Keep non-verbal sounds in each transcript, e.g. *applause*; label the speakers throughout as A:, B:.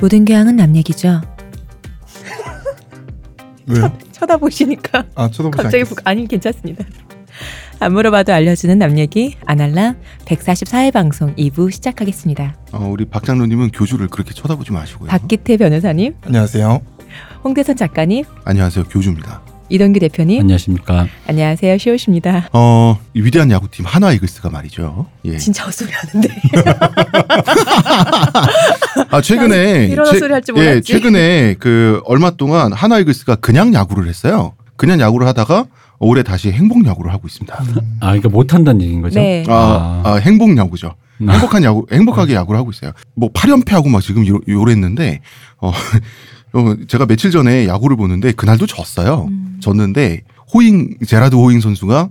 A: 모든 교양은 남 얘기죠.
B: 왜요?
A: 쳐다보시니까
B: 아 쳐다보지
A: 갑자기
B: 않겠어.
A: 부- 아니 괜찮습니다. *laughs* 안 물어봐도 알려주는 남 얘기 아날람 144회 방송 2부 시작하겠습니다.
C: 어, 우리 박장로님은 교주를 그렇게 쳐다보지 마시고요.
A: 박기태 변호사님,
B: 안녕하세요.
A: 홍대선 작가님,
C: 안녕하세요, 교주입니다.
A: 이동규 대표님,
D: 안녕하십니까.
A: 안녕하세요 시오십니다.
C: 어, 이 위대한 야구팀 하나 이글스가 말이죠. 예.
A: 진짜 헛소리 하는데 *laughs*
C: 아 최근에
A: 이런
C: 최-
A: 헛소리 할줄
C: 예,
A: 몰랐지.
C: 최근에 그 얼마 동안 하나 이글스가 그냥 야구를 했어요. 그냥 야구를 하다가 올해 다시 행복 야구를 하고 있습니다.
D: 아, 그러니까 못 한다는 얘기인 거죠?
A: 네.
C: 아, 아, 행복 야구죠.
D: 음.
C: 행복한 야구, 행복하게 야구를 하고 있어요. 뭐 8연패하고 막 지금 요, 요랬는데 어, 어, 제가 며칠 전에 야구를 보는데 그날도 졌어요.
A: 음.
C: 졌는데 호잉 제라드 호잉 선수가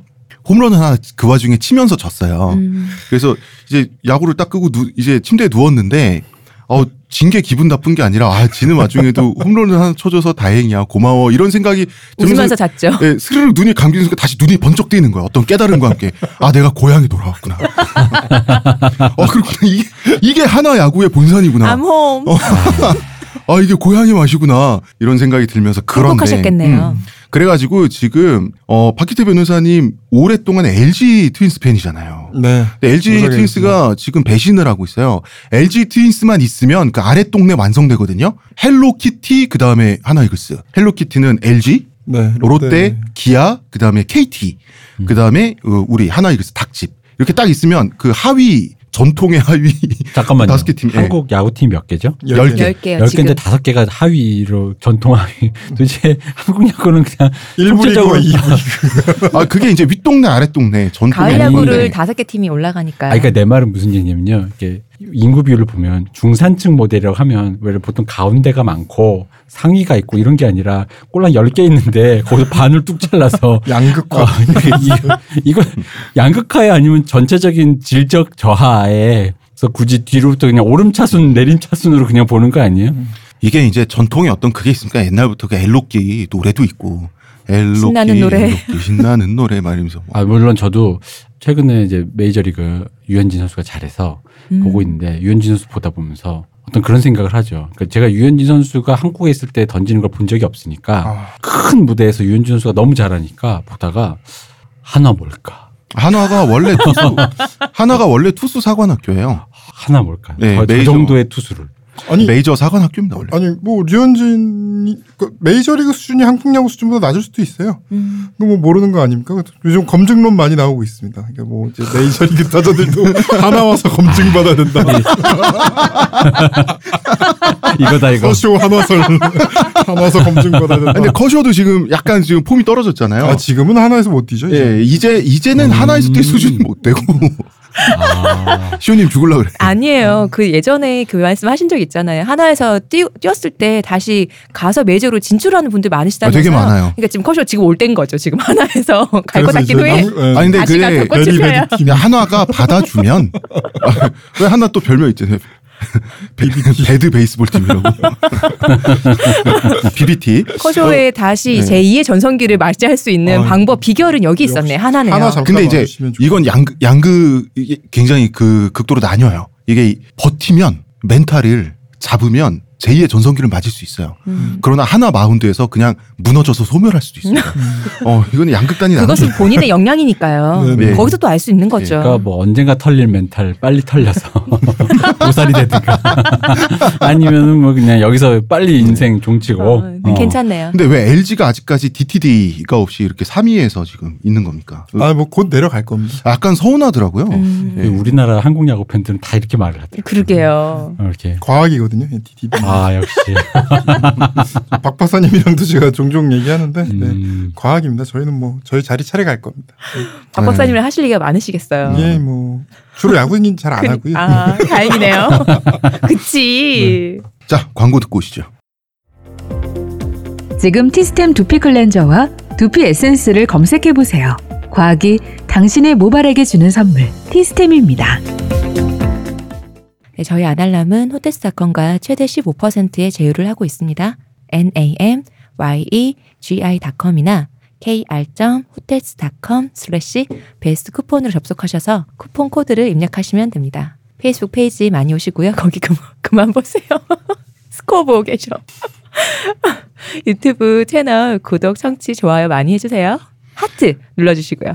C: 홈런 하나 그 와중에 치면서 졌어요.
A: 음,
C: 그래서 이제 야구를 딱 끄고 누, 이제 침대에 누웠는데 어, 진 게 기분 나쁜 게 아니라 아, 지는 와중에도 *laughs* 홈런을 하나 쳐줘서 다행이야 고마워 이런 생각이
A: 웃으면서 잤죠.
C: 예, 스르륵 눈이 감기는 순간 다시 눈이 번쩍 뜨이는 거야. 어떤 깨달음과 함께. 아, 내가 고향에 돌아왔구나. *laughs* 어, 그렇구나. 이게, 이게 하나 야구의 본산이구나.
A: 암홈
C: 아, 이게 고향의 맛이구나. 이런 생각이 들면서 그런데.
A: 행복하셨겠네요.
C: 음, 그래가지고 지금, 어, 박기태 변호사님 오랫동안 LG 트윈스 팬이잖아요.
B: 네.
C: 근데 LG 트윈스가 지금 배신을 하고 있어요. LG 트윈스만 있으면 그 아래 동네 완성되거든요. 헬로키티, 그 다음에 한화 이글스. 헬로키티는 LG,
B: 네.
C: 롯데, 기아, 그 다음에 KT, 그 다음에 우리 한화 이글스 닭집 이렇게 딱 있으면 그 하위 전통의 하위
D: 잠깐만요.
C: 다섯 개 팀, 예.
D: 한국 야구팀 몇 개죠?
C: 열 개.
A: 열 개요
D: 열
A: 지금.
D: 개인데 다섯 개가 하위로 전통 하위. 도대체 한국 야구는 그냥
B: 1부리고
D: 총체적으로
B: 2부. *laughs*
C: 아 그게 이제 윗동네 아랫동네 전통의
A: 가을 야구를
D: 네.
A: 다섯 개 팀이 올라가니까.
D: 아, 그러니까 내 말은 무슨 얘기냐면요. 이게 인구 비율을 보면 중산층 모델이라고 하면 왜 보통 가운데가 많고 상위가 있고 이런 게 아니라 꼴랑 10개 있는데 *laughs* 거기서 반을 뚝 잘라서 *laughs*
B: 양극화.
D: 어, *laughs* 이거, 이거 양극화에 아니면 전체적인 질적 저하에 그래서 굳이 뒤로부터 그냥 오름차순 내림차순으로 그냥 보는 거 아니에요?
C: 이게 이제 전통의 어떤 그게 있으니까 옛날부터 그 엘로끼 노래도 있고 엘로끼
A: 신나는 노래.
C: 엘로끼, 신나는 노래 말이면서 뭐. *laughs*
D: 아 물론 저도 최근에 이제 메이저리그 유현진 선수가 잘해서
A: 음.
D: 보고 있는데 유현진 선수 보다 보면서 어떤 그런 생각을 하죠. 그러니까 제가 유현진 선수가 한국에 있을 때 던지는 걸 본 적이 없으니까
B: 아,
D: 큰 무대에서 유현진 선수가 너무 잘하니까 보다가 하나 뭘까?
C: 한화가 원래 투수 *laughs* 한화가 원래 투수 사관학교예요.
D: 하나 뭘까?
C: 네,
D: 저, 저. 정도의 투수를.
B: 아니
C: 메이저 사관 학교입니다 원래.
B: 아니 뭐 류현진이 그 메이저리그 수준이 한국 야구 수준보다 낮을 수도 있어요.
A: 음.
B: 그거 뭐 모르는 거 아닙니까? 요즘 검증론 많이 나오고 있습니다. 그러니까 뭐 이제 메이저리그 타자들도 *laughs* 하나 와서 검증 받아야 된다. *laughs*
D: 이거다 이거.
B: 서쇼 한화설 하나 와서 검증 받아야 된다.
C: 근데 커쇼도 지금 약간 지금 폼이 떨어졌잖아요.
B: 아 지금은 하나에서 못 뛰죠. 이제.
C: 예, 이제 이제는 하나에서 뛸 수준이 못 되고
D: 아,
C: 시호님 죽을라 그래.
A: 아니에요. 그 예전에 그 말씀 하신 적 있 잖아요. 하나에서 뛰, 뛰었을 때 다시 가서 메이저로 진출하는 분들 많으시다면서요.
C: 아, 되게 많아요.
A: 그러니까 지금 커쇼 지금 올 때인 거죠. 지금 하나에서 *laughs* 갈것
B: 그래서
A: 같기도 해.
B: 남- 예.
C: 아니 근데.
B: 베리
C: 그냥 한화가 받아주면 *laughs* 왜 하나 또 별명 있잖아요. 배드 *laughs* 베이스볼 팀이라고. BBT.
A: 커쇼에 다시
C: 네.
A: 제2의 전성기를 맞이할 수 있는
B: 어,
A: 방법 비결은 여기 있었네. 하나네요.
B: 하나
C: 근데 이제 이건 양 양극 이게 굉장히 그 극도로 나뉘어요. 이게 버티면 멘탈을 잡으면 제2의 전성기를 맞을 수 있어요.
A: 음.
C: 그러나 하나 마운드에서 그냥 무너져서 소멸할 수도 있어요. *laughs* 어, 이거는 양극단이 나는
A: 그것은 본인의 역량이니까요. *laughs*
B: 네,
C: 네.
A: 거기서 또 알 수 있는 거죠.
D: 그러니까 뭐 언젠가 털릴 멘탈 빨리 털려서 *laughs* 보살이 되든가 아니면은 뭐 그냥 여기서 빨리 인생 종치고
A: 어,
D: 어.
A: 괜찮네요.
C: 근데 왜 LG가 아직까지 DTD가 없이 이렇게 3위에서 지금 있는 겁니까?
B: 아 뭐 곧 내려갈 겁니다.
C: 약간 서운하더라고요.
A: 음,
C: 예.
D: 우리나라 한국 야구 팬들은 다 이렇게 말을 하더라고요.
A: 그러게요.
D: 어, 이렇게
B: 과학이거든요. DTD.
D: 아 역시 *laughs*
B: 박 박사님이랑도 제가 종종 얘기하는데 네.
D: 음,
B: 과학입니다. 저희는 뭐 저희 자리 차례 겁니다.
A: 박 박사님이랑 하실 얘기가 많으시겠어요.
B: 예, 뭐 주로 야구 얘기는 잘안
A: 그-
B: 하고요.
A: 아, 다행이네요. *laughs* 그치.
C: 자, 광고 듣고 오시죠.
E: 지금 티스템 두피 클렌저와 두피 에센스를 검색해 보세요. 과학이 당신의 모발에게 주는 선물 티스템입니다.
A: 네, 저희 아날람은 호텔스닷컴과 최대 15%의 제휴를 하고 있습니다. nam, ye, gi.com이나 kr.hotels.com slash best 쿠폰으로 접속하셔서 쿠폰 코드를 입력하시면 됩니다. 페이스북 페이지 많이 오시고요. 거기 그만, 그만 보세요. *laughs* 듣고 보고 계셔. *laughs* 유튜브 채널 구독, 청취, 좋아요 많이 해주세요. 하트 눌러주시고요.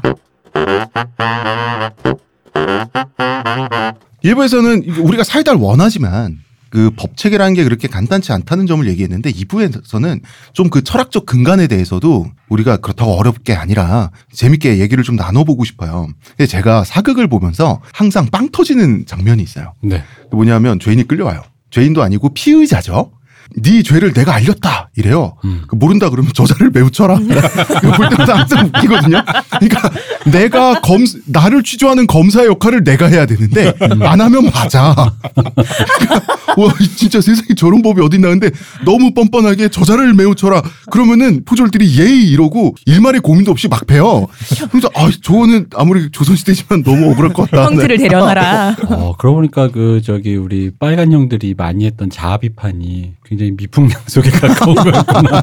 C: 일부에서는 우리가 사이다를 원하지만 그 법 체계라는 게 그렇게 간단치 않다는 점을 얘기했는데 2부에서는 좀 그 철학적 근간에 대해서도 우리가 그렇다고 어렵게 아니라 재밌게 얘기를 좀 나눠보고 싶어요. 근데 제가 사극을 보면서 항상 빵 터지는 장면이 있어요.
D: 네.
C: 뭐냐면 죄인이 끌려와요. 죄인도 아니고 피의자죠. 네 죄를 내가 알렸다 이래요.
D: 음.
C: 그 모른다 그러면 저자를 매우 쳐라. *laughs* 이거 볼 때마다 항상 웃기거든요. 그러니까 내가 검 나를 취조하는 검사의 역할을 내가 해야 되는데 안 하면 맞아. 그러니까 와 진짜 세상에 저런 법이 어딨나 근데 너무 뻔뻔하게 저자를 매우 쳐라. 그러면은 포졸들이 예의 이러고 일말의 고민도 없이 막 패요. 그래서 아 저거는 아무리 조선시대지만 너무 억울할 것 같다.
A: 형들을 대령하라. *laughs*
D: 어, 그러고 보니까 그 저기 우리 빨간 형들이 많이 했던 자아 비판이 굉장히 미풍양 속에 *laughs* 가까운 거였구나.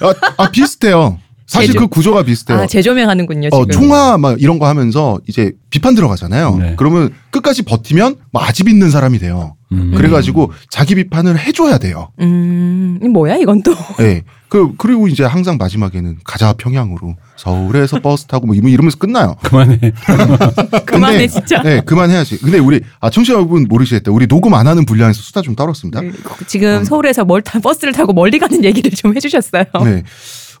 C: 아, 아, 비슷해요. 사실
A: 제조-
C: 그 구조가 비슷해요.
A: 아, 재조명하는군요, 지금.
C: 어, 총화 막 이런 거 하면서 이제 비판 들어가잖아요.
D: 네.
C: 그러면 끝까지 버티면 뭐 아집 있는 사람이 돼요.
D: 음.
C: 그래가지고 자기 비판을 해줘야 돼요.
A: 음, 뭐야, 이건 또.
C: 예. 그 그리고 이제 항상 마지막에는 가자 평양으로 서울에서 *laughs* 버스 타고 뭐 이러면서 끝나요.
D: 그만해. *laughs*
A: 그만해,
C: 근데-
A: 진짜.
C: 네, 그만해야지. 근데 우리 아 청취자 여러분 모르시겠다. 우리 녹음 안 하는 분량에서 수다 좀 떨었습니다.
A: 네, 지금 서울에서 멀, 타, 버스를 타고 멀리 가는 얘기를 좀 해주셨어요.
C: 네.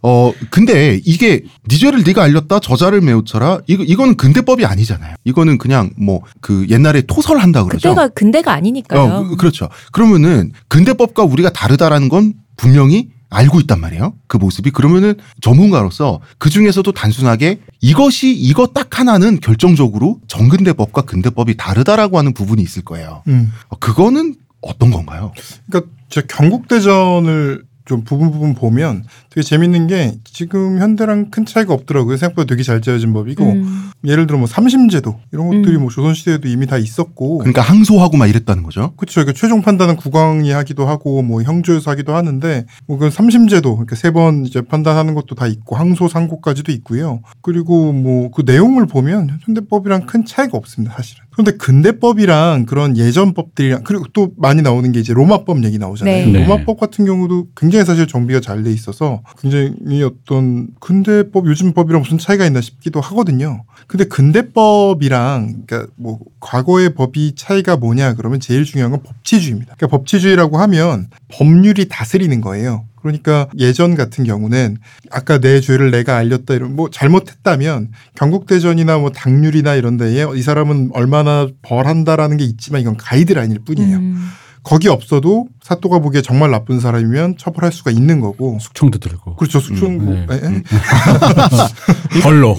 C: 어 근데 이게 니 죄를 네가 알렸다 저자를 매우 쳐라 이거 이거는 근대법이 아니잖아요. 이거는 그냥 뭐 그 옛날에 토설한다 그러죠.
A: 그때가 근대가 아니니까요.
C: 어, 그- 그렇죠. 그러면은 근대법과 우리가 다르다라는 건 분명히 알고 있단 말이에요. 그 모습이 그러면은 전문가로서 그 중에서도 단순하게 이것이 이것 딱 하나는 결정적으로 정근대법과 근대법이 다르다라고 하는 부분이 있을 거예요.
B: 음.
C: 어, 그거는 어떤 건가요?
B: 그러니까 저 경국대전을 좀 부분 부분 보면 되게 재밌는 게 지금 현대랑 큰 차이가 없더라고요. 생각보다 되게 잘 짜여진 법이고
A: 음.
B: 예를 들어 뭐 삼심제도 이런 것들이
A: 음.
B: 뭐 조선시대에도 이미 다 있었고
C: 그러니까 항소하고 막 이랬다는 거죠.
B: 그렇죠. 그 최종 판단은 국왕이 하기도 하고 뭐 형조에서 하기도 하는데 뭐그 삼심제도 이렇게 세번 이제 판단하는 것도 다 있고 항소 상고까지도 있고요. 그리고 뭐 그 내용을 보면 현대법이랑 큰 차이가 없습니다, 사실은. 그런데 근대법이랑 그런 예전 법들이랑 그리고 또 많이 나오는 게 이제 로마법 얘기 나오잖아요.
A: 네.
D: 네.
B: 로마법 같은 경우도 굉장히 사실 정비가 잘 돼 있어서 굉장히 어떤 근대법 요즘 법이랑 무슨 차이가 있나 싶기도 하거든요. 근데 근대법이랑 그러니까 뭐 과거의 법이 차이가 뭐냐 그러면 제일 중요한 건 법치주의입니다. 그러니까 법치주의라고 하면 법률이 다스리는 거예요. 그러니까 예전 같은 경우는 아까 내 죄를 내가 알렸다 이런 뭐 잘못했다면 경국대전이나 뭐 당률이나 이런 데에 이 사람은 얼마나 벌한다라는 게 있지만 이건 가이드라인일 뿐이에요.
A: 음.
B: 거기 없어도 사또가 보기에 정말 나쁜 사람이면 처벌할 수가 있는 거고.
D: 숙청도 들고.
B: 그렇죠. 수충 뭐,
D: 네.
B: 에, 에?
D: 걸로.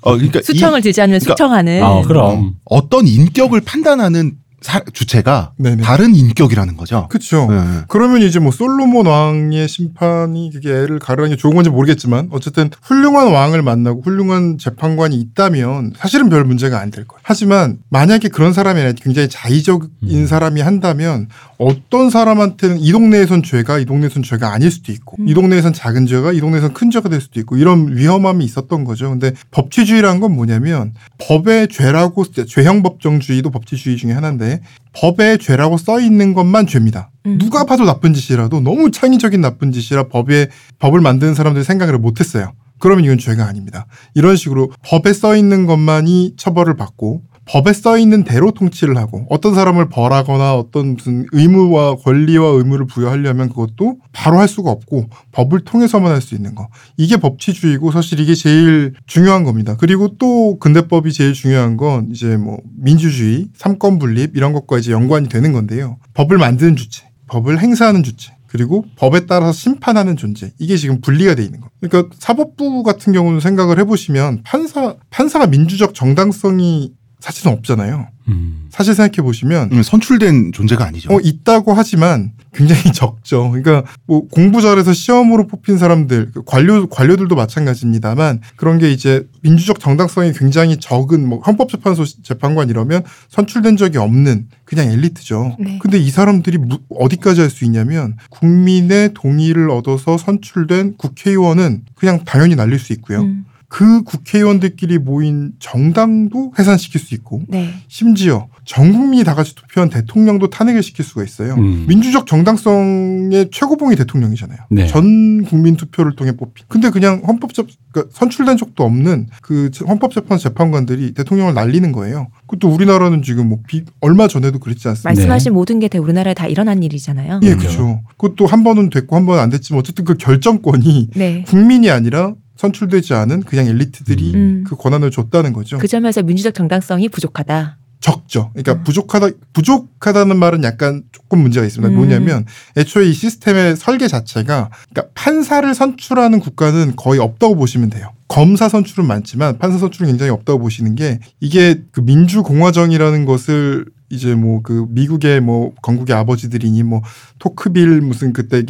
C: 어, 그러니까 이-
A: 수청을 들지 않으면
C: 그러니까-
A: 수청하는.
D: 아, 그럼.
C: 어떤 인격을 판단하는 사- 주체가
B: 네네.
C: 다른 인격이라는 거죠.
B: 그렇죠.
C: 네.
B: 그러면 이제 뭐 솔로몬 왕의 심판이 그게 애를 가르는 게 좋은 건지 모르겠지만 어쨌든 훌륭한 왕을 만나고 훌륭한 재판관이 있다면 사실은 별 문제가 안 될 거예요. 하지만 만약에 그런 사람이 아니라 굉장히 자의적인
D: 음.
B: 사람이 한다면 어떤 사람한테는 이 동네에선 죄가 이 동네에선 죄가 아닐 수도 있고 이 동네에선 작은 죄가 이 동네에선 큰 죄가 될 수도 있고 이런 위험함이 있었던 거죠. 근데 법치주의라는 건 뭐냐면 법의 죄라고 죄형 법정주의도 법치주의 중에 하나인데 법에 죄라고 써 있는 것만 죄입니다.
A: 음.
B: 누가 봐도 나쁜 짓이라도 너무 창의적인 나쁜 짓이라 법에 법을 만드는 사람들이 생각을 못 했어요. 그러면 이건 죄가 아닙니다. 이런 식으로 법에 써 있는 것만이 처벌을 받고 법에 써 있는 대로 통치를 하고 어떤 사람을 벌하거나 어떤 무슨 의무와 권리와 의무를 부여하려면 그것도 바로 할 수가 없고 법을 통해서만 할 수 있는 거 이게 법치주의고 사실 이게 제일 중요한 겁니다. 그리고 또 근대법이 제일 중요한 건 이제 뭐 민주주의, 삼권 분립 이런 것과 이제 연관이 되는 건데요. 법을 만드는 주체, 법을 행사하는 주체. 그리고 법에 따라서 심판하는 존재 이게 지금 분리가 돼 있는 거. 그러니까 사법부 같은 경우는 생각을 해보시면 판사 판사가 민주적 정당성이 사실은 없잖아요.
D: 음.
B: 사실 생각해 보시면
C: 음, 선출된 존재가 아니죠.
B: 어 있다고 하지만 굉장히 *laughs* 적죠. 그러니까 뭐 공부 잘해서 시험으로 뽑힌 사람들 그 관료 관료들도 마찬가지입니다만 그런 게 이제 민주적 정당성이 굉장히 적은 뭐 헌법재판소 재판관 이러면 선출된 적이 없는 그냥 엘리트죠.
A: 네.
B: 근데 이 사람들이 무- 어디까지 할 수 있냐면 국민의 동의를 얻어서 선출된 국회의원은 그냥 당연히 날릴 수 있고요.
A: 음.
B: 그 국회의원들끼리 모인 정당도 해산시킬 수 있고
A: 네.
B: 심지어 전 국민이 다 같이 투표한 대통령도 탄핵을 시킬 수가 있어요.
D: 음.
B: 민주적 정당성의 최고봉이 대통령이잖아요.
D: 네.
B: 전 국민 투표를 통해 뽑힌. 근데 그냥 헌법적 그러니까 선출된 적도 없는 그 헌법재판 재판관들이 대통령을 날리는 거예요. 그것도 우리나라는 지금 뭐 비, 얼마 전에도 그랬지 않습니까?
A: 말씀하신 모든 게다 우리나라에 다 일어난 일이잖아요.
B: 예,
D: 그렇죠.
B: 그렇죠. 그것도 한 번은 됐고 한 번은 안 됐지만 어쨌든 그 결정권이
A: 네.
B: 국민이 아니라 선출되지 않은 그냥 엘리트들이
A: 음.
B: 그 권한을 줬다는 거죠.
A: 그 점에서 민주적 정당성이 부족하다.
B: 적죠. 그러니까
A: 음.
B: 부족하다 부족하다는 말은 약간 조금 문제가 있습니다.
A: 음.
B: 뭐냐면 애초에 이 시스템의 설계 자체가 그러니까 판사를 선출하는 국가는 거의 없다고 보시면 돼요. 검사 선출은 많지만 판사 선출은 굉장히 없다고 보시는 게 이게 그 민주공화정이라는 것을 이제 뭐 그 미국의 뭐 건국의 아버지들이니 뭐 토크빌 무슨 그때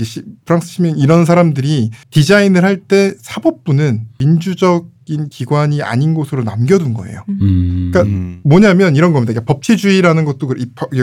B: 프랑스 시민 이런 사람들이 디자인을 할 때 사법부는 민주적 인 기관이 아닌 곳으로 남겨둔 거예요.
D: 음.
B: 그러니까
C: 음.
B: 뭐냐면 이런 겁니다. 그러니까 법치주의라는 것도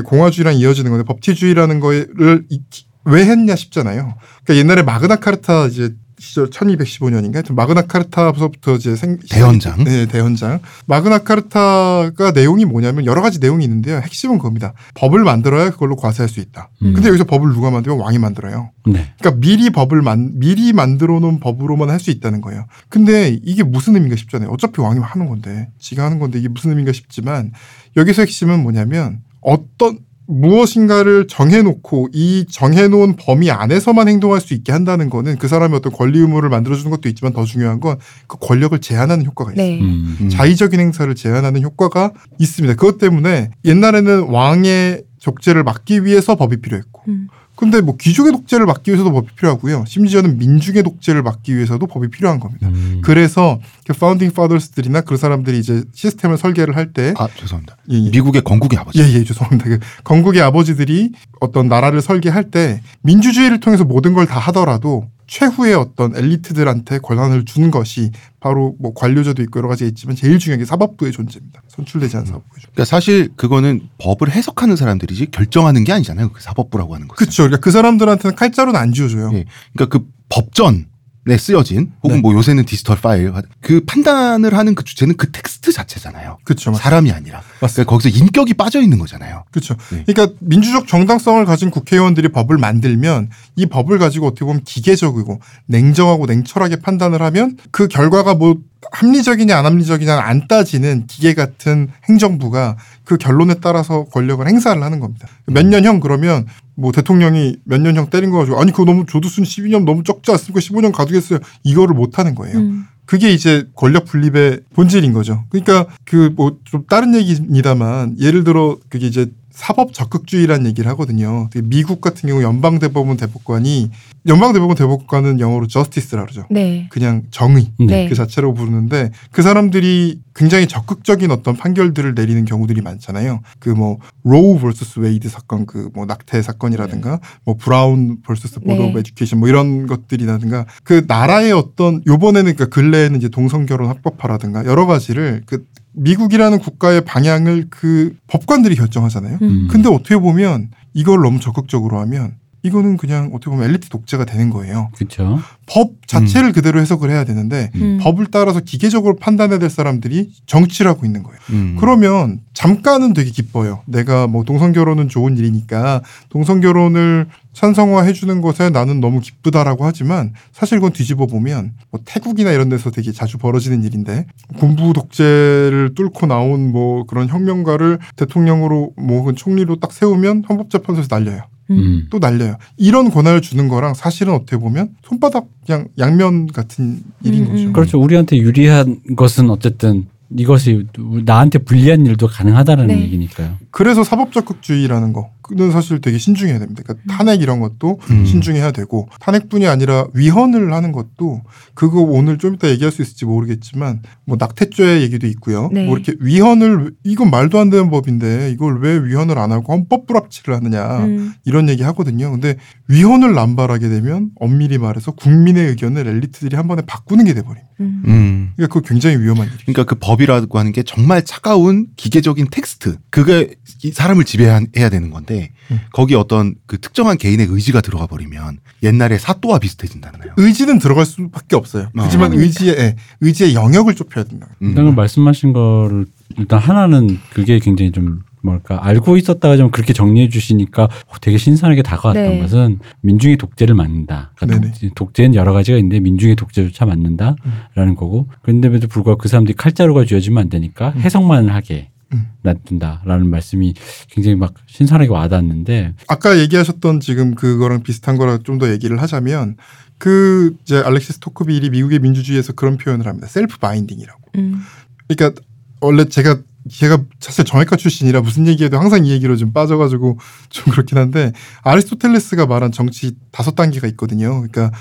B: 공화주의랑 이어지는 건데 법치주의라는 거를 이- 왜 했냐 싶잖아요. 그러니까 옛날에 마그나 카르타 이제 시절 1215년인가 하여튼 마그나 카르타부터 이제 생
C: 대헌장.
B: 네, 대헌장. 마그나 카르타가 내용이 뭐냐면 여러 가지 내용이 있는데요. 핵심은 그겁니다. 법을 만들어야 그걸로 과세할 수 있다.
D: 음.
B: 근데 여기서 법을 누가 만들면 왕이 만들어요.
D: 네.
B: 그러니까 미리 법을 만 미리 만들어 놓은 법으로만 할 수 있다는 거예요. 근데 이게 무슨 의미인가 싶잖아요. 어차피 왕이 하는 건데, 지가 하는 건데 이게 무슨 의미인가 싶지만 여기서 핵심은 뭐냐면 어떤 무엇인가를 정해놓고 이 정해놓은 범위 안에서만 행동할 수 있게 한다는 거는 그 사람의 어떤 권리 의무를 만들어주는 것도 있지만 더 중요한 건 그 권력을 제한하는 효과가 있어요.
A: 네.
D: 음.
C: 음.
B: 자의적인 행사를 제한하는 효과가 있습니다. 그것 때문에 옛날에는 왕의 독재를 막기 위해서 법이 필요했고
A: 음.
B: 근데 뭐 귀족의 독재를 막기 위해서도 법이 필요하고요. 심지어는 민중의 독재를 막기 위해서도 법이 필요한 겁니다.
D: 음.
B: 그래서 그 파운딩 파더스들이나 그 사람들이 이제 시스템을 설계를 할 때
C: 아 죄송합니다.
B: 예, 예.
C: 미국의 건국의 아버지.
B: 예, 예, 죄송합니다. 그 건국의 아버지들이 어떤 나라를 설계할 때 민주주의를 통해서 모든 걸 다 하더라도 최후의 어떤 엘리트들한테 권한을 준 것이 바로 뭐 관료제도 있고 여러 가지가 있지만 제일 중요한 게 사법부의 존재입니다. 선출되지 않은 사법부의 존재.
C: 그러니까 사실 그거는 법을 해석하는 사람들이지 결정하는 게 아니잖아요. 그 사법부라고 하는 것은.
B: 그렇죠. 그러니까 그 사람들한테는 칼자루는 안 쥐어줘요.
C: 예. 그러니까 그 법전 에 쓰여진 혹은
B: 네.
C: 뭐 요새는 디지털 파일 그 판단을 하는 그 주체는 그 텍스트 자체잖아요.
B: 그렇죠.
C: 사람이 아니라. 그러니까 거기서 인격이 빠져 있는 거잖아요.
B: 그렇죠.
C: 네.
B: 그러니까 민주적 정당성을 가진 국회의원들이 법을 만들면 이 법을 가지고 어떻게 보면 기계적이고 냉정하고 냉철하게 판단을 하면 그 결과가 뭐 합리적이냐 안 합리적이냐 안 따지는 기계 같은 행정부가 그 결론에 따라서 권력을 행사를 하는 겁니다. 몇 년형 그러면 뭐 대통령이 몇 년형 때린 거 가지고 아니 그거 너무 조두순 12년 너무 적지 않습니까? 15년 가두겠어요. 이거를 못 하는 거예요.
A: 음.
B: 그게 이제 권력 분립의 본질인 거죠. 그러니까 그 뭐 좀 다른 얘기입니다만 예를 들어 그게 이제 사법 적극주의라는 얘기를 하거든요. 미국 같은 경우 연방 대법원 대법관이 연방 대법원 대법관은 영어로 저스티스라 그러죠.
A: 네.
B: 그냥 정의
A: 네.
B: 그 자체로 부르는데 그 사람들이 굉장히 적극적인 어떤 판결들을 내리는 경우들이 많잖아요. 그 뭐 Roe vs Wade 사건 그 뭐 낙태 사건이라든가 뭐 Brown vs Board
A: 네.
B: of Education 뭐 이런 것들이라든가 그 나라의 어떤 요번에는 그 근래에는 이제 동성 결혼 합법화라든가 여러 가지를 그 미국이라는 국가의 방향을 그 법관들이 결정하잖아요.
A: 음.
B: 근데 어떻게 보면 이걸 너무 적극적으로 하면 이거는 그냥 어떻게 보면 엘리트 독재가 되는 거예요.
D: 그렇죠.
B: 법 자체를 그대로 해석을 해야 되는데
A: 음.
B: 법을 따라서 기계적으로 판단해야 될 사람들이 정치를 하고 있는 거예요.
C: 음.
B: 그러면 잠깐은 되게 기뻐요. 내가 뭐 동성 결혼은 좋은 일이니까 동성 결혼을 찬성화해 주는 것에 나는 너무 기쁘다라고 하지만 사실 그건 뒤집어 보면 뭐 태국이나 이런 데서 되게 자주 벌어지는 일인데 군부 독재를 뚫고 나온 뭐 그런 혁명가를 대통령으로 뭐 혹은 총리로 딱 세우면 헌법재판소에서 날려요.
D: 음.
B: 또 날려요. 이런 권한을 주는 거랑 사실은 어떻게 보면 손바닥 그냥 양면 같은 일인
A: 음,
B: 거죠.
A: 음.
D: 그렇죠. 우리한테 유리한 것은 어쨌든 이것이 나한테 불리한 일도 가능하다는
A: 네.
D: 얘기니까요.
B: 그래서 사법 적극주의라는 거 는 사실 되게 신중해야 됩니다. 그러니까 탄핵 이런 것도
C: 음.
B: 신중해야 되고 탄핵뿐이 아니라 위헌을 하는 것도 그거 오늘 좀 이따 얘기할 수 있을지 모르겠지만 뭐 낙태죄 얘기도 있고요.
A: 네.
B: 뭐 이렇게 위헌을 이건 말도 안 되는 법인데 이걸 왜 위헌을 안 하고 헌법 불합치를 하느냐
A: 음.
B: 이런 얘기 하거든요. 근데 위헌을 남발하게 되면 엄밀히 말해서 국민의 의견을 엘리트들이 한 번에 바꾸는 게 돼버립니다.
A: 음.
C: 음.
B: 그러니까 그거 굉장히 위험한 일이에요.
C: 그러니까 그 법이라고 하는 게 정말 차가운 기계적인 텍스트. 그게 이 사람을 지배해야 되는 건데 게
B: 음.
C: 거기 어떤 그 특정한 개인의 의지가 들어가 버리면 옛날에 사또와 비슷해진다나요?
B: 의지는 들어갈 수밖에 없어요.
C: 어.
B: 하지만 의지의 예, 의지의 영역을 좁혀야 된다.
C: 음.
D: 일단 말씀하신 거를 일단 하나는 그게 굉장히 좀 뭐랄까 알고 있었다가 좀 그렇게 정리해 주시니까 되게 신선하게 다가왔던
A: 네.
D: 것은 민중의 독재를 맞는다. 그러니까. 독재, 독재 는 여러 가지가 있는데 민중의 독재조차 맞는다라는 거고 그런데도 불구하고 그 사람들이 칼자루가 쥐어지면 안 되니까 해석만 하게
B: 음.
D: 놔둔다라는 말씀이 굉장히 막 신선하게 와닿았는데
B: 아까 얘기하셨던 지금 그거랑 비슷한 거라 좀 더 얘기를 하자면 그 이제 알렉시스 토크빌이 미국의 민주주의에서 그런 표현을 합니다. self-binding이라고.
A: 음.
B: 그러니까 원래 제가 제가 사실 정외과 출신이라 무슨 얘기해도 항상 이 얘기로 좀 빠져가지고 좀 그렇긴 한데 아리스토텔레스가 말한 정치 다섯 단계가 있거든요. 그러니까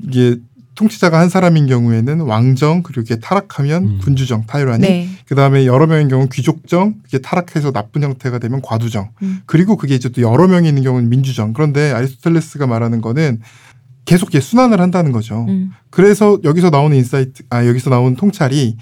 B: 이게 통치자가 한 사람인 경우에는 왕정 그리고 이게 타락하면
D: 음.
B: 군주정 tyranny
A: 네.
B: 그 다음에 여러 명인 경우는 귀족정 그게 타락해서 나쁜 형태가 되면 과두정
A: 음.
B: 그리고 그게 이제 또 여러 명이 있는 경우는 민주정 그런데 아리스토텔레스가 말하는 거는 계속 이게 순환을 한다는 거죠.
A: 음.
B: 그래서 여기서 나오는 insight, 아, 여기서 나오는 통찰이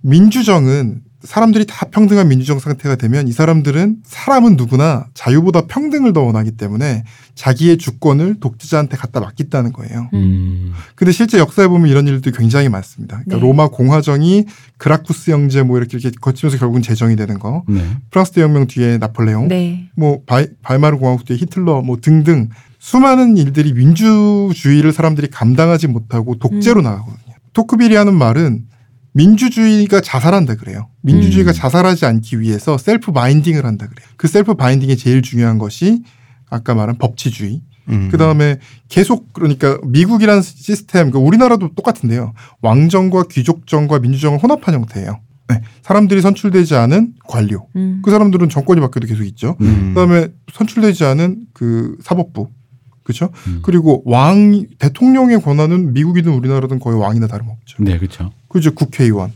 B: 민주정은 사람들이 다 평등한 민주정 상태가 되면 이 사람들은 사람은 누구나 자유보다 평등을 더 원하기 때문에 자기의 주권을 독재자한테 갖다 맡긴다는 거예요.
D: 음.
B: 근데 실제 역사에 보면 이런 일도 굉장히 많습니다. 그러니까
A: 네.
B: 로마 공화정이 그라쿠스 형제 뭐 이렇게, 이렇게 거치면서 결국은 제정이 되는 거.
D: 네.
B: 프랑스 대혁명 뒤에 나폴레옹,
A: 네.
B: 뭐 바이, 바이마르 공화국 뒤에 히틀러 뭐 등등 수많은 일들이 민주주의를 사람들이 감당하지 못하고 독재로
A: 음.
B: 나가거든요. 토크빌이 하는 말은 민주주의가 자살한다 그래요. 민주주의가
D: 음.
B: 자살하지 않기 위해서 self-binding을 한다 그래요. 그 self-binding이 제일 중요한 것이 아까 말한 법치주의.
C: 음.
B: 그 다음에 계속 그러니까 미국이라는 시스템, 그 우리나라도 똑같은데요. 왕정과 귀족정과 민주정을 혼합한 형태예요. 네. 사람들이 선출되지 않은 관료.
A: 음.
B: 그 사람들은 정권이 바뀌어도 계속 있죠.
C: 음.
B: 그다음에 선출되지 않은 그 사법부. 그렇죠?
D: 음.
B: 그리고 왕 대통령의 권한은 미국이든 우리나라든 거의 왕이나 다름없죠.
D: 네, 그렇죠.
B: 그죠 국회의원.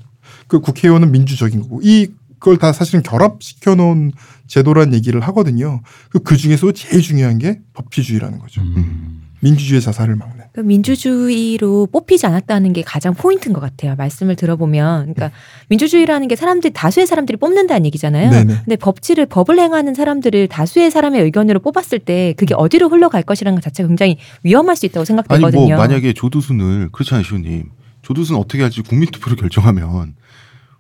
B: 그 국회의원은 민주적인 거고 이걸 다 사실은 결합시켜 놓은 제도란 얘기를 하거든요. 그, 그 중에서 제일 중요한 게 법치주의라는 거죠.
D: 음.
B: 민주주의의 자살을 막는.
A: 그 민주주의로 뽑히지 않았다는 게 가장 포인트인 것 같아요. 말씀을 들어보면, 그러니까 민주주의라는 게 사람들이 다수의 사람들이 뽑는다는 얘기잖아요.
B: 네네.
A: 근데 법치를 법을 행하는 사람들을 다수의 사람의 의견으로 뽑았을 때 그게 어디로 흘러갈 것이라는 것 자체가 굉장히 위험할 수 있다고
C: 아니
A: 생각되거든요.
C: 뭐 만약에 조두순을 그렇잖아요, 시호님. 조두순 어떻게 할지 국민투표로 결정하면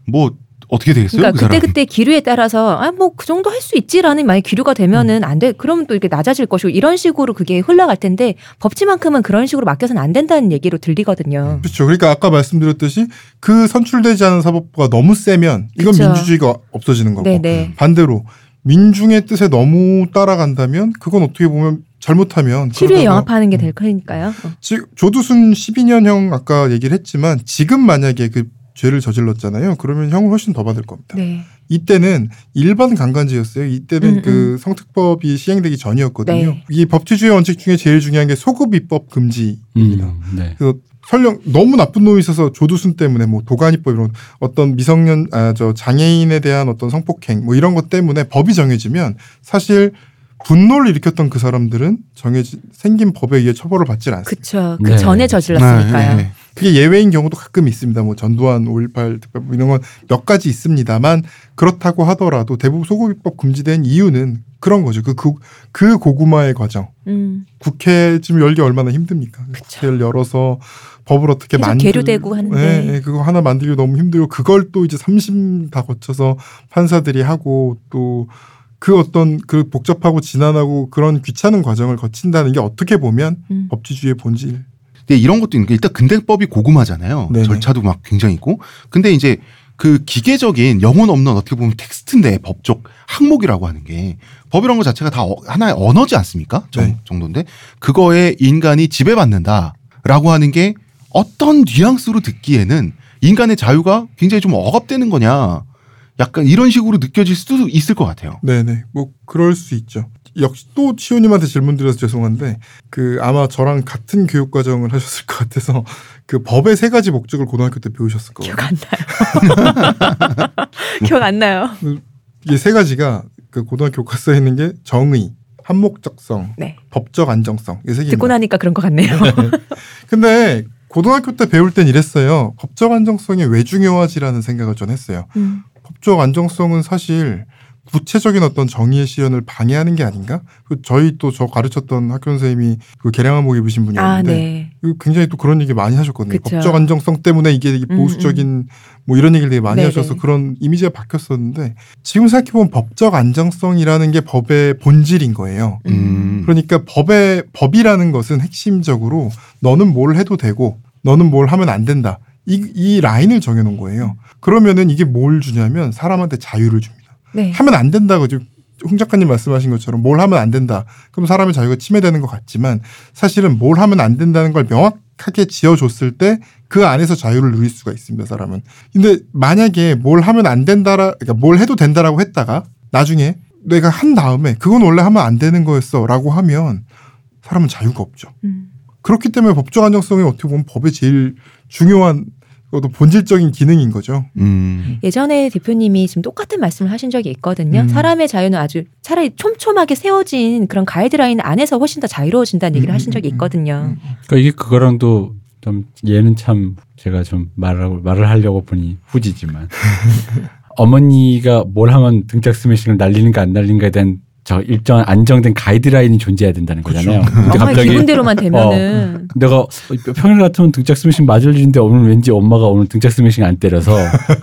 C: 뭐 어떻게 되겠어요?
A: 그러니까
C: 그
A: 그때
C: 사람?
A: 그때 기류에 따라서 아 뭐 그 정도 할 수 있지라는 만약 기류가 되면은 안 돼. 그러면 또 이렇게 낮아질 것이고 이런 식으로 그게 흘러갈 텐데 법치만큼은 그런 식으로 맡겨서는 안 된다는 얘기로 들리거든요.
B: 그렇죠. 그러니까 아까 말씀드렸듯이 그 선출되지 않은 사법부가 너무 세면 이건
A: 그쵸.
B: 민주주의가 없어지는 거고
A: 네네.
B: 반대로 민중의 뜻에 너무 따라간다면 그건 어떻게 보면 잘못하면
A: 기류에
B: 그러다가
A: 영합하는 게 될 거니까요. 어.
B: 지, 조두순 12년형 아까 얘기를 했지만 지금 만약에 그 죄를 저질렀잖아요. 그러면 형을 훨씬 더 받을 겁니다.
A: 네.
B: 이때는 일반 강간죄였어요. 이때는
A: 음,
B: 그 성특법이 시행되기 전이었거든요.
A: 네.
B: 이 법치주의 원칙 중에 제일 중요한 게 소급 입법 금지입니다.
D: 음. 네.
B: 그래서 설령 너무 나쁜 놈이 있어서 조두순 때문에 뭐 도가니법 이런 어떤 미성년 아 저 장애인에 대한 어떤 성폭행 뭐 이런 것 때문에 법이 정해지면 사실 분노를 일으켰던 그 사람들은 정해진 생긴 법에 의해 처벌을 받질 않습니다.
A: 그쵸. 그
D: 네.
A: 전에 저질렀으니까요.
C: 네, 네.
B: 그게 예외인 경우도 가끔 있습니다. 뭐 전두환 5.18 특별 뭐 이런 건 몇 가지 있습니다만 그렇다고 하더라도 대부분 소급입법 금지된 이유는 그런 거죠. 그, 그, 그 고구마의 과정.
A: 음.
B: 국회 지금 열기 얼마나 힘듭니까? 국회를 열어서 법을 어떻게 만들
A: 계류되고 하는데.
B: 네, 네, 그거 하나 만들기 너무 힘들고 그걸 또 이제 삼심 다 거쳐서 판사들이 하고 또 그 어떤 그 복잡하고 지난하고 그런 귀찮은 과정을 거친다는 게 어떻게 보면
A: 음.
B: 법치주의의 본질.
C: 근데 이런 것도 있는 게 일단 근대법이 고구마잖아요.
B: 네네.
C: 절차도 막 굉장히 있고. 근데 이제 그 기계적인 영혼 없는 어떻게 보면 텍스트인데 법적 항목이라고 하는 게 법이라는 것 자체가 다 어- 하나의 언어지 않습니까? 정,
B: 네.
C: 정도인데 그거에 인간이 지배받는다라고 하는 게 어떤 뉘앙스로 듣기에는 인간의 자유가 굉장히 좀 억압되는 거냐. 약간 이런 식으로 느껴질 수도 있을 것 같아요.
B: 네네. 뭐 그럴 수 있죠. 역시 또 치호님한테 질문 드려서 죄송한데 그 아마 저랑 같은 교육 과정을 하셨을 것 같아서 그 법의 세 가지 목적을 고등학교 때 배우셨을 거예요.
A: 기억 안 나요. 기억 안 나요.
B: 이게 세 가지가 그 고등학교 교과서에 있는 게 정의, 한목적성,
A: 네.
B: 법적 안정성 이세 개입니다.
A: 듣고 나니까 그런 것 같네요.
B: 근데 고등학교 때 배울 땐 이랬어요. 법적 안정성이 왜 중요하지라는 생각을 전 했어요.
A: 음.
B: 법적 안정성은 사실 구체적인 어떤 정의의 실현을 방해하는 게 아닌가? 그 저희 또 저 가르쳤던 학교 선생님이 그 개량한복 입으신
A: 아,
B: 분이었는데
A: 네.
B: 그 굉장히 또 그런 얘기 많이 하셨거든요.
A: 그쵸.
B: 법적 안정성 때문에 이게
A: 음,
B: 보수적인 뭐 이런 얘기를 되게 많이
A: 네네.
B: 하셔서 그런 이미지가 바뀌었었는데 지금 생각해보면 법적 안정성이라는 게 법의 본질인 거예요.
C: 음.
B: 그러니까 법의 법이라는 것은 핵심적으로 너는 뭘 해도 되고 너는 뭘 하면 안 된다. 이, 이 라인을 정해놓은 거예요. 그러면은 이게 뭘 주냐면 사람한테 자유를 줍니다.
A: 네.
B: 하면 안 된다고 지금 홍 작가님 말씀하신 것처럼 뭘 하면 안 된다. 그럼 사람의 자유가 침해되는 것 같지만 사실은 뭘 하면 안 된다는 걸 명확하게 지어줬을 때 그 안에서 자유를 누릴 수가 있습니다. 사람은. 근데 만약에 뭘 하면 안 된다라, 그러니까 뭘 해도 된다라고 했다가 나중에 내가 한 다음에 그건 원래 하면 안 되는 거였어 라고 하면 사람은 자유가 없죠.
A: 음.
B: 그렇기 때문에 법적 안정성이 어떻게 보면 법의 제일 중요한 그것도 본질적인 기능인 거죠.
C: 음.
A: 예전에 대표님이 지금 똑같은 말씀을 하신 적이 있거든요.
B: 음.
A: 사람의 자유는 아주 차라리 촘촘하게 세워진 그런 가이드라인 안에서 훨씬 더 자유로워진다는 얘기를
B: 음,
A: 하신 적이
B: 음,
A: 있거든요.
D: 그러니까 이게 그거랑도 좀 얘는 참 제가 좀 말하고 말을 하려고 보니 후지지만 *laughs* 어머니가 뭘 하면 등짝 스매싱을 날리는가 안 날리는가에 대한 저 일정 안정된 가이드라인이 존재해야 된다는 거잖아요. *laughs* 근데
A: 엄마의 기분대로만 되면은
D: 내가 평일 같으면 등짝 스매싱 맞을 일인데 오늘 왠지 엄마가 오늘 등짝 스매싱 안 때려서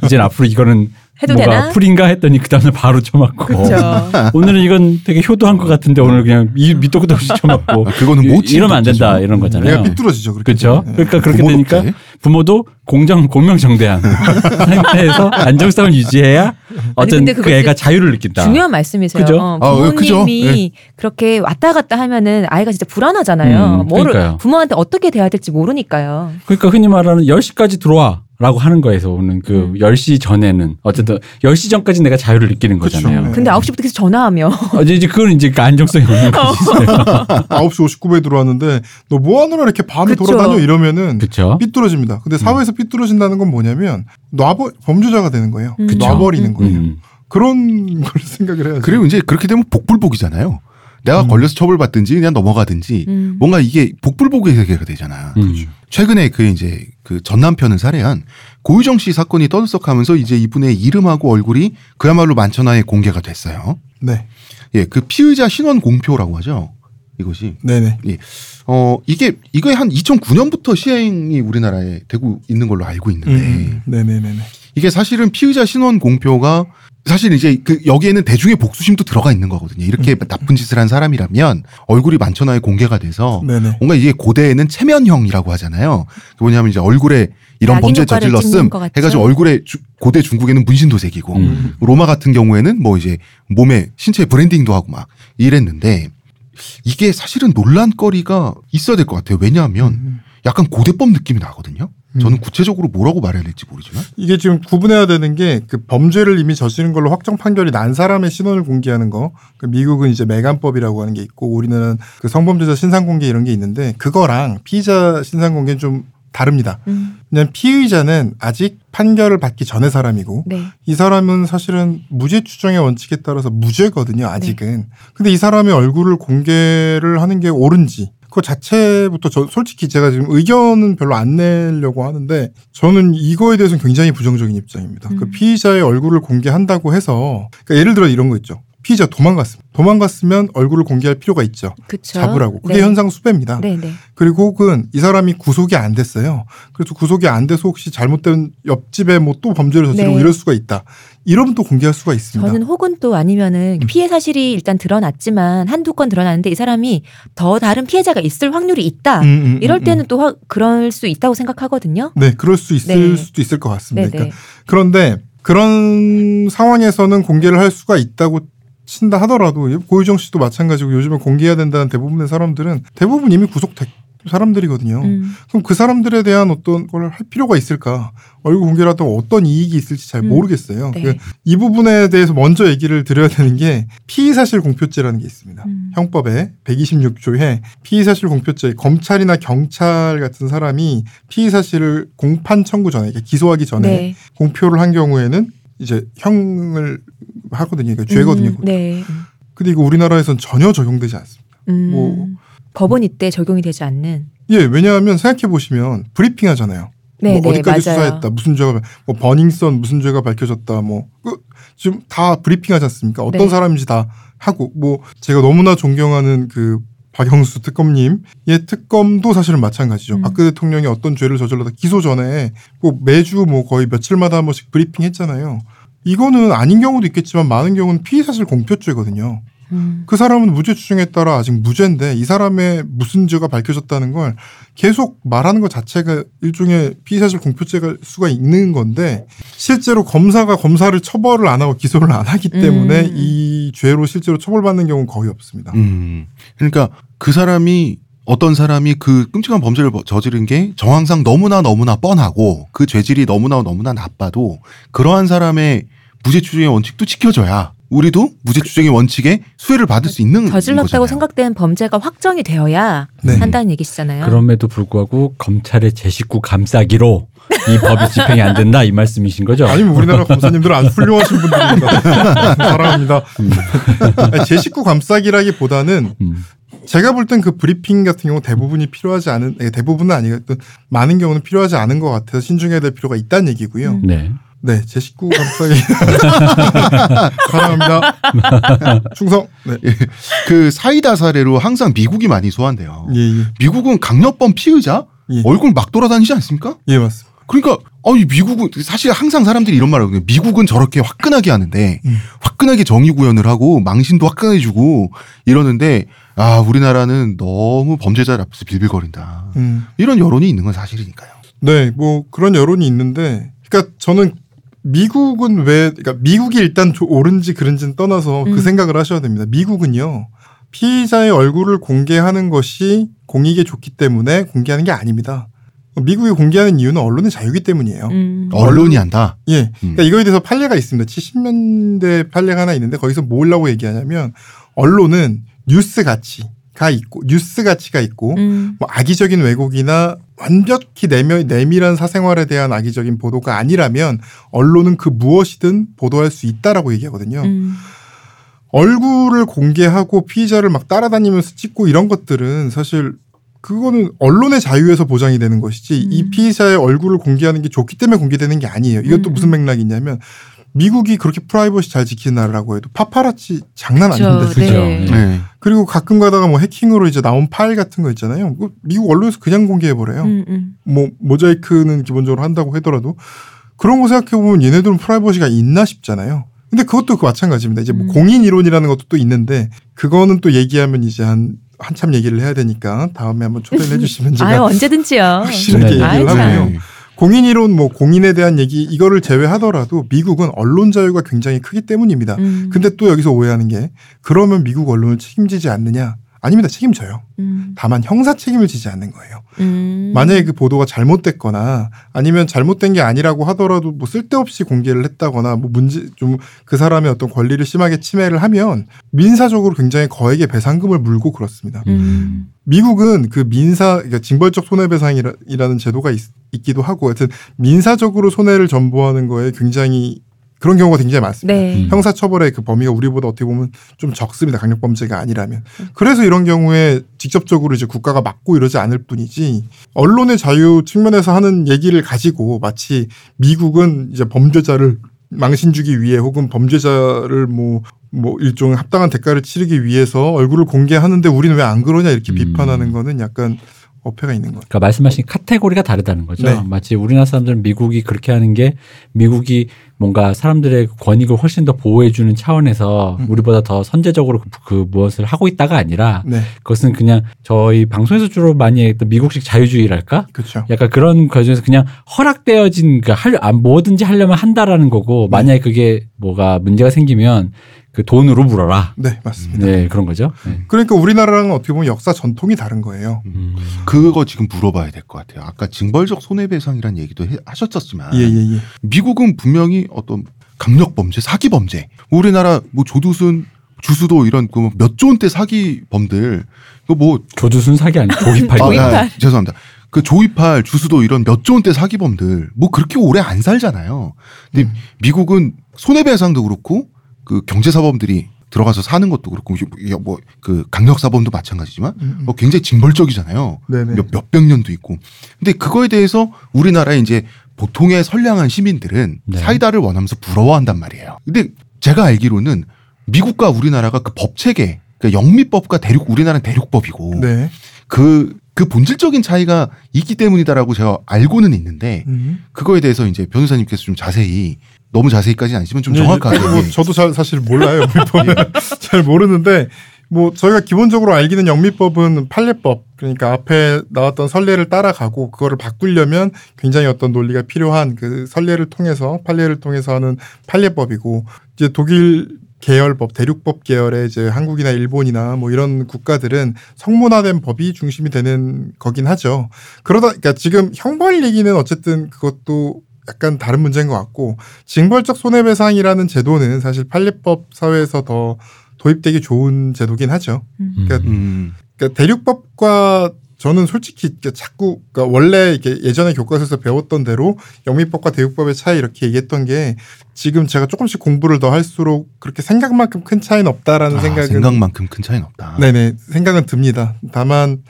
D: 이제 앞으로 이거는
A: 해도
D: 뭐가
A: 되나?
D: 풀인가 했더니 그 다음날 바로 쳐맞고. *laughs* 오늘은 이건 되게 효도한 것 같은데 오늘 그냥 이 밑도 끝도 없이 쳐맞고
C: 아, 그거는 못
D: 이- 이러면 안 된다. 이런 거잖아요.
B: 내가 삐뚤어지죠. 그렇게
D: 그렇죠.
B: 네.
D: 그러니까 그렇게 되니까
C: 돼.
D: 부모도 공정 공명정대한 *laughs* 상태에서 안정성을 유지해야 어떤 그 애가 자유를 느낀다.
A: 중요한 말씀이세요.
D: 그죠?
A: 어,
C: 아, 그죠?
A: 부모님이 그렇게 왔다 갔다 하면은 아이가 진짜 불안하잖아요.
D: 음,
A: 뭐를
D: 그러니까요.
A: 부모한테 어떻게 대해야 될지 모르니까요.
D: 그러니까 흔히 말하는 10시까지 들어와. 라고 하는 거에서 오는 그
A: 음.
D: 10시 전에는 어쨌든 10시 전까지 내가 자유를 느끼는
B: 그쵸.
D: 거잖아요.
B: 네.
A: 근데 9시부터 계속 전화하며
D: 어, 이제 이제 그건 이제 그 안정성이 없는 *laughs* 거지. *laughs*
B: 9시 59분에 들어왔는데 너 뭐 하느라 이렇게 밤에
A: 그쵸.
B: 돌아다녀 이러면
D: 그렇죠.
B: 삐뚤어집니다. 근데 사회에서 삐뚤어진다는 건 뭐냐면 놔버 범죄자가 되는 거예요.
A: 음. 그쵸.
B: 놔버리는 거예요.
D: 음.
B: 그런 걸 생각을 해야죠.
C: 그리고 이제 그렇게 되면 복불복이잖아요. 내가
B: 음.
C: 걸려서 처벌받든지 그냥 넘어가든지
A: 음.
C: 뭔가 이게 복불복의 세계가 되잖아.
D: 음.
C: 최근에 그 이제 그 전 남편을 살해한 고유정 씨 사건이 떠들썩하면서 이제 이분의 이름하고 얼굴이 그야말로 만천하에 공개가 됐어요.
B: 네,
C: 예, 그 피의자 신원 공표라고 하죠. 이것이
B: 네네.
C: 어 이게 이거에 한 2009년부터 시행이 우리나라에 되고 있는 걸로 알고 있는데
B: 음, 네네네네.
C: 이게 사실은 피의자 신원 공표가 사실 이제 그 여기에는 대중의 복수심도 들어가 있는 거거든요. 이렇게 나쁜 짓을 한 사람이라면 얼굴이 만천하에 공개가 돼서
B: 네네.
C: 뭔가 이게 고대에는 체면형이라고 하잖아요. 그 뭐냐면 이제 얼굴에 이런 범죄 저질렀음? 해가지고 얼굴에 주- 고대 중국에는 문신도 새기고
D: 음.
C: 로마 같은 경우에는 뭐 이제 몸에 신체 브랜딩도 하고 막 이랬는데 이게 사실은 논란거리가 있어야 될 것 같아요. 왜냐하면
B: 음.
C: 약간 고대법 느낌이 나거든요. 저는 구체적으로 뭐라고 말해야 될지 모르지만
B: 이게 지금 구분해야 되는 게 그 범죄를 이미 저지른 걸로 확정 판결이 난 사람의 신원을 공개하는 거. 그 미국은 이제 매간법이라고 하는 게 있고 우리는 그 성범죄자 신상 공개 이런 게 있는데 그거랑 피의자 신상 공개는 좀 다릅니다.
A: 음.
B: 왜냐면 피의자는 아직 판결을 받기 전의 사람이고
A: 네.
B: 이 사람은 사실은 무죄 추정의 원칙에 따라서 무죄거든요. 아직은.
A: 네.
B: 근데 이 사람의 얼굴을 공개를 하는 게 옳은지 그 자체부터 저 솔직히 제가 지금 의견은 별로 안 내려고 하는데 저는 이거에 대해서는 굉장히 부정적인 입장입니다.
A: 음.
B: 그 피의자의 얼굴을 공개한다고 해서 그러니까 예를 들어 이런 거 있죠. 피의자 도망갔습니다. 도망갔으면 얼굴을 공개할 필요가 있죠.
A: 그쵸.
B: 잡으라고. 그게
A: 네.
B: 현상 수배입니다.
A: 네, 네.
B: 그리고 혹은 이 사람이 구속이 안 됐어요. 그래서 구속이 안 돼서 혹시 잘못된 옆집에 뭐 또 범죄를 저지르고
A: 네.
B: 이럴 수가 있다. 이러면 또 공개할 수가 있습니다.
A: 저는 혹은 또 아니면은
B: 음.
A: 피해 사실이 일단 드러났지만 한두 건 드러났는데 이 사람이 더 다른 피해자가 있을 확률이 있다.
B: 음, 음,
A: 이럴
B: 음,
A: 때는 또 화- 그럴 수 있다고 생각하거든요.
B: 음. 네, 그럴 수 있을
A: 네.
B: 수도 있을 것 같습니다.
A: 네, 네.
B: 그러니까 그런데 그런 상황에서는 공개를 할 수가 있다고 친다 하더라도 고유정 씨도 마찬가지고 요즘에 공개해야 된다는 대부분의 사람들은 대부분 이미 구속된 사람들이거든요.
A: 음.
B: 그럼 그 사람들에 대한 어떤 걸 할 필요가 있을까? 얼굴 하다가 어떤 이익이 있을지 잘
A: 음.
B: 모르겠어요.
A: 네.
B: 그 이 부분에 대해서 먼저 얘기를 드려야 되는 게 피의사실 공표죄라는 게 있습니다.
A: 음.
B: 형법에 126조에 피의사실 공표죄 검찰이나 경찰 같은 사람이 피의사실을 공판 청구 전에 그러니까 기소하기 전에
A: 네.
B: 공표를 한 경우에는 이제 형을 하거든요. 그러니까 죄거든요.
A: 음, 네.
B: 근데 이거 우리나라에선 전혀 적용되지 않습니다.
A: 음.
B: 뭐.
A: 법원 이때 적용이 되지 않는.
B: 예, 왜냐하면 생각해 보시면 브리핑 하잖아요.
A: 네,
B: 뭐
A: 네,
B: 어디까지
A: 맞아요.
B: 수사했다, 무슨 죄가 뭐 버닝썬 무슨 죄가 밝혀졌다, 뭐 그, 지금 다 브리핑하지 않습니까? 어떤
A: 네.
B: 사람인지 다 하고 뭐 제가 너무나 존경하는 그 박영수 특검님의 특검도 사실은 마찬가지죠.
A: 음.
B: 박근혜 대통령이 어떤 죄를 저질러다 기소 전에 뭐 매주 뭐 거의 며칠마다 한 번씩 브리핑 했잖아요. 이거는 아닌 경우도 있겠지만 많은 경우는 피의사실 공표죄거든요.
A: 음.
B: 그 사람은 무죄 추정에 따라 아직 무죄인데 이 사람의 무슨 죄가 밝혀졌다는 걸 계속 말하는 것 자체가 일종의 피의사실 공표죄가 수가 있는 건데 실제로 검사가 검사를 처벌을 안 하고 기소를 안 하기 때문에
A: 음.
B: 이 죄로 실제로 처벌받는 경우는 거의 없습니다.
C: 음. 그러니까 그 사람이 어떤 사람이 그 끔찍한 범죄를 버- 저지른 게 정황상 너무나 너무나 뻔하고 그 죄질이 너무나 너무나 나빠도 그러한 사람의 무죄 추정의 원칙도 지켜져야 우리도 무죄 추정의 원칙에 수혜를 받을 수 있는
A: 저질렀다고
C: 거잖아요.
A: 생각된 범죄가 확정이 되어야
B: 네.
A: 한다는 얘기시잖아요.
D: 그럼에도 불구하고 검찰의 제 식구 감싸기로 이 법이 집행이 안 된다 이 말씀이신 거죠?
B: 아니면 우리나라 검사님들은 아주 훌륭하신 분들입니다. *laughs* 사랑합니다. 아니, 제 식구 감싸기라기보다는
D: 음.
B: 제가 볼 땐 그 브리핑 같은 경우 대부분이 필요하지 않은 아니, 대부분은 아니겠든 많은 경우는 필요하지 않은 것 같아서 신중해야 될 필요가 있다는 얘기고요.
A: 음.
D: 네.
B: 네, 제 식구 감싸기 *laughs* 사랑합니다. 충성. 네,
C: 그 사이다 사례로 항상 미국이 많이 소환돼요.
B: 예, 예,
C: 미국은 강력범 피의자
B: 예.
C: 얼굴 막 돌아다니지 않습니까?
B: 예, 맞습니다.
C: 그러니까 아니 미국은 사실 항상 사람들이 이런 말을 하거든요. 미국은 저렇게 화끈하게 하는데
B: 음.
C: 화끈하게 정의 구현을 하고 망신도 화끈하게 주고 이러는데 아 우리나라는 너무 범죄자 앞에서 빌빌거린다.
B: 음.
C: 이런 여론이 있는 건 사실이니까요.
B: 네, 뭐 그런 여론이 있는데, 그러니까 저는 미국은 왜, 그러니까 미국이 일단 조- 옳은지 그른지는 떠나서
A: 음.
B: 그 생각을 하셔야 됩니다. 미국은요, 피의자의 얼굴을 공개하는 것이 공익에 좋기 때문에 공개하는 게 아닙니다. 미국이 공개하는 이유는 언론의 자유이기 때문이에요.
A: 음.
C: 언론이 한다.
B: 예. 그러니까 이거에 대해서 판례가 있습니다. 70년대 판례가 하나 있는데 거기서 뭐라고 얘기하냐면 언론은 뉴스 가치가 있고 뉴스 가치가 있고
A: 음.
B: 뭐 악의적인 왜곡이나 완벽히 내밀, 내밀한 사생활에 대한 악의적인 보도가 아니라면 언론은 그 무엇이든 보도할 수 있다라고 얘기하거든요.
A: 음.
B: 얼굴을 공개하고 피의자를 막 따라다니면서 찍고 이런 것들은 사실 그거는 언론의 자유에서 보장이 되는 것이지
A: 음.
B: 이 피의자의 얼굴을 공개하는 게 좋기 때문에 공개되는 게 아니에요. 이것도
A: 음.
B: 무슨 맥락이 있냐면 미국이 그렇게 프라이버시 잘 지키는 나라라고 해도 파파라치 장난. 아닙니다.
A: 네.
D: 그죠.
C: 네.
B: 그리고 가끔 가다가 뭐 해킹으로 이제 나온 파일 같은 거 있잖아요. 그거 미국 언론에서 그냥 공개해 버려요.
A: 음, 음.
B: 뭐 모자이크는 기본적으로 한다고 하더라도 그런 거 생각해 보면 얘네들은 프라이버시가 있나 싶잖아요. 근데 그것도 그 마찬가지입니다. 이제 뭐
A: 음.
B: 공인 이론이라는 것도 또 있는데 그거는 또 얘기하면 이제 한 한참 얘기를 해야 되니까 다음에 한번 초대를 *laughs* 해주시면 제가
A: 아유 언제든지요.
B: 확실하게
D: 네.
B: 얘기를
A: 아유, 참.
B: 하고요.
C: 네.
B: 공인 이론 뭐 공인에 대한 얘기 이거를 제외하더라도 미국은 언론 자유가 굉장히 크기 때문입니다.
A: 음.
B: 근데 또 여기서 오해하는 게 그러면 미국 언론을 책임지지 않느냐? 아닙니다. 책임져요.
A: 음.
B: 다만 형사 책임을 지지 않는 거예요.
A: 음.
B: 만약에 그 보도가 잘못됐거나 아니면 잘못된 게 아니라고 하더라도 뭐 쓸데없이 공개를 했다거나 뭐 문제 좀 그 사람의 어떤 권리를 심하게 침해를 하면 민사적으로 굉장히 거액의 배상금을 물고 그렇습니다.
A: 음.
B: 미국은 그 민사 그러니까 징벌적 손해배상이라는 제도가 있, 기도 하고 하여튼 민사적으로 손해를 전보하는 거에 굉장히 그런 경우가 굉장히 많습니다.
A: 네.
D: 음.
B: 형사처벌의 그 범위가 우리보다 어떻게 보면 좀 적습니다. 강력범죄가 아니라면. 그래서 이런 경우에 직접적으로 이제 국가가 막고 이러지 않을 뿐이지 언론의 자유 측면에서 하는 얘기를 가지고 마치 미국은 이제 범죄자를 망신 주기 위해 혹은 범죄자를 뭐, 뭐 일종의 합당한 대가를 치르기 위해서 얼굴을 공개하는데 우리는 왜 안 그러냐 이렇게
D: 음.
B: 비판하는 거는 약간 어폐가 있는 거죠.
D: 그러니까 말씀하신 카테고리가 다르다는 거죠.
B: 네.
D: 마치 우리나라 사람들은 미국이 그렇게 하는 게 미국이 뭔가 사람들의 권익을 훨씬 더 보호해주는 차원에서
B: 음.
D: 우리보다 더 선제적으로 그, 그 무엇을 하고 있다가 아니라
B: 네.
D: 그것은 그냥 저희 방송에서 주로 많이 했던 미국식 자유주의랄까?
B: 그렇죠.
D: 약간 그런 과정에서 그냥 허락되어진 그 할, 아, 뭐든지 하려면 한다라는 거고 만약에 그게 뭐가 문제가 생기면 그 돈으로 물어라.
B: 네, 맞습니다.
D: 네, 그런 거죠. 네.
B: 그러니까 우리나라랑 어떻게 보면 역사 전통이 다른 거예요.
D: 음.
C: 그거 지금 물어봐야 될 것 같아요. 아까 징벌적 손해배상이라는 얘기도 해- 하셨었지만
B: 예, 예, 예.
C: 미국은 분명히 어떤 강력 범죄, 사기 범죄. 우리나라 뭐 조두순, 주수도 이런 그몇조 원대 사기 범들 그 뭐
D: 조두순 사기 아니고 조기팔.
C: 아,
A: 조이팔.
C: 아, 죄송합니다. 그 조이팔, 주수도 이런 몇조 원대 사기범들 뭐 그렇게 오래 안 살잖아요. 근데
B: 음.
C: 미국은 손해배상도 그렇고 그 경제사범들이 들어가서 사는 것도 그렇고 뭐그 강력 사범도 마찬가지지만
B: 음, 음.
C: 어, 굉장히 징벌적이잖아요.
B: 네네.
C: 몇 몇백 년도 있고. 근데 그거에 대해서 우리나라에 이제 보통의 선량한 시민들은
D: 네.
C: 사이다를 원하면서 부러워한단 말이에요. 근데 제가 알기로는 미국과 우리나라가 그 법 체계, 그러니까 영미법과 대륙 우리나라는 대륙법이고
B: 네.
C: 그, 그 본질적인 차이가 있기 때문이다라고 제가 알고는 있는데
B: 음.
C: 그거에 대해서 이제 변호사님께서 좀 자세히 너무 자세히까지는 아니지만 좀
B: 예,
C: 정확하게
B: 예. 뭐 저도 잘 사실 몰라요. *laughs* 영미법은 잘 모르는데 뭐 저희가 기본적으로 알기는 영미법은 판례법 그러니까 앞에 나왔던 선례를 따라가고 그거를 바꾸려면 굉장히 어떤 논리가 필요한 그 선례를 통해서 판례를 통해서 하는 판례법이고 이제 독일 계열법, 대륙법 계열의 이제 한국이나 일본이나 뭐 이런 국가들은 성문화된 법이 중심이 되는 거긴 하죠. 그러다 그러니까 지금 형벌 얘기는 어쨌든 그것도 약간 다른 문제인 것 같고 징벌적 손해배상이라는 제도는 사실 판례법 사회에서 더 도입되기 좋은 제도긴 하죠. 그러니까,
C: 음.
B: 그러니까 대륙법과 저는 솔직히 자꾸 그러니까 원래 이렇게 예전에 교과서에서 배웠던 대로 영미법과 대륙법의 차이 이렇게 얘기했던 게 지금 제가 조금씩 공부를 더 할수록 그렇게 생각만큼 큰 차이는 없다라는
C: 아,
B: 생각은
C: 생각만큼 큰 차이는 없다.
B: 네네 생각은 듭니다. 다만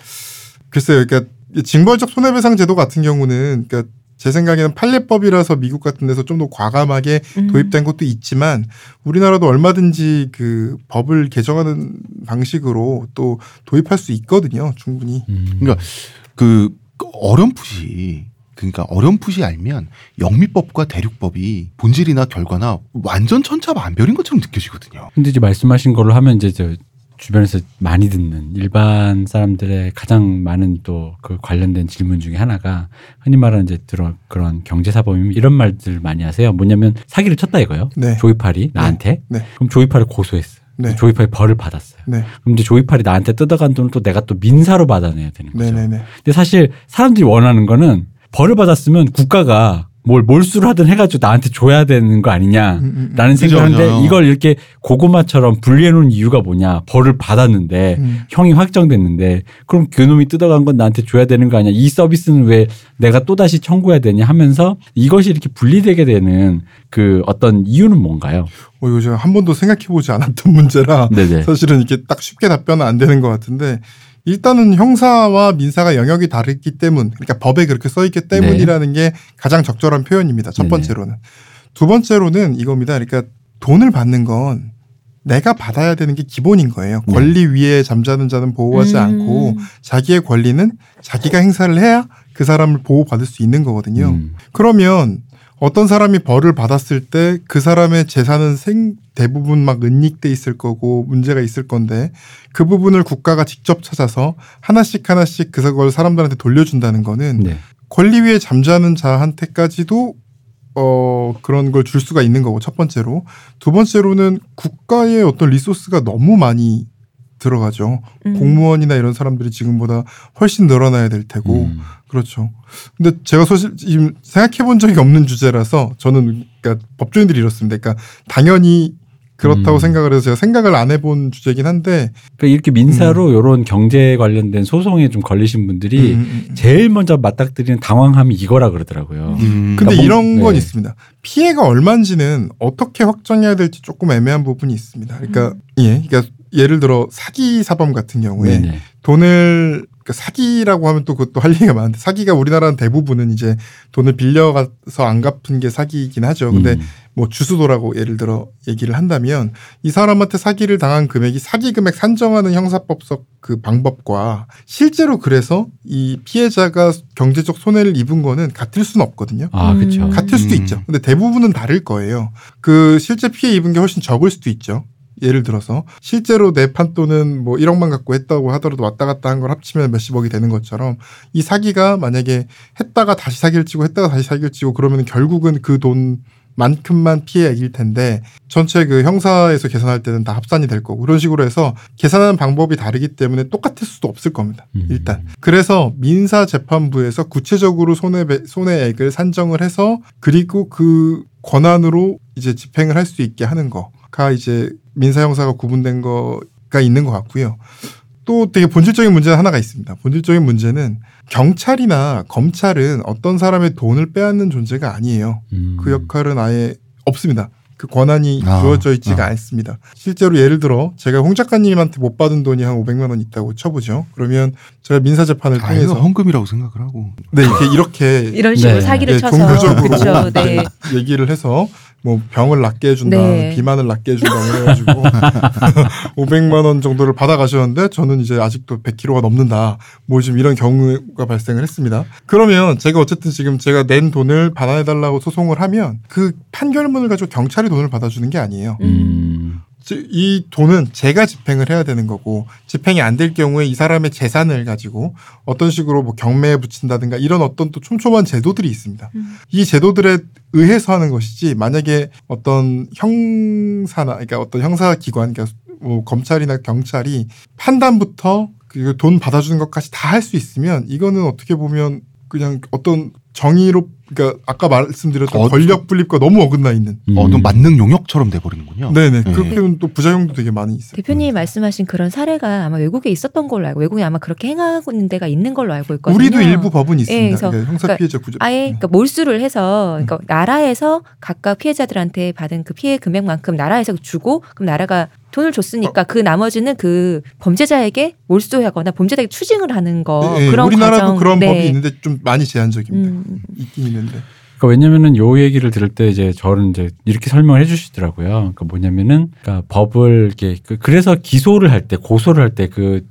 B: 글쎄요, 그러니까 징벌적 손해배상 제도 같은 경우는 그러니까 제 생각에는 판례법이라서 미국 같은 데서 좀 더 과감하게
A: 음.
B: 도입된 것도 있지만 우리나라도 얼마든지 그 법을 개정하는 방식으로 또 도입할 수 있거든요, 충분히.
D: 음.
C: 그러니까 그 어렴풋이 그러니까 어렴풋이 알면 영미법과 대륙법이 본질이나 결과나 완전 천차만별인 것처럼 느껴지거든요.
D: 근데 이제 말씀하신 걸로 하면 이제 저 주변에서 많이 듣는 일반 사람들의 가장 많은 또 그 관련된 질문 중에 하나가 흔히 말하는 이제 들어 그런 경제사범이면 이런 말들 많이 하세요. 뭐냐면 사기를 쳤다 이거요.
B: 네.
D: 조이팔이 나한테.
B: 네.
D: 그럼 조이팔을 고소했어.
B: 네.
D: 조이팔이 벌을 받았어요.
B: 네,
D: 그럼 이제 조이팔이 나한테 뜯어간 돈을 또 내가 또 민사로 받아내야 되는 거죠.
B: 네, 네, 네.
D: 근데 사실 사람들이 원하는 거는 벌을 받았으면 국가가 뭘 몰수를 하든 해가지고 나한테 줘야 되는 거 아니냐.
B: 음, 음,
D: 라는 생각하는데
C: 그죠.
D: 이걸 이렇게 고구마처럼 분리해 놓은 이유가 뭐냐. 벌을 받았는데
B: 음.
D: 형이 확정됐는데 그럼 그놈이 뜯어간 건 나한테 줘야 되는 거 아니야. 이 서비스는 왜 내가 또 다시 청구해야 되냐 하면서 이것이 이렇게 분리되게 되는 그 어떤 이유는 뭔가요?
B: 어, 이거 제가 한 번도 생각해 보지 않았던 문제라
D: 네네.
B: 사실은 이렇게 딱 쉽게 답변은 안 되는 것 같은데 일단은 형사와 민사가 영역이 다르기 때문, 그러니까 법에 그렇게 써 있기 때문이라는 게 가장 적절한 표현입니다. 첫
D: 네네.
B: 번째로는. 두 번째로는 이겁니다. 그러니까 돈을 받는 건 내가 받아야 되는 게 기본인 거예요.
D: 네.
B: 권리 위에 잠자는 자는 보호하지
A: 음.
B: 않고 자기의 권리는 자기가 행사를 해야 그 사람을 보호받을 수 있는 거거든요.
D: 음.
B: 그러면 어떤 사람이 벌을 받았을 때 그 사람의 재산은 생 대부분 막 은닉돼 있을 거고 문제가 있을 건데 그 부분을 국가가 직접 찾아서 하나씩 하나씩 그걸 사람들한테 돌려준다는 거는
D: 네.
B: 권리 위에 잠자는 자한테까지도 어 그런 걸 줄 수가 있는 거고 첫 번째로 두 번째로는 국가의 어떤 리소스가 너무 많이 들어가죠.
A: 음.
B: 공무원이나 이런 사람들이 지금보다 훨씬 늘어나야 될 테고
D: 음.
B: 그렇죠. 근데 제가 사실 지금 생각해 본 적이 없는 주제라서 저는 그러니까 법조인들이 이렇습니다. 그러니까 당연히 그렇다고
D: 음.
B: 생각을 해서 제가 생각을 안 해본 주제긴 한데
D: 그러니까 이렇게 민사로 이런 경제 관련된 소송에 좀 걸리신 분들이
B: 음, 음, 음.
D: 제일 먼저 맞닥뜨리는 당황함이 이거라 그러더라고요.
C: 음.
B: 근데
D: 그러니까 뭔-
B: 이런 건
D: 네.
B: 있습니다. 피해가 얼마인지는 어떻게 확정해야 될지 조금 애매한 부분이 있습니다. 그러니까 예, 그러니까 예를 들어 사기 사범 같은 경우에
D: 네네.
B: 돈을 그러니까 사기라고 하면 또 그것도 할 얘기가 많은데 사기가 우리나라는 대부분은 이제 돈을 빌려가서 안 갚은 게 사기이긴 하죠. 근데
D: 음.
B: 뭐 주수도라고 예를 들어 얘기를 한다면 이 사람한테 사기를 당한 금액이 사기 금액 산정하는 형사법적 그 방법과 실제로 그래서 이 피해자가 경제적 손해를 입은 거는 같을 수는 없거든요.
D: 아, 그렇죠.
A: 음.
B: 같을 수도
C: 음.
B: 있죠. 근데 대부분은 다를 거예요. 그 실제 피해 입은 게 훨씬 적을 수도 있죠. 예를 들어서 실제로 내 판돈은 뭐 1억만 갖고 했다고 하더라도 왔다 갔다 한 걸 합치면 몇십억이 되는 것처럼 이 사기가 만약에 했다가 다시 사기를 치고 했다가 다시 사기를 치고 그러면 결국은 그 돈만큼만 피해액일 텐데 전체 그 형사에서 계산할 때는 다 합산이 될 거고 그런 식으로 해서 계산하는 방법이 다르기 때문에 똑같을 수도 없을 겁니다.
D: 음.
B: 일단 그래서 민사 재판부에서 구체적으로 손해 손해액을 산정을 해서 그리고 그 권한으로 이제 집행을 할 수 있게 하는 거 가 이제 민사 형사가 구분된 거가 있는 것 같고요. 또 되게 본질적인 문제는 하나가 있습니다. 본질적인 문제는 경찰이나 검찰은 어떤 사람의 돈을 빼앗는 존재가 아니에요.
D: 음.
B: 그 역할은 아예 없습니다. 그 권한이
C: 아,
B: 주어져 있지가
C: 아.
B: 않습니다. 실제로 예를 들어 제가 홍 작가님한테 못 받은 돈이 한 500만 원 있다고 쳐보죠. 그러면 제가 민사 재판을
C: 아,
B: 통해서
C: 헌금이라고 생각을 하고.
B: 네 이렇게 이렇게
A: 이런 식으로
D: 네.
A: 사기를
B: 네,
A: 쳐서
B: 종교적으로
A: 그렇죠. 네. *laughs*
B: 얘기를 해서 뭐 병을 낫게 해준다,
A: 네.
B: 비만을 낫게 해준다 그래가지고 500만 *laughs* 원 정도를 받아가셨는데 저는 이제 아직도 100kg가 넘는다. 뭐 지금 이런 경우가 발생을 했습니다. 그러면 제가 어쨌든 지금 제가 낸 돈을 반환해달라고 소송을 하면 그 판결문을 가지고 경찰이 돈을 받아주는 게 아니에요.
D: 음.
B: 즉, 이 돈은 제가 집행을 해야 되는 거고 집행이 안 될 경우에 이 사람의 재산을 가지고 어떤 식으로 뭐 경매에 붙인다든가 이런 어떤 또 촘촘한 제도들이 있습니다.
A: 음.
B: 이 제도들에 의해서 하는 것이지 만약에 어떤 형사나 그러니까 어떤 형사 기관 그러니까 뭐 검찰이나 경찰이 판단부터 그돈 받아주는 것까지 다 할 수 있으면 이거는 어떻게 보면 그냥 어떤 정의로 그러니까 아까 말씀드렸던
C: 어,
B: 권력 분립과 너무 어긋나 있는
D: 음.
C: 어떤 만능 용역처럼 돼 버리는군요.
B: 네네
C: 네.
B: 그렇게 하면 또 부작용도 되게 많이 있어요.
A: 대표님이 말씀하신 그런 사례가 아마 외국에 있었던 걸로 알고 외국에 아마 그렇게 행하고 있는 데가 있는 걸로 알고 있거든요.
B: 우리도 일부 법은 있습니다.
A: 예, 그래서
B: 그러니까 형사
A: 그러니까
B: 피해자 구제.
A: 아예
B: 네.
A: 그러니까 몰수를 해서 그러니까 나라에서 각각 피해자들한테 받은 그 피해 금액만큼 나라에서 주고 그럼 나라가 돈을 줬으니까
B: 어.
A: 그 나머지는 그 범죄자에게 몰수하거나 범죄자에게 추징을 하는 거
B: 네,
A: 그런
B: 우리나라도
A: 과정.
B: 그런
A: 네.
B: 법이 있는데 좀 많이 제한적입니다.
A: 음.
B: 있긴 있는데.
D: 그러니까 왜냐면은 요 얘기를 들을 때 이제 저는 이제 이렇게 설명을 해주시더라고요. 그러니까 뭐냐면은 그러니까 법을 이렇게 그- 그래서 기소를 할 때 고소를 할 때 그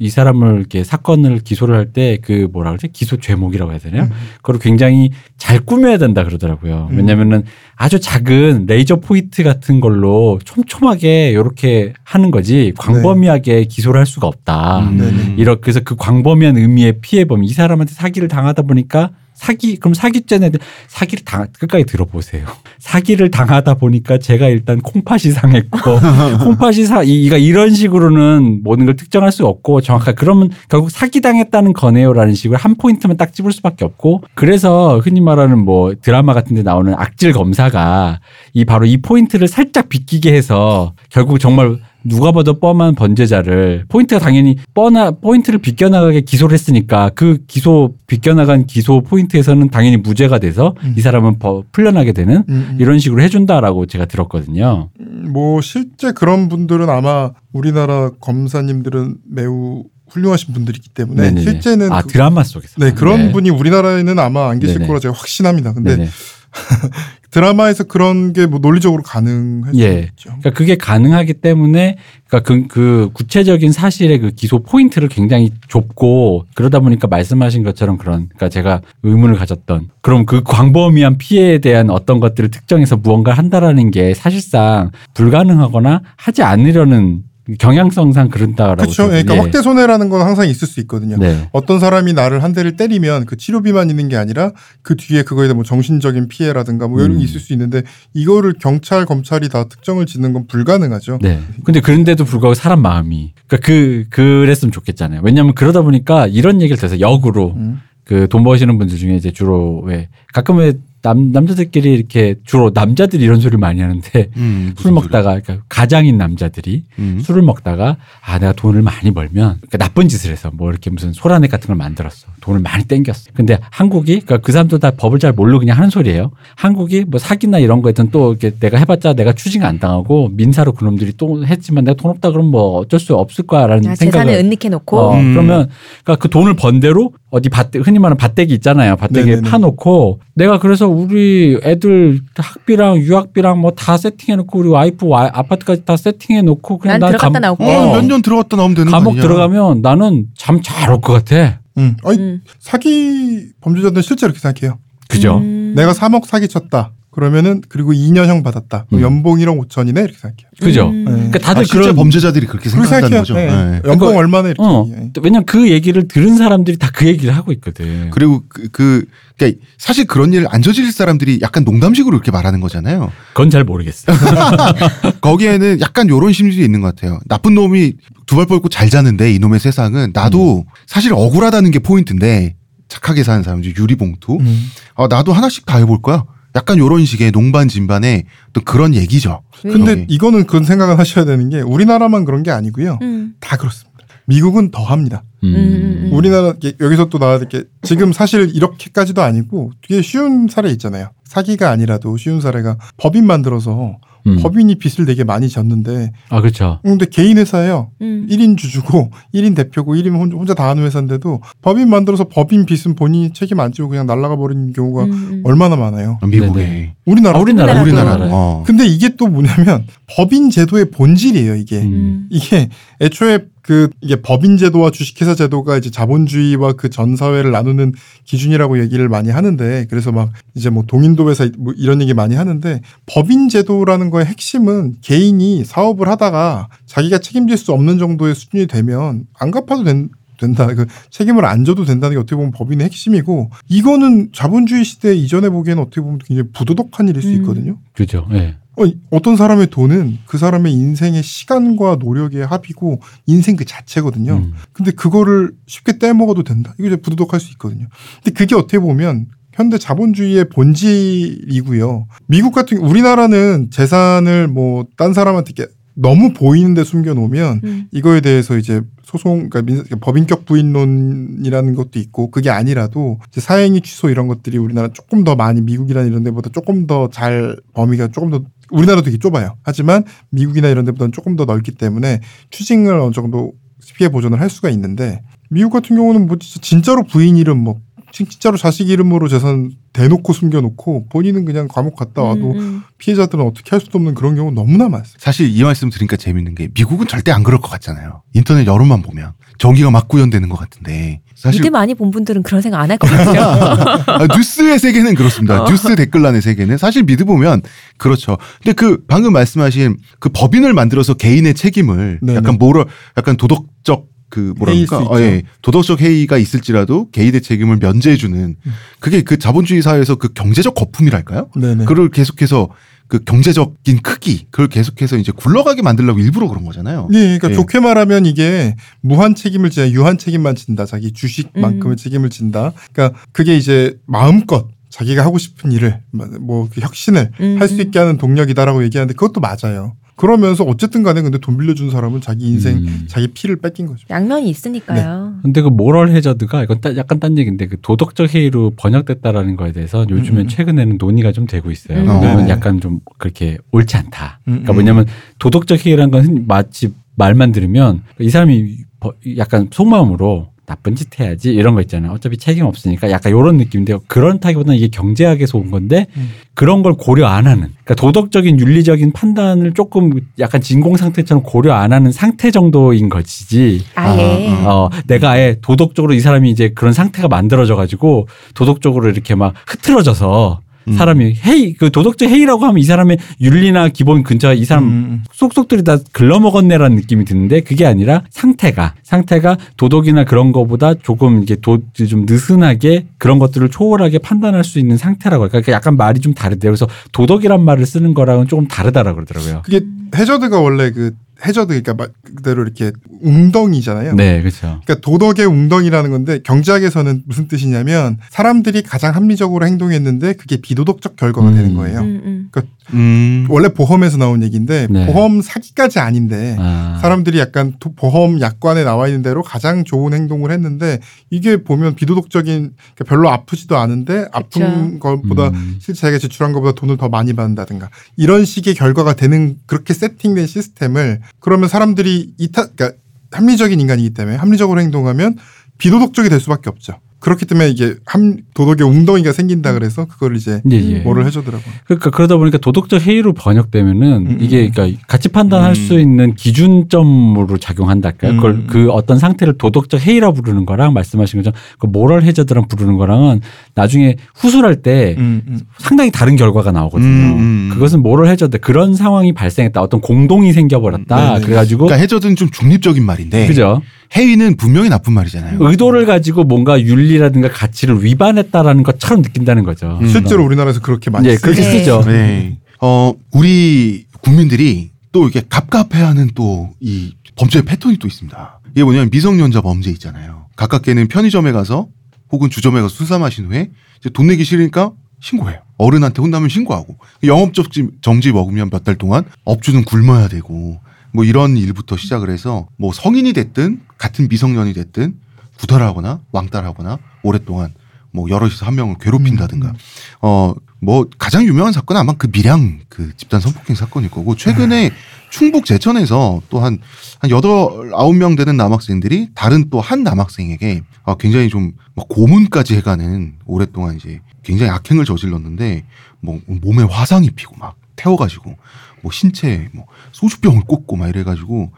D: 이 사람을 이렇게 사건을 기소를 할 때 그 뭐라 그러지 기소 죄목이라고 해야 되나요?
B: 음.
D: 그걸 굉장히 잘 꾸며야 된다 그러더라고요.
B: 음.
D: 왜냐면은 아주 작은 레이저 포인트 같은 걸로 촘촘하게 이렇게 하는 거지 광범위하게 기소를 할 수가 없다.
C: 음.
B: 네네.
D: 이렇게 해서 그 광범위한 의미의 피해 범위 이 사람한테 사기를 당하다 보니까 사기 그럼 사기죄는 사기를 당 끝까지 들어보세요. *laughs* 사기를 당하다 보니까 제가 일단 콩팥이 상했고 *laughs* 콩팥이 사 이- 이가 이런 식으로는 모든 걸 특정할 수 없고 정확하게 그러면 결국 사기 당했다는 거네요라는 식으로 한 포인트만 딱 집을 수밖에 없고 그래서 흔히 말하는 뭐 드라마 같은 데 나오는 악질 검사가 이 바로 이 포인트를 살짝 비끼게 해서 결국 정말 누가 봐도 뻔한 범죄자를 포인트가 당연히 뻔한 포인트를 비껴나가게 기소를 했으니까 그 기소 비껴나간 기소 포인트에서는 당연히 무죄가 돼서
B: 음.
D: 이 사람은 버- 풀려나게 되는
B: 음, 음.
D: 이런 식으로 해준다라고 제가 들었거든요.
B: 음, 뭐 실제 그런 분들은 아마 우리나라 검사님들은 매우 훌륭하신 분들이기 때문에
D: 네네네.
B: 실제는
D: 아
B: 그-
D: 드라마 속에서
B: 네 그런
D: 네.
B: 분이 우리나라에는 아마 안 계실
D: 네네.
B: 거라 제가 확신합니다. 근데. *laughs* 드라마에서 그런 게 뭐 논리적으로 가능할 수
D: 예. 그러니까 그게 가능하기 때문에 그러니까 그, 그 구체적인 사실의 그 기소 포인트를 굉장히 좁고 그러다 보니까 말씀하신 것처럼 그런 그러니까 제가 의문을 가졌던 그럼 그 광범위한 피해에 대한 어떤 것들을 특정해서 무언가 한다라는 게 사실상 불가능하거나 하지 않으려는 경향성상 그런다라고
B: 그렇죠. 그러니까
D: 예.
B: 확대 손해라는 건 항상 있을 수 있거든요.
D: 네.
B: 어떤 사람이 나를 한 대를 때리면 그 치료비만 있는 게 아니라 그 뒤에 그거에 대한 뭐 정신적인 피해라든가 뭐 이런
D: 음.
B: 게 있을 수 있는데 이거를 경찰 검찰이 다 특정을 짓는 건 불가능하죠.
D: 네. 근데 그런데도 불구하고 사람 마음이 그러니까 그 그랬으면 좋겠잖아요. 왜냐하면 그러다 보니까 이런 얘기를 들어서 역으로
B: 음.
D: 그돈 버시는 분들 중에 이제 주로 왜 가끔 왜 남, 남자들끼리 이렇게 주로 남자들이 이런 소리를 많이 하는데
C: 음, *laughs*
D: 술 먹다가 그러니까 가장인 남자들이
C: 음.
D: 술을 먹다가 아 내가 돈을 많이 벌면 그러니까 나쁜 짓을 해서 뭐 이렇게 무슨 소라넷 같은 걸 만들었어. 돈을 많이 땡겼어. 근데 한국이 그러니까 그 사람도 다 법을 잘 모르고 그냥 하는 소리예요. 한국이 뭐 사기나 이런 거에든 또 이렇게 내가 해봤자 내가 추징 안 당하고 민사로 그놈들이 또 했지만 내가 돈 없다 그러면 뭐 어쩔 수 없을 거야라는
A: 아,
D: 생각을
A: 재산을 은닉해 놓고?
D: 어,
C: 음.
D: 그러면 그러니까 그 돈을 번 대로 어디 밭대 흔히 말하는 밭대기 있잖아요. 밭대기에
B: 네네네.
D: 파놓고 내가 그래서 우리 애들 학비랑 유학비랑 뭐 다 세팅해놓고 우리 와이프 와, 아파트까지 다 세팅해놓고 그냥
A: 난
D: 난
A: 들어갔다
D: 감,
A: 나올게.
C: 어,
D: 어.
C: 몇년 들어갔다 나오면 되는 거
D: 감옥
C: 아니냐.
D: 들어가면 나는 잠 잘 올 것 같아.
B: 음. 아니,
A: 음.
B: 사기 범죄자들은 실제 이렇게 생각해요.
D: 그죠?
A: 음.
B: 내가 3억 사기 쳤다. 그러면은 그리고 2년형 받았다.
D: 음.
B: 연봉 1억 5천이네 이렇게 생각해요.
D: 그죠?
A: 음.
D: 그러니까
C: 아,
D: 다들
C: 실제
D: 그런
C: 범죄자들이 그렇게 생각한다는. 거죠.
B: 네.
C: 네.
B: 연봉
D: 그거-
B: 얼마나 이렇게.
D: 어.
B: 예.
D: 왜냐면 그 얘기를 들은 사람들이 다 그 얘기를 하고 있거든.
C: 그리고 그, 그 그러니까 사실 그런 일을 안 저질 사람들이 약간 농담식으로 이렇게 말하는 거잖아요.
D: 그건 잘 모르겠어. *laughs*
C: 거기에는 약간 요런 심리도 있는 것 같아요. 나쁜 놈이 두 발 뻗고 잘 자는데 이놈의 세상은 나도 사실 억울하다는 게 포인트인데 착하게 사는 사람 중 유리봉투.
B: 음.
C: 아, 나도 하나씩 다 해볼 거야. 약간 요런 식의 농반 진반의 또 그런 얘기죠.
B: 근데
C: 네.
B: 이거는 그런 생각을 하셔야 되는 게 우리나라만 그런 게 아니고요.
A: 음.
B: 다 그렇습니다. 미국은 더 합니다.
D: 음.
A: 음.
B: 우리나라 이게 여기서 또 나와야 될 게 지금 사실 이렇게까지도 아니고 되게 쉬운 사례 있잖아요. 사기가 아니라도 쉬운 사례가 법인 만들어서
D: 음.
B: 법인이 빚을 되게 많이 졌는데
D: 아 그렇죠.
B: 근데 개인 회사예요.
A: 음.
B: 1인 주주고 1인 대표고 1인 혼자, 다 하는 회사인데도 법인 만들어서 법인 빚은 본인이 책임 안 지고 그냥 날라가 버리는 경우가
A: 음, 음.
B: 얼마나 많아요.
C: 미국에
D: 네네.
B: 우리나라
D: 아, 우리나라.
A: 우리나라.
C: 어.
B: 근데 이게 또 뭐냐면 법인 제도의 본질이에요, 이게.
D: 음.
A: 음.
B: 이게 애초에 그 이게 법인 제도와 주식회사 제도가 이제 자본주의와 그 전 사회를 나누는 기준이라고 얘기를 많이 하는데 그래서 막 이제 뭐 동인도 회사 뭐 이런 얘기 많이 하는데 법인 제도라는 거의 핵심은 개인이 사업을 하다가 자기가 책임질 수 없는 정도의 수준이 되면 안 갚아도 된 된다. 그 책임을 안 져도 된다는 게 어떻게 보면 법인의 핵심이고 이거는 자본주의 시대 이전에 보기에는 어떻게 보면 굉장히 부도덕한 일일 수
A: 음.
B: 있거든요.
D: 그렇죠. 예.
B: 어, 어떤 사람의 돈은 그 사람의 인생의 시간과 노력의 합이고 인생 그 자체거든요.
D: 음.
B: 근데 그거를 쉽게 떼먹어도 된다. 이거 이제 부도덕할 수 있거든요. 근데 그게 어떻게 보면 현대 자본주의의 본질이고요. 미국 같은 우리나라는 재산을 뭐 딴 사람한테 이렇게 너무 보이는데 숨겨놓으면
A: 음.
B: 이거에 대해서 이제 소송, 그러니까 민- 법인격 부인론이라는 것도 있고 그게 아니라도 이제 사행위 취소 이런 것들이 우리나라 조금 더 많이 미국이나 이런 데보다 조금 더 잘 범위가 조금 더 우리나라도 되게 좁아요. 하지만 미국이나 이런 데보다는 조금 더 넓기 때문에 추징을 어느 정도 피해 보전을 할 수가 있는데 미국 같은 경우는 뭐 진짜 진짜로 부인 이름 뭐 진- 진짜로 자식 이름으로 재산 대놓고 숨겨놓고 본인은 그냥 감옥 갔다 와도
A: 음, 음.
B: 피해자들은 어떻게 할 수도 없는 그런 경우 너무나 많습니다.
C: 사실 이 말씀 드리니까 재밌는 게 미국은 절대 안 그럴 것 같잖아요. 인터넷 여론만 보면 전기가 막 구현되는 것 같은데 사실
A: 이게 많이 본 분들은 그런 생각 안 할 것 같아요. *laughs*
C: 아, 뉴스의 세계는 그렇습니다.
A: 어.
C: 뉴스 댓글란의 세계는 사실 믿어보면 그렇죠. 근데 그 방금 말씀하신 그 법인을 만들어서 개인의 책임을
B: 네네.
C: 약간 뭐라 약간 도덕적 그 뭐랄까. 어, 예. 도덕적 해이가 있을지라도 개인의 책임을 면제해주는 그게 그 자본주의 사회에서 그 경제적 거품이랄까요?
B: 네네.
C: 그걸 계속해서 그 경제적인 크기 그걸 계속해서 이제 굴러가게 만들려고 일부러 그런 거잖아요.
B: 예, 그러니까
C: 예.
B: 좋게 말하면 이게 무한 책임을 지냐 유한 책임만 진다. 자기 주식만큼의
A: 음.
B: 책임을 진다. 그러니까 그게 이제 마음껏 자기가 하고 싶은 일을 뭐그 혁신을
A: 음,
B: 할수
A: 음.
B: 있게 하는 동력이다라고 얘기하는데 그것도 맞아요. 그러면서 어쨌든 간에 근데 돈 빌려준 사람은 자기 인생,
D: 음.
B: 자기 피를 뺏긴 거죠.
A: 양면이 있으니까요.
D: 근데 그 모럴 해저드가 이건 따- 약간 딴 얘기인데 그 도덕적 해이로 번역됐다라는 거에 대해서 요즘엔
B: 음.
D: 최근에는 논의가 좀 되고 있어요.
A: 음.
D: 왜냐면
B: 네네.
D: 약간 좀 그렇게 옳지 않다.
B: 음,
D: 그러니까
B: 음.
D: 뭐냐면 도덕적 해이라는 건 마치 말만 들으면 이 사람이 버- 약간 속마음으로 나쁜 짓 해야지 이런 거 있잖아요. 어차피 책임 없으니까 약간 이런 느낌인데요. 그렇다기보다는 이게 경제학에서 온 건데
B: 음.
D: 그런 걸 고려 안 하는 그러니까 도덕적인 윤리적인 판단을 조금 약간 진공 상태처럼 고려 안 하는 상태 정도인 것이지.
A: 아예.
C: 아,
D: 어, 내가 아예 도덕적으로 이 사람이 이제 그런 상태가 만들어져 가지고 도덕적으로 이렇게 막 흐트러져서
C: 음.
D: 사람이 헤이 그 도덕적 해이라고 하면 이 사람의 윤리나 기본 근처 이 사람
B: 음,
D: 속속들이 다 글러먹었네라는 느낌이 드는데 그게 아니라 상태가 상태가 도덕이나 그런 거보다 조금 이게 도 좀 느슨하게 그런 것들을 초월하게 판단할 수 있는 상태라고 할까 그러니까 약간 말이 좀 다르대요. 그래서 도덕이란 말을 쓰는 거랑은 조금 다르다라고 그러더라고요.
B: 그게 해저드가 원래 그 해저드 그러니까 말 그대로 이렇게 웅덩이잖아요.
D: 네, 그렇죠.
B: 그러니까 도덕의 웅덩이라는 건데 경제학에서는 무슨 뜻이냐면 사람들이 가장 합리적으로 행동했는데 그게 비도덕적 결과가
D: 음.
B: 되는 거예요.
A: 음, 음.
C: 음.
B: 원래 보험에서 나온 얘기인데
D: 네.
B: 보험 사기까지 아닌데
D: 아.
B: 사람들이 약간 도- 보험 약관에 나와 있는 대로 가장 좋은 행동을 했는데 이게 보면 비도덕적인 그러니까 별로 아프지도 않은데 아픈 것보다
D: 음.
B: 실제 자기가 지출한 것보다 돈을 더 많이 받는다든가 이런 식의 결과가 되는 그렇게 세팅된 시스템을 그러면 사람들이 이타 그러니까 합리적인 인간이기 때문에 합리적으로 행동하면 비도덕적이 될 수밖에 없죠. 그렇기 때문에 이게 함 도덕의 웅덩이가 생긴다 그래서 그걸 이제
D: 예, 예.
B: 뭐를 해주더라고요.
D: 그러니까 그러다 보니까 도덕적 해이로 번역되면은
B: 음,
D: 이게 그러니까 가치 판단할
C: 음.
D: 수 있는 기준점으로 작용한달까요? 그걸
B: 음.
D: 그 어떤 상태를 도덕적 해이라 부르는 거랑 말씀하신 것처럼 그 모럴 해저드랑 부르는 거랑은 나중에 후술할 때
B: 음, 음.
D: 상당히 다른 결과가 나오거든요.
C: 음, 음.
D: 그것은 모럴 해저드 그런 상황이 발생했다. 어떤 공동이 생겨버렸다.
B: 음, 네네.
D: 그래가지고
C: 그러니까 해저드는 좀 중립적인 말인데
D: 그죠?
C: 해이는 분명히 나쁜 말이잖아요.
D: 의도를 가지고 뭔가 윤리라든가 가치를 위반했다라는 것처럼 느낀다는 거죠.
C: 음.
B: 실제로 우리나라에서 그렇게 많이
D: 예,
B: 쓰죠.
D: 그렇게
A: 네.
D: 쓰죠.
C: 네. 어, 우리 국민들이 또 이렇게 갑갑해하는 또 이 범죄 패턴이 또 있습니다. 이게 뭐냐면 미성년자 범죄 있잖아요. 가깝게는 편의점에 가서 혹은 주점에 가서 술사 마신 후에 이제 돈 내기 싫으니까 신고해요. 어른한테 혼나면 신고하고 영업 정지, 정지 먹으면 몇 달 동안 업주는 굶어야 되고 뭐 이런 일부터 시작을 해서 뭐 성인이 됐든 같은 미성년이 됐든 구달하거나 왕따하거나 오랫동안 뭐 여럿이서 한 명을 괴롭힌다든가. 어뭐 가장 유명한 사건은 아마 그 밀양 그 집단 성폭행 사건일 거고 최근에 충북 제천에서 또 한 한 여덟 아홉 명 되는 남학생들이 다른 또 한 남학생에게 아 굉장히 좀막 고문까지 해가는 오랫동안 이제 굉장히 악행을 저질렀는데 뭐 몸에 화상 입히고 막 태워가지고 뭐 신체에 뭐 소주병을 꽂고 막 이래가지고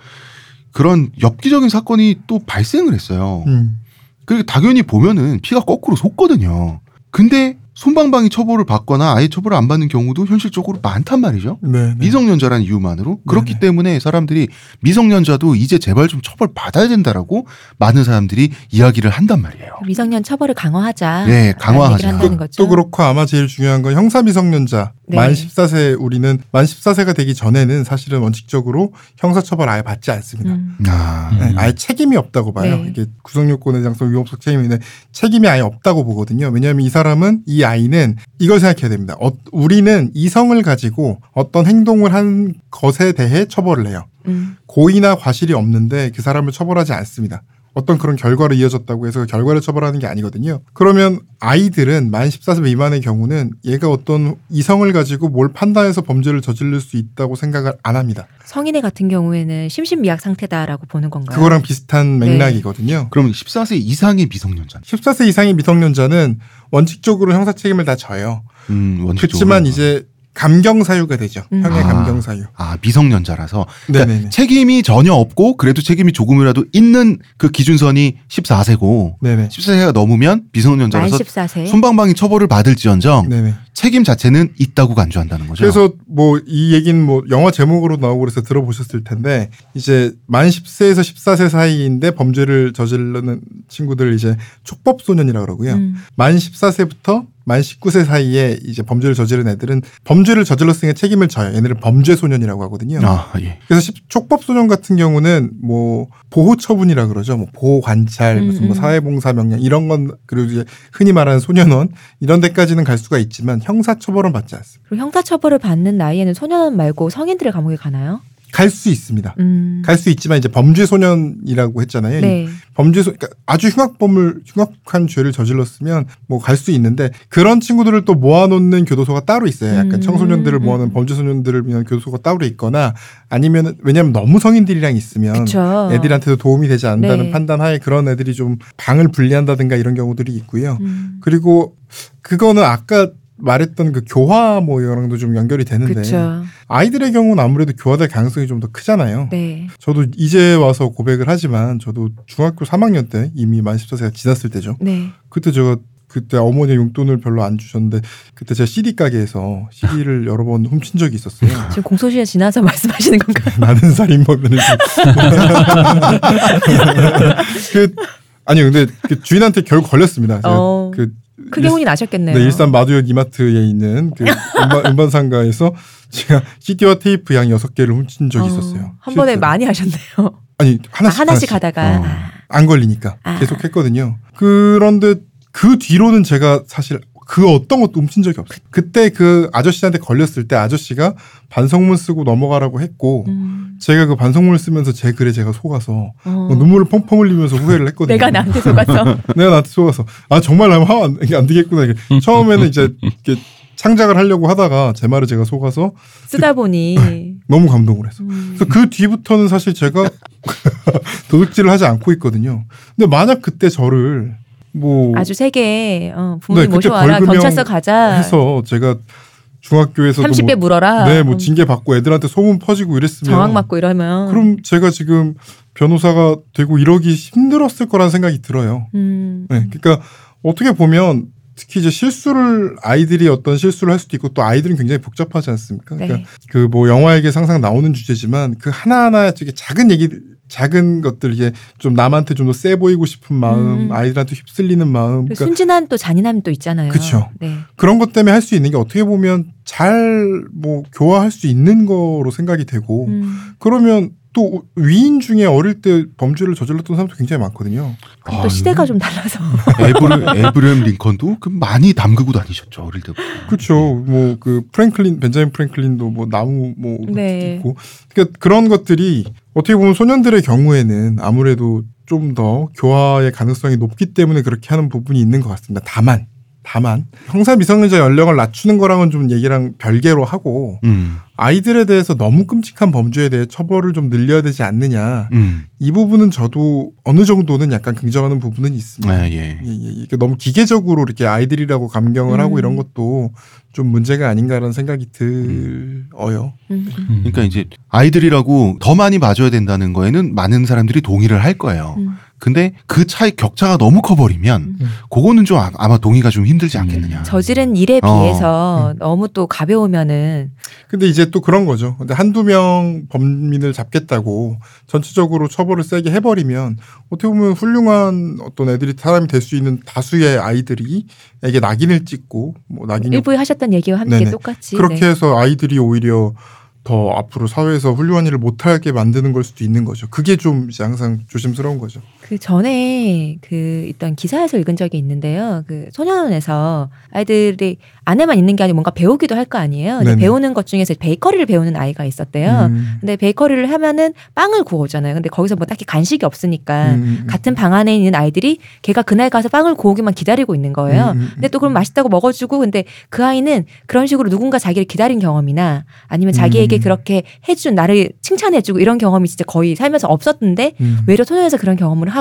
C: 그런 엽기적인 사건이 또 발생을 했어요.
B: 음.
C: 그리고 당연히 보면은 피가 거꾸로 솟거든요. 근데 손방방이 처벌을 받거나 아예 처벌을 안 받는 경우도 현실적으로 많단 말이죠.
B: 네, 네.
C: 미성년자라는 이유만으로 그렇기
B: 네네.
C: 때문에 사람들이 미성년자도 이제 제발 좀 처벌 받아야 된다라고 많은 사람들이 이야기를 한단 말이에요.
A: 미성년 처벌을 강화하자.
C: 네, 강화하자.
A: 거죠.
B: 또 그렇고 아마 제일 중요한 건 형사 미성년자
A: 네.
B: 만 14세 우리는 만 14세가 되기 전에는 사실은 원칙적으로 형사 처벌 아예 받지 않습니다.
A: 음.
C: 아,
B: 네, 아예 책임이 없다고 봐요.
A: 네.
B: 이게 구성요건의 장성 위법적 책임인데 책임이 아예 없다고 보거든요. 왜냐하면 이 사람은 이 아이는 이걸 생각해야 됩니다. 어, 우리는 이성을 가지고 어떤 행동을 한 것에 대해 처벌을 해요.
A: 음.
B: 고의나 과실이 없는데 그 사람을 처벌하지 않습니다. 어떤 그런 결과로 이어졌다고 해서 그 결과를 처벌하는 게 아니거든요. 그러면 아이들은 만 14세 미만의 경우는 얘가 어떤 이성을 가지고 뭘 판단해서 범죄를 저지를 수 있다고 생각을 안 합니다.
A: 성인의 같은 경우에는 심신미약 상태다라고 보는 건가요?
B: 그거랑 비슷한
A: 네.
B: 맥락이거든요.
C: 그러면 14세 이상의 미성년자.
B: 14세 이상의 미성년자는 원칙적으로 형사 책임을 다 져요.
C: 음, 원칙적으로.
B: 그렇지만 이제 감경 사유가 되죠.
A: 음.
B: 형의
C: 아.
B: 감경 사유.
C: 아 미성년자라서 그러니까
B: 네네네.
C: 책임이 전혀 없고 그래도 책임이 조금이라도 있는 그 기준선이 14세고
B: 네네.
C: 14세가 넘으면
A: 만
C: 미성년자라서
A: 14세.
C: 손방방이 처벌을 받을지언정
B: 네네.
C: 책임 자체는 있다고 간주한다는 거죠.
B: 그래서 뭐 이 얘기는 뭐 영화 제목으로 나오고 그래서 들어보셨을 텐데 이제 만 10세에서 14세 사이인데 범죄를 저지르는 친구들 이제 촉법 소년이라고 그러고요.
A: 음.
B: 만 14세부터 만 19세 사이에 이제 범죄를 저지른 애들은 범죄를 저질렀으니까 책임을 져요. 얘네를 범죄 소년이라고 하거든요.
C: 아 예.
B: 그래서 십- 촉법 소년 같은 경우는 뭐 보호 처분이라 그러죠. 뭐 보호 관찰,
A: 음,
B: 무슨 뭐
A: 음.
B: 사회봉사 명령 이런 건 그리고 이제 흔히 말하는 소년원 이런 데까지는 갈 수가 있지만 형사 처벌은 받지 않습니다.
A: 그리고 형사처벌을 받는 나이에는 소년 말고 성인들의 감옥에 가나요?
B: 갈 수 있습니다.
A: 음.
B: 갈수 있지만 이제 범죄 소년이라고 했잖아요.
A: 네.
B: 범죄 소 그러니까 아주 흉악범을 흉악한 죄를 저질렀으면 뭐 갈 수 있는데 그런 친구들을 또 모아놓는 교도소가 따로 있어요. 약간
A: 음.
B: 청소년들을 모아놓은
A: 음.
B: 범죄 소년들을 위한 교도소가 따로 있거나 아니면 왜냐하면 너무 성인들이랑 있으면
A: 그쵸.
B: 애들한테도 도움이 되지 않는다는
A: 네.
B: 판단하에 그런 애들이 좀 방을 분리한다든가 이런 경우들이 있고요.
A: 음.
B: 그리고 그거는 아까 말했던 그 교화 뭐 이랑도 좀 연결이 되는데
A: 그렇죠.
B: 아이들의 경우는 아무래도 교화될 가능성이 좀 더 크잖아요.
A: 네.
B: 저도 이제 와서 고백을 하지만 저도 중학교 3학년 때 이미 만 14세가 지났을 때죠.
A: 네.
B: 그때 제가 그때 어머니 용돈을 별로 안 주셨는데 그때 제가 CD 가게에서 CD를 *laughs* 여러 번 훔친 적이 있었어요.
A: 지금 공소시효 지나서 *laughs* 말씀하시는 건가요? *laughs*
B: 나는 살인범이는 그 아니 근데 그 주인한테 결국 걸렸습니다.
A: 어.
B: 그
A: 크게 혼이 나셨겠네요.
B: 네, 일산 마두역 이마트에 있는 그 음반, *laughs* 음반 상가에서 제가 CD와 테이프 양 여섯 개를 훔친 적이
A: 어,
B: 있었어요.
A: 한 번에
B: 실제로.
A: 많이 하셨네요.
B: 아니
A: 아,
B: 하나씩
A: 하나씩 하다가
C: 어.
A: 아,
B: 안 걸리니까
A: 아.
B: 계속 했거든요. 그런데 그 뒤로는 제가 사실 그 어떤 것도 훔친 적이 없어요. 그때 그 아저씨한테 걸렸을 때 아저씨가 반성문 쓰고 넘어가라고 했고
A: 음,
B: 제가 그 반성문을 쓰면서 제 글에 제가 속아서
A: 어.
B: 뭐 눈물을 펑펑 흘리면서 후회를 했거든요.
A: 내가 나한테 속아서 *laughs*
B: 내가 나한테 속아서 아 정말 나면 화안 안 되겠구나. 이게 처음에는 이제 이렇게 창작을 하려고 하다가 제 말을 제가 속아서
A: 쓰다 보니 *laughs*
B: 너무 감동을 해서.
A: 음,
B: 그래서 그 뒤부터는 사실 제가 *laughs* 도둑질을 하지 않고 있거든요. 근데 만약 그때 저를 뭐
A: 아주 세게 어, 부모님
B: 네,
A: 모셔와라 경찰서 가자
B: 해서 제가 중학교에서도
A: 30배
B: 뭐,
A: 물어라
B: 네, 뭐
A: 음,
B: 징계 받고 애들한테 소문 퍼지고 이랬으면
A: 정황 맞고 이러면
B: 그럼 제가 지금 변호사가 되고 이러기 힘들었을 거라는 생각이 들어요.
A: 음,
B: 네, 그러니까 어떻게 보면 특히 이제 실수를 아이들이 어떤 실수를 할 수도 있고 또 아이들은 굉장히 복잡하지 않습니까?
A: 네.
B: 그러니까 그 뭐 영화에게 항상 나오는 주제지만 그 하나하나 되게 작은 얘기 작은 것들 이게 좀 남한테 좀 더 세 보이고 싶은 마음,
A: 음.
B: 아이들한테 휩쓸리는 마음, 그러니까
A: 순진한 또 잔인함 또 있잖아요.
B: 그쵸.
A: 네.
B: 그런 것 때문에 할 수 있는 게 어떻게 보면 잘 뭐 교화할 수 있는 거로 생각이 되고
A: 음,
B: 그러면 또 위인 중에 어릴 때 범죄를 저질렀던 사람도 굉장히 많거든요.
A: 또 시대가 좀 달라서. *laughs*
C: 에브리엄 링컨도 그 많이 담그고 다니셨죠 어릴 때부터.
B: 그렇죠. 뭐 그 프랭클린 벤자민 프랭클린도 뭐 나무 뭐
A: 네.
B: 있고 그러니까 그런 것들이 어떻게 보면 소년들의 경우에는 아무래도 좀 더 교화의 가능성이 높기 때문에 그렇게 하는 부분이 있는 것 같습니다. 다만 다만 형사 미성년자 연령을 낮추는 거랑은 좀 얘기랑 별개로 하고
C: 음,
B: 아이들에 대해서 너무 끔찍한 범죄에 대해 처벌을 좀 늘려야 되지 않느냐
C: 음,
B: 이 부분은 저도 어느 정도는 약간 긍정하는 부분은 있습니다.
C: 예, 예.
B: 예, 예. 이게 너무 기계적으로 이렇게 아이들이라고 감경을
A: 음.
B: 하고 이런 것도 좀 문제가 아닌가라는 생각이 들어요.
A: 음, 음.
D: 음.
C: 그러니까 이제 아이들이라고 더 많이 봐줘야 된다는 거에는 많은 사람들이 동의를 할 거예요.
A: 음.
C: 근데 그 차이 격차가 너무 커버리면
A: 음.
C: 그거는 좀 아- 아마 동의가 좀 힘들지 않겠느냐.
A: 저지른 일에
C: 어.
A: 비해서 너무 또 가벼우면은
B: 근데 이제 또 그런 거죠. 근데 한두 명 범인을 잡겠다고 전체적으로 처벌을 세게 해버리면 어떻게 보면 훌륭한 어떤 애들이 사람이 될 수 있는 다수의 아이들이 에게 낙인을 찍고 뭐 낙인이
A: 일부에 하셨던 얘기와 함께
B: 네네.
A: 똑같이
B: 그렇게
A: 네.
B: 해서 아이들이 오히려 더 앞으로 사회에서 훌륭한 일을 못하게 만드는 걸 수도 있는 거죠. 그게 좀 이제 항상 조심스러운 거죠.
A: 그 전에 그 있던 기사에서 읽은 적이 있는데요. 그 소년원에서 아이들이 안에만 있는 게 아니고 뭔가 배우기도 할 거 아니에요. 배우는 것 중에서 베이커리를 배우는 아이가 있었대요.
B: 음.
A: 근데 베이커리를 하면은 빵을 구워오잖아요. 근데 거기서 뭐 딱히 간식이 없으니까
B: 음, 음.
A: 같은 방 안에 있는 아이들이 걔가 그날 가서 빵을 구우기만 기다리고 있는 거예요.
B: 음, 음,
A: 근데 또 그럼 맛있다고 먹어주고 근데 그 아이는 그런 식으로 누군가 자기를 기다린 경험이나 아니면 자기에게
B: 음.
A: 그렇게 해준 나를 칭찬해주고 이런 경험이 진짜 거의 살면서 없었는데
B: 음.
A: 외려 소년에서 그런 경험을 하고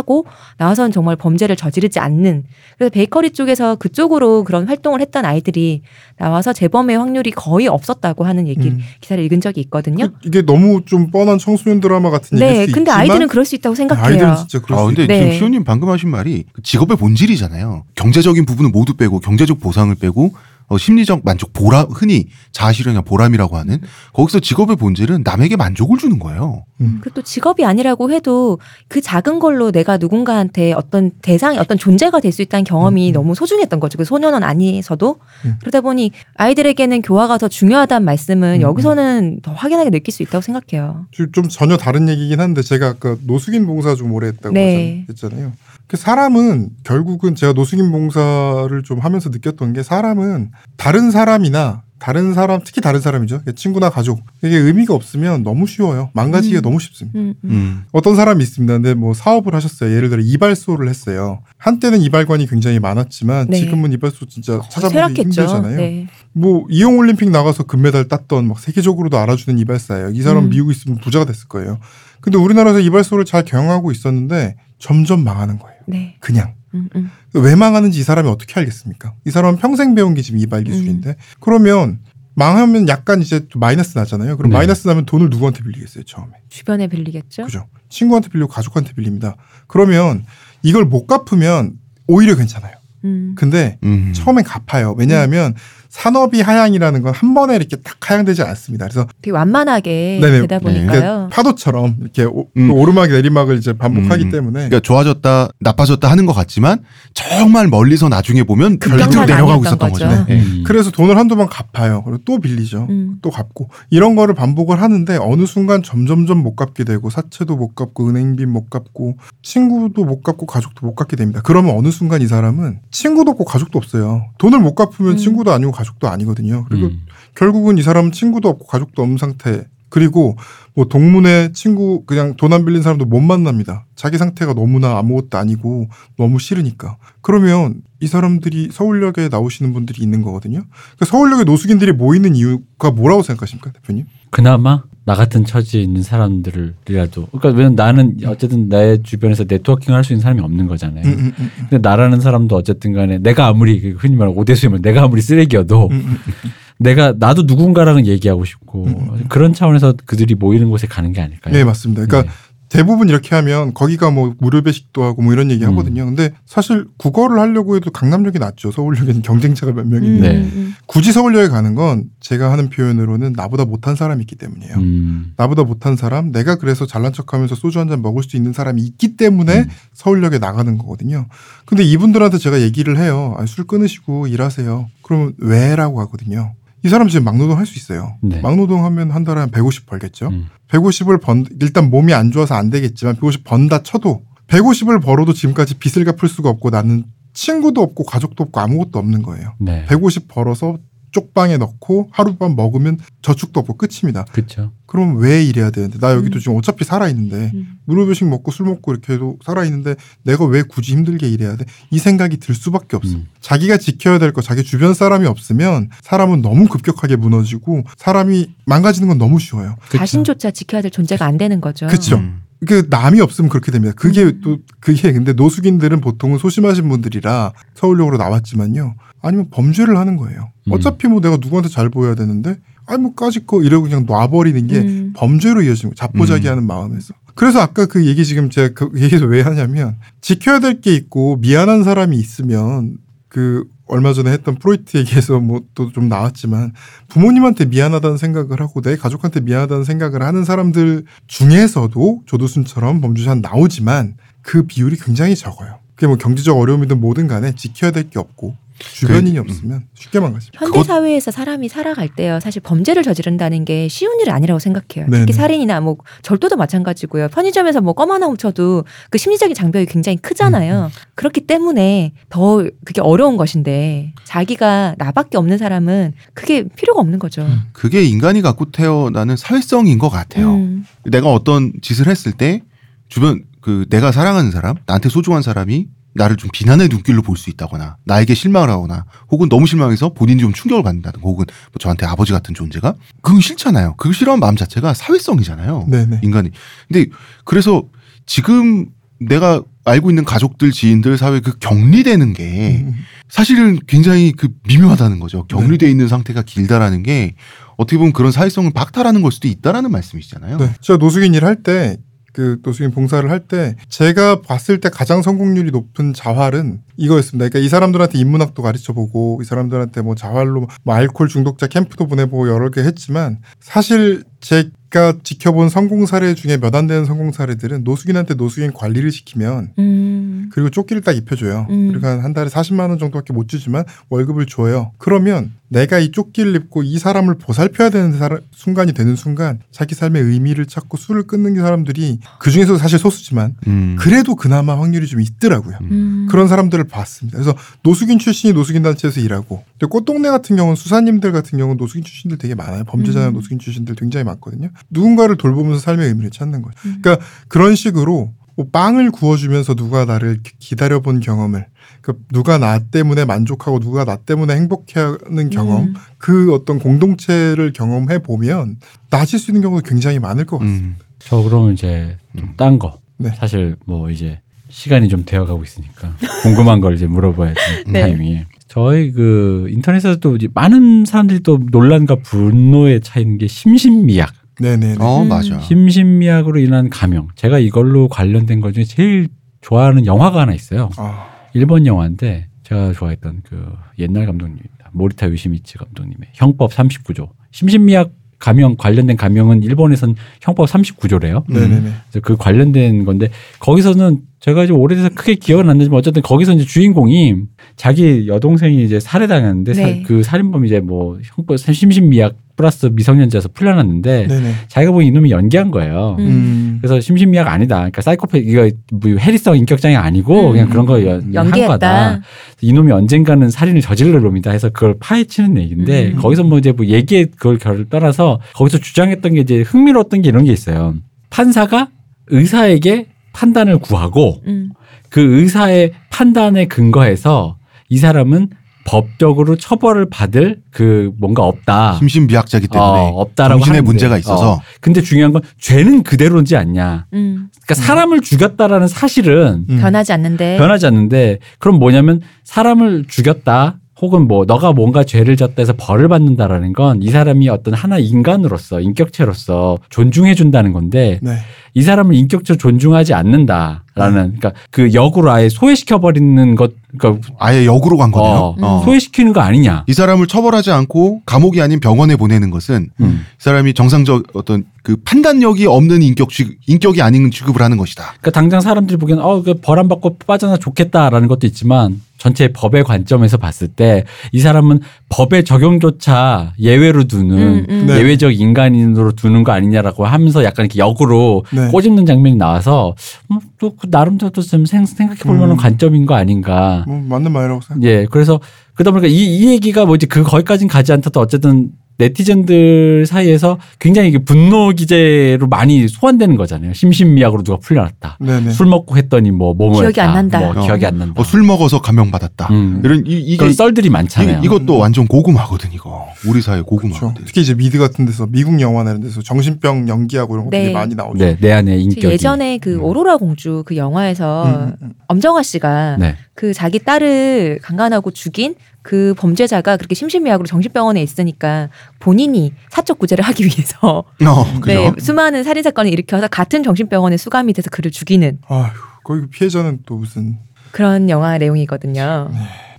A: 나와서는 정말 범죄를 저지르지 않는 그래서 베이커리 쪽에서 그쪽으로 그런 활동을 했던 아이들이 나와서 재범의 확률이 거의 없었다고 하는 얘기
B: 음.
A: 기사를 읽은 적이 있거든요.
B: 그- 이게 너무 좀 뻔한 청소년 드라마 같은 얘기일
A: 네,
B: 수
A: 근데
B: 있지만
A: 아이들은 그럴 수 있다고 생각해요.
B: 아이들은 진짜 그럴
C: 아,
B: 수
C: 근데
A: 네.
C: 지금 시호님 방금 하신 말이 그 직업의 본질이잖아요. 경제적인 부분은 모두 빼고 경제적 보상을 빼고 어, 심리적 만족 보람 흔히 자아실현이나 보람이라고 하는 거기서 직업의 본질은 남에게 만족을 주는 거예요.
B: 음.
A: 그또 직업이 아니라고 해도 그 작은 걸로 내가 누군가한테 어떤 대상이 어떤 존재가 될 수 있다는 경험이
B: 음.
A: 너무 소중했던 거죠. 그 소년원 아니서도
B: 음.
A: 그러다 보니 아이들에게는 교화가 더 중요하다는 말씀은
B: 음.
A: 여기서는 더 확연하게 느낄 수 있다고 생각해요.
B: 좀- 좀 전혀 다른 얘기긴 한데 제가 아까 노숙인 봉사 좀 오래 했다고
A: 네.
B: 했잖아요. 그 사람은 결국은 제가 노숙인 봉사를 좀 하면서 느꼈던 게 사람은 다른 사람이나 다른 사람 특히 다른 사람이죠. 친구나 가족 이게 의미가 없으면 너무 쉬워요. 망가지기가
A: 음.
B: 너무 쉽습니다.
A: 음, 음.
C: 음.
B: 어떤 사람이 있습니다. 근데 뭐 사업을 하셨어요. 예를 들어 이발소를 했어요. 한때는 이발관이 굉장히 많았지만
A: 네.
B: 지금은 이발소 진짜 찾아보기. 힘들잖아요.
A: 네.
B: 뭐 이용 올림픽 나가서 금메달 땄던 막 세계적으로도 알아주는 이발사예요. 이 사람
A: 음.
B: 미국에 있으면 부자가 됐을 거예요. 근데 우리나라에서 이발소를 잘 경영하고 있었는데 점점 망하는 거예요.
A: 네.
B: 그냥
A: 음, 음.
B: 왜 망하는지 이 사람이 어떻게 알겠습니까? 이 사람은 평생 배운 게 지금 이발 기술인데 그러면 망하면 약간 이제 좀 마이너스 나잖아요. 그럼
D: 네.
B: 마이너스 나면 돈을 누구한테 빌리겠어요 처음에?
A: 주변에 빌리겠죠.
B: 그죠? 친구한테 빌리고 가족한테 빌립니다. 그러면 이걸 못 갚으면 오히려 괜찮아요.
A: 음.
B: 근데
C: 음.
B: 처음엔 갚아요. 왜냐하면 산업이 하향이라는 건 한 번에 이렇게 딱 하향되지 않습니다. 그래서
A: 되게 완만하게
B: 네네.
A: 되다
C: 네.
A: 보니까요.
B: 그러니까 파도처럼 이렇게 오,
C: 음.
B: 오 르막 내리막을 이제 반복하기
C: 음.
B: 때문에
C: 그러니까 좋아졌다 나빠졌다 하는 것 같지만 정말 멀리서 나중에 보면 밑으로 내려가고 있었던
A: 거죠.
C: 거죠. 네.
D: 음.
B: 그래서 돈을 한두 번 갚아요. 그리고 또 빌리죠.
A: 음.
B: 또 갚고 이런 거를 반복을 하는데 어느 순간 점점점 못 갚게 되고 사채도 못 갚고 은행비 못 갚고 친구도 못 갚고 가족도 못 갚게 됩니다. 그러면 어느 순간 이 사람은 친구도 없고 가족도 없어요. 돈을 못 갚으면
A: 음.
B: 친구도 아니고 가족도 아니거든요. 그리고
D: 음.
B: 결국은 이 사람은 친구도 없고 가족도 없는 상태. 그리고 뭐 동문회 친구 그냥 돈 안 빌린 사람도 못 만납니다. 자기 상태가 너무나 아무것도 아니고 너무 싫으니까. 그러면 이 사람들이 서울역에 나오시는 분들이 있는 거거든요. 그러니까 서울역에 노숙인들이 모이는 이유가 뭐라고 생각하십니까, 대표님?
D: 그나마 나 같은 처지에 있는 사람들이라도 그러니까 왜냐면 나는 어쨌든 내 주변에서 네트워킹을 할수 있는 사람이 없는 거잖아요.
B: 음, 음, 음,
D: 근데 나라는 사람도 어쨌든 간에 내가 아무리 그 흔히 말하는 오대수이면 내가 아무리 쓰레기여도
B: 음, 음, 음.
D: 내가 나도 누군가랑은 얘기하고 싶고
B: 음.
D: 그런 차원에서 그들이 모이는 곳에 가는 게 아닐까요?
B: 네, 맞습니다. 그러니까 대부분 이렇게 하면 거기가 뭐 무료 배식도 하고 뭐 이런 얘기
D: 음.
B: 하거든요. 근데 사실 국어를 하려고 해도 강남역이 낫죠. 서울역에는 경쟁자가 몇명
A: 음,
B: 있는데
D: 네.
A: 음.
B: 굳이 서울역에 가는 건 제가 하는 표현으로는 나보다 못한 사람이 있기 때문이에요.
D: 음.
B: 나보다 못한 사람, 내가 그래서 잘난 척하면서 소주 한 잔 먹을 수 있는 사람이 있기 때문에
D: 음.
B: 서울역에 나가는 거거든요. 근데 이분들한테 제가 얘기를 해요. 아, 술 끊으시고 일하세요. 그러면 왜라고 하거든요. 이 사람 지금 막노동 할 수 있어요.
D: 네.
B: 막노동 하면 한 달에 한 150 벌겠죠.
D: 음.
B: 150을 번 일단 몸이 안 좋아서 안 되겠지만 150 번다 쳐도 150을 벌어도 지금까지 빚을 갚을 수가 없고 나는 친구도 없고 가족도 없고 아무것도 없는 거예요.
D: 네.
B: 150 벌어서 쪽방에 넣고 하룻밤 먹으면 저축도 없고 끝입니다.
D: 그렇죠.
B: 그럼 왜 일해야 되는데 나 여기도
A: 음.
B: 지금 어차피 살아 있는데
A: 음.
B: 무료배식 먹고 술 먹고 이렇게 해도 살아 있는데 내가 왜 굳이 힘들게 일해야 돼? 이 생각이 들 수밖에 없어.
D: 음.
B: 자기가 지켜야 될 거, 자기 주변 사람이 없으면 사람은 너무 급격하게 무너지고 사람이 망가지는 건 너무 쉬워요.
D: 그쵸.
A: 자신조차 지켜야 될 존재가 안 되는 거죠.
B: 그쵸.
C: 음.
B: 그 남이 없으면 그렇게 됩니다. 그게
A: 음.
B: 또 그게 근데 노숙인들은 보통은 소심하신 분들이라 서울역으로 나왔지만요. 아니면 범죄를 하는 거예요.
D: 음.
B: 어차피 뭐 내가 누구한테 잘 보여야 되는데 아니 뭐 까짓 거 이러고 그냥 놔버리는 게
A: 음.
B: 범죄로 이어지는. 자포자기하는 마음에서. 그래서 아까 그 얘기 지금 제가 그 얘기를 왜 하냐면 지켜야 될 게 있고 미안한 사람이 있으면 그 얼마 전에 했던 프로이트 얘기에서 뭐 또 좀 나왔지만 부모님한테 미안하다는 생각을 하고 내 가족한테 미안하다는 생각을 하는 사람들 중에서도 조두순처럼 범죄자는 나오지만 그 비율이 굉장히 적어요. 그게 뭐 경제적 어려움이든 뭐든 간에 지켜야 될 게 없고 주변인이
C: 그, 음.
B: 없으면 쉽게 망가집니다.
A: 현대 사회에서 사람이 살아갈 때요. 사실 범죄를 저지른다는 게 쉬운 일이 아니라고 생각해요.
B: 네네.
A: 특히 살인이나 뭐 절도도 마찬가지고요. 편의점에서 뭐 껌 하나 훔쳐도 그 심리적인 장벽이 굉장히 크잖아요.
B: 음,
A: 그렇기 때문에 더 그게 어려운 것인데 자기가 나밖에 없는 사람은 그게 필요가 없는 거죠.
B: 음.
C: 그게 인간이 갖고 태어나는 사회성인 것 같아요.
A: 음.
C: 내가 어떤 짓을 했을 때 주변 그 내가 사랑하는 사람, 나한테 소중한 사람이 나를 좀 비난의 눈길로 볼 수 있다거나 나에게 실망을 하거나 혹은 너무 실망해서 본인이 좀 충격을 받는다든가 혹은 뭐 저한테 아버지 같은 존재가 그건 싫잖아요. 그걸 싫어하는 마음 자체가 사회성이잖아요.
B: 네네.
C: 인간이. 근데 그래서 지금 내가 알고 있는 가족들, 지인들 사회 그 격리되는 게
B: 음.
C: 사실은 굉장히 그 미묘하다는 거죠. 격리돼 있는 상태가 길다라는 게 어떻게 보면 그런 사회성을 박탈하는 걸 수도 있다라는 말씀이시잖아요.
B: 네. 제가 노숙인 일 할 때, 그 노숙인 봉사를 할 때, 제가 봤을 때 가장 성공률이 높은 자활은 이거였습니다. 그러니까 이 사람들한테 인문학도 가르쳐 보고, 이 사람들한테 뭐 자활로 뭐 알코올 중독자 캠프도 보내보고 여러 개 했지만, 사실 제가 지켜본 성공 사례 중에 몇 안 되는 성공 사례들은 노숙인한테 노숙인 관리를 시키면
A: 음.
B: 그리고 조끼를 딱 입혀줘요.
A: 음.
B: 그리고 한, 한 달에 40만 원 정도밖에 못 주지만 월급을 줘요. 그러면 내가 이 조끼를 입고 이 사람을 보살펴야 되는 사람, 순간이 되는 순간 자기 삶의 의미를 찾고 술을 끊는 사람들이 그 중에서도 사실 소수지만
C: 음.
B: 그래도 그나마 확률이 좀 있더라고요.
A: 음.
B: 그런 사람들을 봤습니다. 그래서 노숙인 출신이 노숙인 단체에서 일하고 근데 꽃동네 같은 경우는 수사님들 같은 경우는 노숙인 출신들 되게 많아요. 범죄자나
A: 음.
B: 노숙인 출신들 굉장히 많거든요. 누군가를 돌보면서 삶의 의미를 찾는 거죠.
A: 음.
B: 그러니까 그런 식으로 뭐 빵을 구워주면서 누가 나를 기- 기다려본 경험을 그러니까 누가 나 때문에 만족하고 누가 나 때문에 행복해하는 경험
A: 음.
B: 그 어떤 공동체를 경험해 보면 나아질 수 있는 경우도 굉장히 많을 것 같아요.
C: 음.
D: 저 그러면 이제 좀 딴 거.
B: 네.
D: 사실 뭐 이제 시간이 좀 되어가고 있으니까 궁금한 걸 이제 물어봐야 될 *laughs*
A: 네.
D: 타이밍에 저희 그 인터넷에서도 이제 많은 사람들이 또 논란과 분노에 차이는 게 심신미약,
B: 네네.
C: 어
A: 음.
C: 맞아.
D: 심신미약으로 인한 감염. 제가 이걸로 관련된 것 중에 제일 좋아하는 영화가 하나 있어요.
B: 아,
D: 일본 영화인데 제가 좋아했던 그 옛날 감독님입니다. 모리타 요시미츠 감독님의 형법 39조. 심신미약 감형 관련된 감형은 일본에선 형법 39조래요.
B: 네네네.
D: 그래서 그 관련된 건데 거기서는 제가 이제 오래돼서 크게 기억은 안 나지만 어쨌든 거기서 이제 주인공이 자기 여동생이 이제 살해당했는데 사-
A: 네.
D: 그 살인범이 이제 뭐 형법 심신미약 플러스 미성년자에서 풀려났는데
B: 네네.
D: 자기가 보기 이놈이 연기한 거예요.
A: 음.
B: 음.
D: 그래서 심신미약 아니다. 그러니까 사이코패 이거 뭐 해리성 인격장애 아니고
A: 음.
D: 그냥 그런 거 연, 한. 거다. 이놈이 언젠가는 살인을 저지를 놈이다 해서 그걸 파헤치는 얘기인데
A: 음.
D: 거기서 뭐 이제 뭐 얘기의 그걸 결을 떠나서 거기서 주장했던 게 이제 흥미로웠던 게 이런 게 있어요. 판사가 의사에게 판단을 구하고
A: 음.
D: 그 의사의 판단에 근거해서 이 사람은 법적으로 처벌을 받을 그 뭔가 없다.
C: 심신미약자기 때문에
D: 어, 없다라고
C: 정신에
D: 하는데.
C: 문제가 있어서
D: 어. 근데 중요한 건 죄는 그대로인지 않냐.
A: 음.
D: 그러니까 사람을 죽였다라는 사실은
B: 음.
A: 변하지 않는데.
D: 변하지 않는데 그럼 뭐냐면 사람을 죽였다 혹은 뭐 너가 뭔가 죄를 졌다 해서 벌을 받는다라는 건 이 사람이 어떤 하나 인간으로서 인격체로서 존중해 준다는 건데
B: 네.
D: 이 사람을 인격적으로 존중하지 않는다. 라는 그러니까 그 역으로 아예 소외시켜 버리는 것 그러니까
C: 아예 역으로 간 거네요.
D: 어,
C: 어.
D: 소외시키는 거 아니냐.
C: 이 사람을 처벌하지 않고 감옥이 아닌 병원에 보내는 것은
D: 음.
C: 이 사람이 정상적 어떤 그 판단력이 없는 인격 취 인격이 아닌 취급을 하는 것이다.
D: 그러니까 당장 사람들이 보기엔 어, 그벌안 받고 빠져나 좋겠다라는 것도 있지만 전체 법의 관점에서 봤을 때 이 사람은 법의 적용조차 예외로 두는
A: 음, 음.
B: 네.
D: 예외적 인간인으로 두는 거 아니냐라고 하면서 약간 이렇게 역으로
B: 네.
D: 꼬집는 장면이 나와서 음, 또 그 나름대로 좀 생- 생각해 볼 만한
B: 음.
D: 관점인 거 아닌가.
B: 뭐 맞는 말이라고 생각.
D: 예, 그래서 그러다 보니까 이, 이 얘기가 뭐지 그 거기까지는 가지 않더라도 어쨌든 네티즌들 사이에서 굉장히 이게 분노 기제로 많이 소환되는 거잖아요. 심신미약으로 누가 풀려났다.
B: 네네.
D: 술 먹고 했더니 뭐 뭐뭐
A: 기억이 안 난다.
D: 뭐
C: 어.
D: 기억이 안 난다.
C: 어, 술 먹어서 감명 받았다.
D: 음.
C: 이런 이, 이게
D: 그런 썰들이 많잖아요.
C: 이, 이것도 완전 고구마거든 이거. 우리 사회
B: 그렇죠.
C: 고구마거든.
B: 특히 이제 미드 같은 데서 미국 영화나 이런 데서 정신병 연기하고 이런 거
A: 네.
B: 되게 많이 나오죠.
D: 네, 내 안에 인격이.
A: 예전에 그
C: 음.
A: 오로라 공주 그 영화에서
B: 음, 음,
A: 엄정화 씨가
D: 네.
A: 그 자기 딸을 강간하고 죽인 그 범죄자가 그렇게 심신미약으로 정신병원에 있으니까 본인이 사적 구제를 하기 위해서
C: 어? *laughs*
A: 네, 수많은 살인 사건을 일으켜서 같은 정신병원에 수감이 돼서 그를 죽이는
B: 아휴, 거기 피해자는 또 무슨
A: 그런 영화 내용이거든요.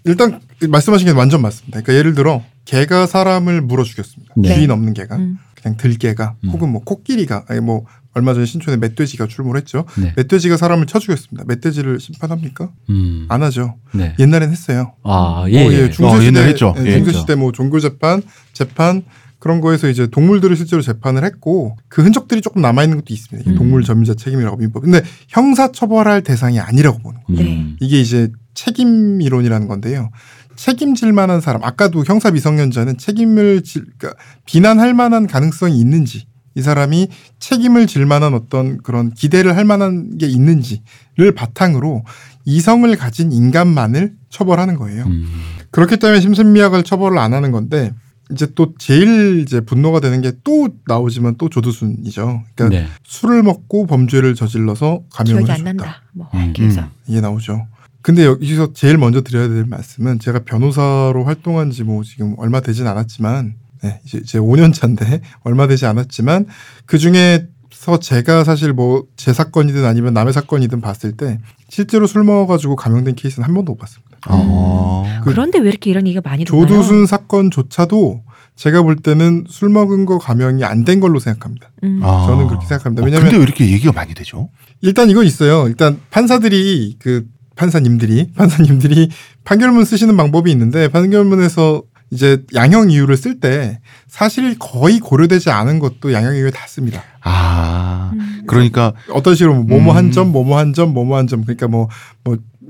B: 일단 말씀하신 게 완전 맞습니다. 그러니까 예를 들어 개가 사람을 물어 죽였습니다.
D: 네.
B: 주인 없는 개가
A: 음.
B: 그냥 들개가
D: 음.
B: 혹은 뭐 코끼리가 아니 뭐 얼마 전에 신촌에 멧돼지가 출몰했죠.
D: 네.
B: 멧돼지가 사람을 쳐 죽였습니다. 멧돼지를 심판합니까?
D: 음.
B: 안 하죠.
D: 네.
B: 옛날엔 했어요.
D: 아, 예.
B: 어,
D: 예.
B: 예, 중세
C: 어,
B: 시대
C: 옛날에 했죠.
B: 예,
C: 예,
B: 중세
C: 했죠.
B: 시대 뭐 종교 재판, 재판 그런 거에서 이제 동물들을 실제로 재판을 했고 그 흔적들이 조금 남아 있는 것도 있습니다.
A: 음.
B: 동물 점유자 책임이라고 민법. 근데 형사 처벌할 대상이 아니라고 보는 거예요.
A: 네.
D: 음.
B: 이게 이제 책임 이론이라는 건데요. 책임질 만한 사람, 아까도 형사 미성년자는 책임을 질, 그러니까 비난할 만한 가능성이 있는지, 이 사람이 책임을 질 만한 어떤 그런 기대를 할 만한 게 있는지를 바탕으로 이성을 가진 인간만을 처벌하는 거예요.
D: 음.
B: 그렇기 때문에 심신미약을 처벌을 안 하는 건데, 이제 또 제일 이제 분노가 되는 게 또 나오지만 또 조두순이죠. 그러니까
D: 네.
B: 술을 먹고 범죄를 저질러서 감염을
A: 기억이 안
B: 해줬다.
A: 난다. 뭐
D: 음.
A: 그래서
B: 이게 나오죠. 근데 여기서 제일 먼저 드려야 될 말씀은 제가 변호사로 활동한 지 뭐 지금 얼마 되진 않았지만 네, 이제, 이제 5년 차인데 *laughs* 얼마 되지 않았지만 그 중에서 제가 사실 뭐 제 사건이든 아니면 남의 사건이든 봤을 때 실제로 술 먹어가지고 감염된 케이스는 한 번도 못 봤습니다.
C: 어.
B: 그
A: 그런데 왜 이렇게 이런 얘기가 많이 나와요?
B: 조두순 사건조차도 제가 볼 때는 술 먹은 거 감염이 안 된 걸로 생각합니다.
A: 음.
C: 아.
B: 저는 그렇게 생각합니다.
C: 어,
B: 왜냐면
C: 근데 왜 이렇게 얘기가 많이 되죠?
B: 일단 이건 있어요. 일단 판사들이 그 판사님들이 판사님들이 판결문 쓰시는 방법이 있는데 판결문에서 이제 양형 이유를 쓸 때 사실 거의 고려되지 않은 것도 양형 이유에 다 씁니다.
C: 아.
A: 음.
C: 그러니까
B: 어떤 식으로 뭐 뭐뭐
C: 음.
B: 한 점, 뭐뭐 한 점, 뭐뭐 한 점. 그러니까 뭐뭐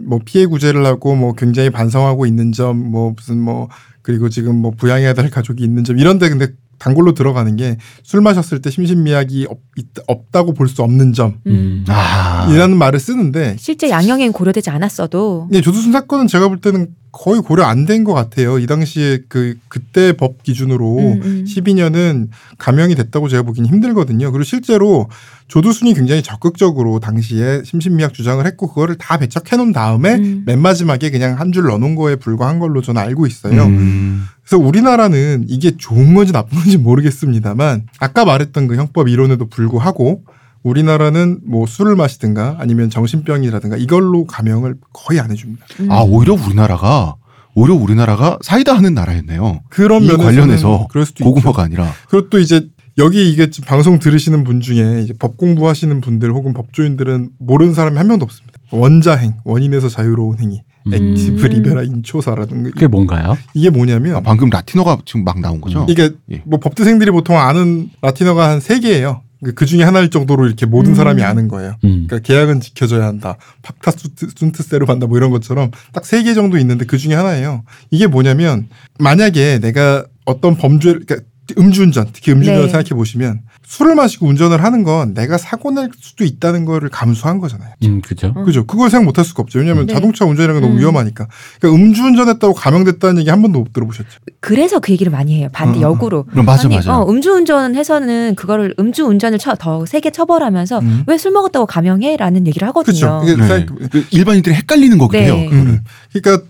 B: 뭐 피해 구제를 하고 뭐 굉장히 반성하고 있는 점, 뭐 무슨 뭐 그리고 지금 뭐 부양해야 될 가족이 있는 점 이런데 근데 단골로 들어가는 게 술 마셨을 때 심신미약이 없, 있- 없다고 볼 수 없는 점이라는
A: 음.
C: 아.
B: 말을 쓰는데
A: 실제 양형엔 고려되지 않았어도
B: 예, 조두순 사건은 제가 볼 때는 거의 고려 안 된 것 같아요. 이 당시에 그 그때 법 기준으로
A: 음, 음.
B: 12년은 감형이 됐다고 제가 보기는 힘들거든요. 그리고 실제로 조두순이 굉장히 적극적으로 당시에 심신미약 주장을 했고 그거를 다 배척해 놓은 다음에
A: 음.
B: 맨 마지막에 그냥 한 줄 넣어놓은 거에 불과한 걸로 저는 알고 있어요.
C: 음.
B: 그래서 우리나라는 이게 좋은 건지 나쁜 건지 모르겠습니다만 아까 말했던 그 형법 이론에도 불구하고 우리나라는 뭐 술을 마시든가 아니면 정신병이라든가 이걸로 감형을 거의 안 해줍니다.
A: 음.
C: 아 오히려 우리나라가 오히려 우리나라가 사이다 하는 나라였네요.
B: 그런
C: 이
B: 면에서는
C: 관련해서
B: 수도 있죠.
C: 고구마가 아니라.
B: 그리고 또 이제 여기 이게 지금 방송 들으시는 분 중에 이제 법 공부하시는 분들 혹은 법조인들은 모르는 사람이 한 명도 없습니다. 원자행, 원인에서 자유로운 행위,
D: 음.
B: actio
A: 음.
B: libera in causa라든가
D: 그게 뭔가요?
B: 이게 뭐냐면
C: 아, 방금 라틴어가 지금 막 나온 거죠.
B: 이게
C: 예.
B: 뭐 법대생들이 보통 아는 라틴어가 한 세 개예요. 그 중에 하나일 정도로 이렇게 모든
A: 음.
B: 사람이 아는 거예요.
D: 음.
B: 그러니까 계약은 지켜져야 한다. pacta sunt, sunt servanda. 뭐 이런 것처럼 딱 세 개 정도 있는데 그 중에 하나예요. 이게 뭐냐면 만약에 내가 어떤 범죄를 그러니까 음주운전 특히 음주운전을
A: 네.
B: 생각해 보시면 술을 마시고 운전을 하는 건 내가 사고 낼 수도 있다는 거를 감수한 거잖아요.
D: 음, 그죠.
A: 음.
B: 그죠? 그걸 생각 못할 수가 없죠. 왜냐하면
A: 네.
B: 자동차 운전이라는 건 너무
A: 음.
B: 위험하니까. 그러니까 음주운전했다고 감형됐다는 얘기 한 번도 못 들어보셨죠.
A: 그래서 그 얘기를 많이 해요. 반대
B: 음, 음,
A: 역으로.
C: 그럼 맞아
A: 아니,
C: 맞아.
A: 어, 음주운전 해서는 그거를 음주운전을 쳐, 더 세게 처벌하면서
B: 음.
A: 왜술 먹었다고 감형해? 라는 얘기를 하거든요.
B: 그렇죠. 이게
C: 네. 그 일반인들이 헷갈리는 거긴
A: 네.
C: 해요.
B: 음. 그러니까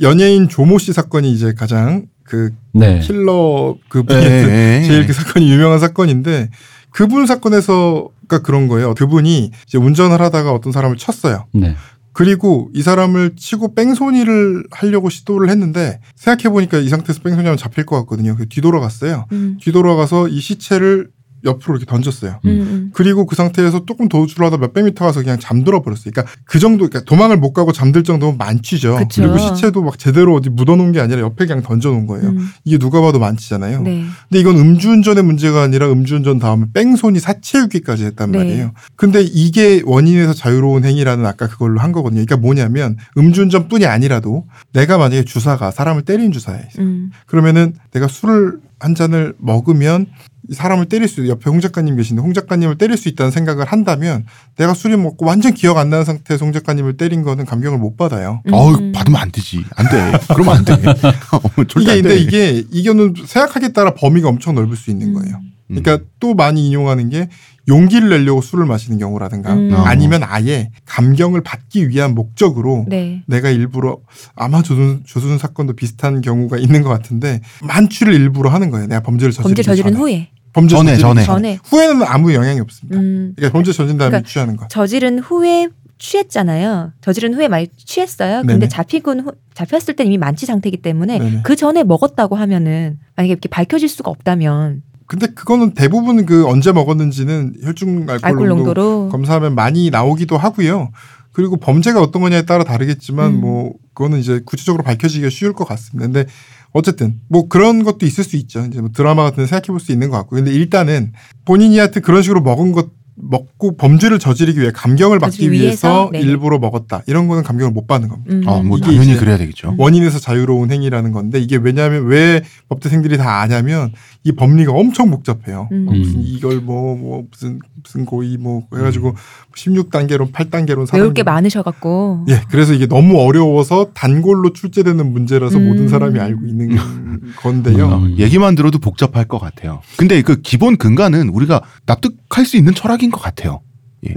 B: 연예인 조모 씨 사건이 이제 가장 그
D: 네.
B: 킬러 그
C: 예,
B: 중에
C: 예, 예.
B: 제일 그 사건이 유명한 사건인데 그분 사건에서가 그런 거예요. 그분이 이제 운전을 하다가 어떤 사람을 쳤어요.
D: 네.
B: 그리고 이 사람을 치고 뺑소니를 하려고 시도를 했는데 생각해 보니까 이 상태에서 뺑소니하면 잡힐 것 같거든요. 그래서 뒤돌아갔어요.
A: 음. 뒤돌아가서
B: 이 시체를 옆으로 이렇게 던졌어요.
A: 음, 음.
B: 그리고 그 상태에서 조금 도주를 하다 몇 백 미터 가서 그냥 잠들어 버렸어요. 그러니까 그 정도, 그러니까 도망을 못 가고 잠들 정도면 만취죠.
A: 그쵸.
B: 그리고 시체도 막 제대로 어디 묻어놓은 게 아니라 옆에 그냥 던져놓은 거예요.
A: 음.
B: 이게 누가 봐도 만취잖아요.
A: 네.
B: 근데 이건 음주운전의 문제가 아니라 음주운전 다음에 뺑소니 사체유기까지 했단
A: 네.
B: 말이에요. 근데 이게 원인에서 자유로운 행위라는 아까 그걸로 한 거거든요. 그러니까 뭐냐면 음주운전뿐이 아니라도 내가 만약에 주사가 사람을 때린 주사에
A: 음.
B: 그러면은 내가 술을 한 잔을 먹으면 이 사람을 때릴 수 옆에 홍 작가님 계신데 홍 작가님을 때릴 수 있다는 생각을 한다면 내가 술이 먹고 완전 기억 안 나는 상태에서 홍 작가님을 때린 거는 감경을 못 받아요.
A: 음.
C: 어우 받으면 안 되지. 안 돼. 그러면 안 돼. *laughs* 어, 절대
B: 이게
C: 안
B: 근데
C: 돼.
B: 이게 이거는 생각하기에 따라 범위가 엄청 넓을 수 있는 거예요.
C: 음.
B: 그러니까 또 많이 인용하는 게 용기를 내려고 술을 마시는 경우라든가
A: 음.
B: 아니면 아예 감경을 받기 위한 목적으로
A: 네.
B: 내가 일부러 아마 조순, 조순 사건도 비슷한 경우가 있는 것 같은데 만취를 일부러 하는 거예요. 내가 범죄를
A: 범죄 저지른
B: 전에.
A: 후에.
B: 범죄
C: 전에, 전에.
A: 전에.
B: 후에는 아무 영향이 없습니다.
A: 음.
B: 그러니까 범죄 저진 다음에
A: 그러니까
B: 취하는 거.
A: 저지른 후에 취했잖아요. 저지른 후에 많이 취했어요. 근데
B: 네네.
A: 잡히곤 후, 잡혔을 때 이미 만취 상태이기 때문에
B: 네네.
A: 그 전에 먹었다고 하면은 만약에 이렇게 밝혀질 수가 없다면
B: 근데 그거는 대부분 그 언제 먹었는지는 혈중 알코올,
A: 알코올
B: 농도
A: 농도로
B: 검사하면 많이 나오기도 하고요. 그리고 범죄가 어떤 거냐에 따라 다르겠지만
A: 음.
B: 뭐 그거는 이제 구체적으로 밝혀지기가 쉬울 것 같습니다. 근데 어쨌든 뭐 그런 것도 있을 수 있죠. 이제 뭐 드라마 같은 데 생각해 볼 수 있는 것 같고. 근데 일단은 본인이 하여튼 그런 식으로 먹은 것 먹고 범죄를 저지르기 위해 감경을 받기 위해서
A: 위해서? 네네.
B: 일부러 먹었다. 이런 거는 감경을 못 받는 겁니다.
A: 음.
C: 어, 뭐 당연히 그래야 되겠죠.
B: 원인에서 자유로운 행위라는 건데 이게 왜냐하면 왜 법대생들이 다 아냐면 이 법리가 엄청 복잡해요.
A: 음.
B: 뭐 무슨
D: 음.
B: 이걸 뭐, 뭐 무슨 무슨 고의 뭐 해가지고 16단계론 8단계론
A: 배울 게 많으셔갖고
B: 예, 그래서 이게 너무 어려워서 단골로 출제되는 문제라서
A: 음.
B: 모든 사람이 알고 있는 *laughs* 건데요.
C: 어, 얘기만 들어도 복잡할 것 같아요. 근데 그 기본 근간은 우리가 납득할 수 있는 철학 인것 같아요.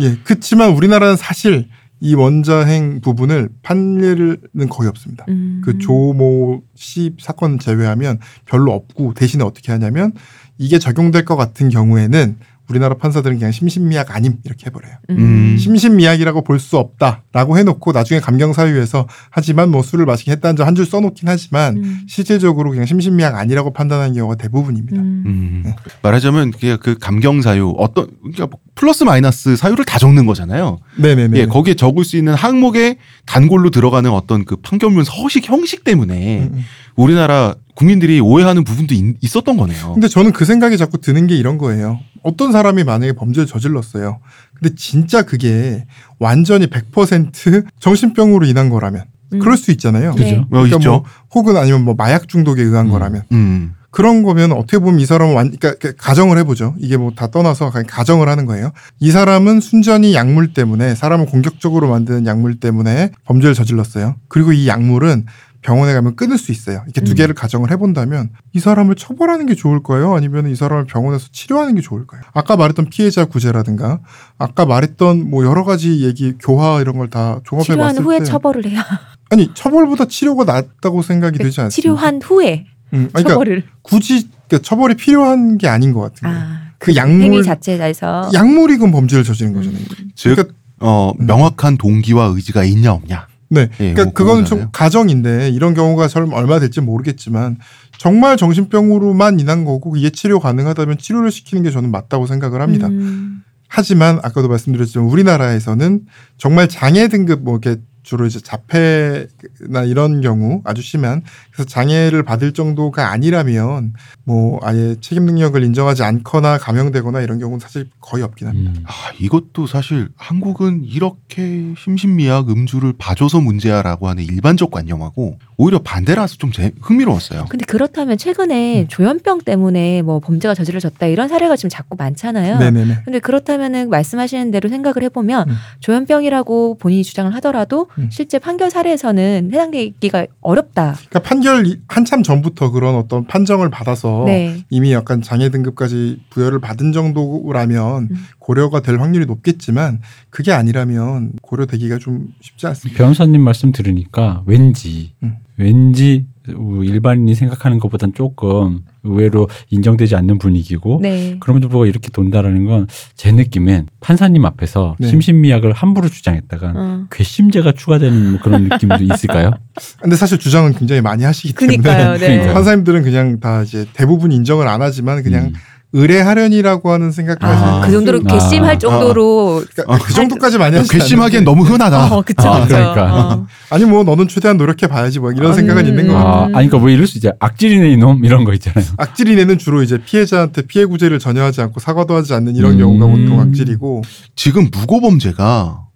B: 예, 그렇지만 우리나라는 사실 이 원자행 부분을 판례는 거의 없습니다.
A: 음.
B: 그 조모 씨 사건 제외하면 별로 없고 대신에 어떻게 하냐면 이게 적용될 것 같은 경우에는 우리나라 판사들은 그냥 심신미약 아님 이렇게 해버려요.
C: 음.
B: 심신미약이라고 볼 수 없다라고 해놓고 나중에 감경사유에서 하지만 뭐 술을 마시게 했다는 점 한 줄 써놓긴 하지만
A: 음.
B: 실제적으로 그냥 심신미약 아니라고 판단하는 경우가 대부분입니다.
A: 음.
C: 음. 말하자면 그게 그 감경 사유 어떤 그러니까 뭐 플러스 마이너스 사유를 다 적는 거잖아요.
B: 네네네.
C: 예, 거기에 적을 수 있는 항목에 단골로 들어가는 어떤 그 판결문 서식 형식 때문에
B: 음, 음.
C: 우리나라 국민들이 오해하는 부분도 있, 었던 거네요.
B: 근데 저는 그 생각이 자꾸 드는 게 이런 거예요. 어떤 사람이 만약에 범죄를 저질렀어요. 근데 진짜 그게 완전히 100% 정신병으로 인한 거라면
A: 음.
B: 그럴 수 있잖아요.
A: 네.
C: 어,
B: 그러니까. 뭐 혹은 아니면 뭐 마약 중독에 의한
D: 음.
B: 거라면
C: 음.
B: 그런 거면 어떻게 보면 이 사람은 완, 그러니까 그 가정을 해보죠. 이게 뭐 다 떠나서 그냥 가정을 하는 거예요. 이 사람은 순전히 약물 때문에 사람을 공격적으로 만드는 약물 때문에 범죄를 저질렀어요. 그리고 이 약물은 병원에 가면 끊을 수 있어요. 이렇게 두
A: 음.
B: 개를 가정을 해본다면 이 사람을 처벌하는 게 좋을까요? 아니면 이 사람을 병원에서 치료하는 게 좋을까요? 아까 말했던 피해자 구제라든가 아까 말했던 뭐 여러 가지 얘기 교화 이런 걸 다 종합해
A: 치료한
B: 봤을
A: 후에
B: 때
A: 처벌을 해야
B: 아니 처벌보다 치료가 낫다고 생각이 되지 않습니까?
A: 치료한 후에
B: 음, 아니, 그러니까
A: 처벌을
B: 굳이 그러니까 처벌이 필요한 게 아닌 것 같은 거예요.
A: 아,
B: 그
A: 행위
B: 약물
A: 자체에서
B: 약물이 그럼 범죄를 저지른 거잖아요.
C: 즉
B: 그러니까
C: 어,
B: 음.
C: 명확한 동기와 의지가 있냐 없냐.
B: 네,
C: 예,
B: 그러니까
C: 뭐
B: 그거는
C: 그거잖아요.
B: 좀 가정인데 이런 경우가 설 얼마 될지 모르겠지만 정말 정신병으로만 인한 거고 이게 치료 가능하다면 치료를 시키는 게 저는 맞다고 생각을 합니다.
A: 음.
B: 하지만 아까도 말씀드렸지만 우리나라에서는 정말 장애 등급 뭐 이렇게 주로 이제 자폐나 이런 경우 아주 심한 그래서 장애를 받을 정도가 아니라면 뭐 아예 책임 능력을 인정하지 않거나 감형되거나 이런 경우는 사실 거의 없긴 합니다.
D: 음.
C: 아, 이것도 사실 한국은 이렇게 심신미약 음주를 봐줘서 문제야라고 하는 일반적 관념하고 오히려 반대라서 좀 재, 흥미로웠어요.
A: 근데 그렇다면 최근에
B: 음.
A: 조현병 때문에 뭐 범죄가 저질러졌다 이런 사례가 지금 자꾸 많잖아요.
B: 네네네.
A: 근데 그렇다면은 말씀하시는 대로 생각을 해보면
B: 음.
A: 조현병이라고 본인이 주장을 하더라도
B: 음.
A: 실제 판결 사례에서는 해당되기가 어렵다.
B: 그러니까 판결 이- 한참 전부터 그런 어떤 판정을 받아서
A: 네.
B: 이미 약간 장애 등급까지 부여를 받은 정도라면
A: 음.
B: 고려가 될 확률이 높겠지만 그게 아니라면 고려되기가 좀 쉽지 않습니다.
D: 변호사님 말씀 들으니까 왠지
B: 음.
D: 왠지 일반인이 생각하는 것보단 조금 의외로 인정되지 않는 분위기고
A: 네.
D: 그럼에도 불구하고 이렇게 돈다라는 건 제 느낌엔 판사님 앞에서
B: 네.
D: 심신미약을 함부로 주장했다가
A: 어.
D: 괘씸죄가 추가되는 뭐 그런 느낌도 있을까요? *laughs*
B: 근데 사실 주장은 굉장히 많이 하시기 때문에
A: 그니까요. 네.
D: 그러니까요.
B: 판사님들은 그냥 다 이제 대부분 인정을 안 하지만 그냥
D: 음.
B: 의뢰하려니라고 하는 생각까지
D: 아,
A: 그 정도로
D: 아.
A: 괘씸할 정도로
B: 그러니까 그 정도까지 많이 하시
C: 괘씸하기엔 너무 흔하다.
A: 어, 그쵸,
D: 아,
A: 그쵸.
D: 그러니까.
A: 어.
B: 아니 뭐 너는 최대한 노력해 봐야지 뭐 이런
A: 음.
B: 생각은 있는 거
A: 음.
B: 같아요.
D: 아, 아니 그러니까 뭐 이럴 수 있죠. 악질이네 이놈 이런 거 있잖아요.
B: 악질이네는 주로 이제 피해자한테 피해 구제를 전혀 하지 않고 사과도 하지 않는 이런
D: 음.
B: 경우가 보통 악질이고
C: 지금 무고 범죄가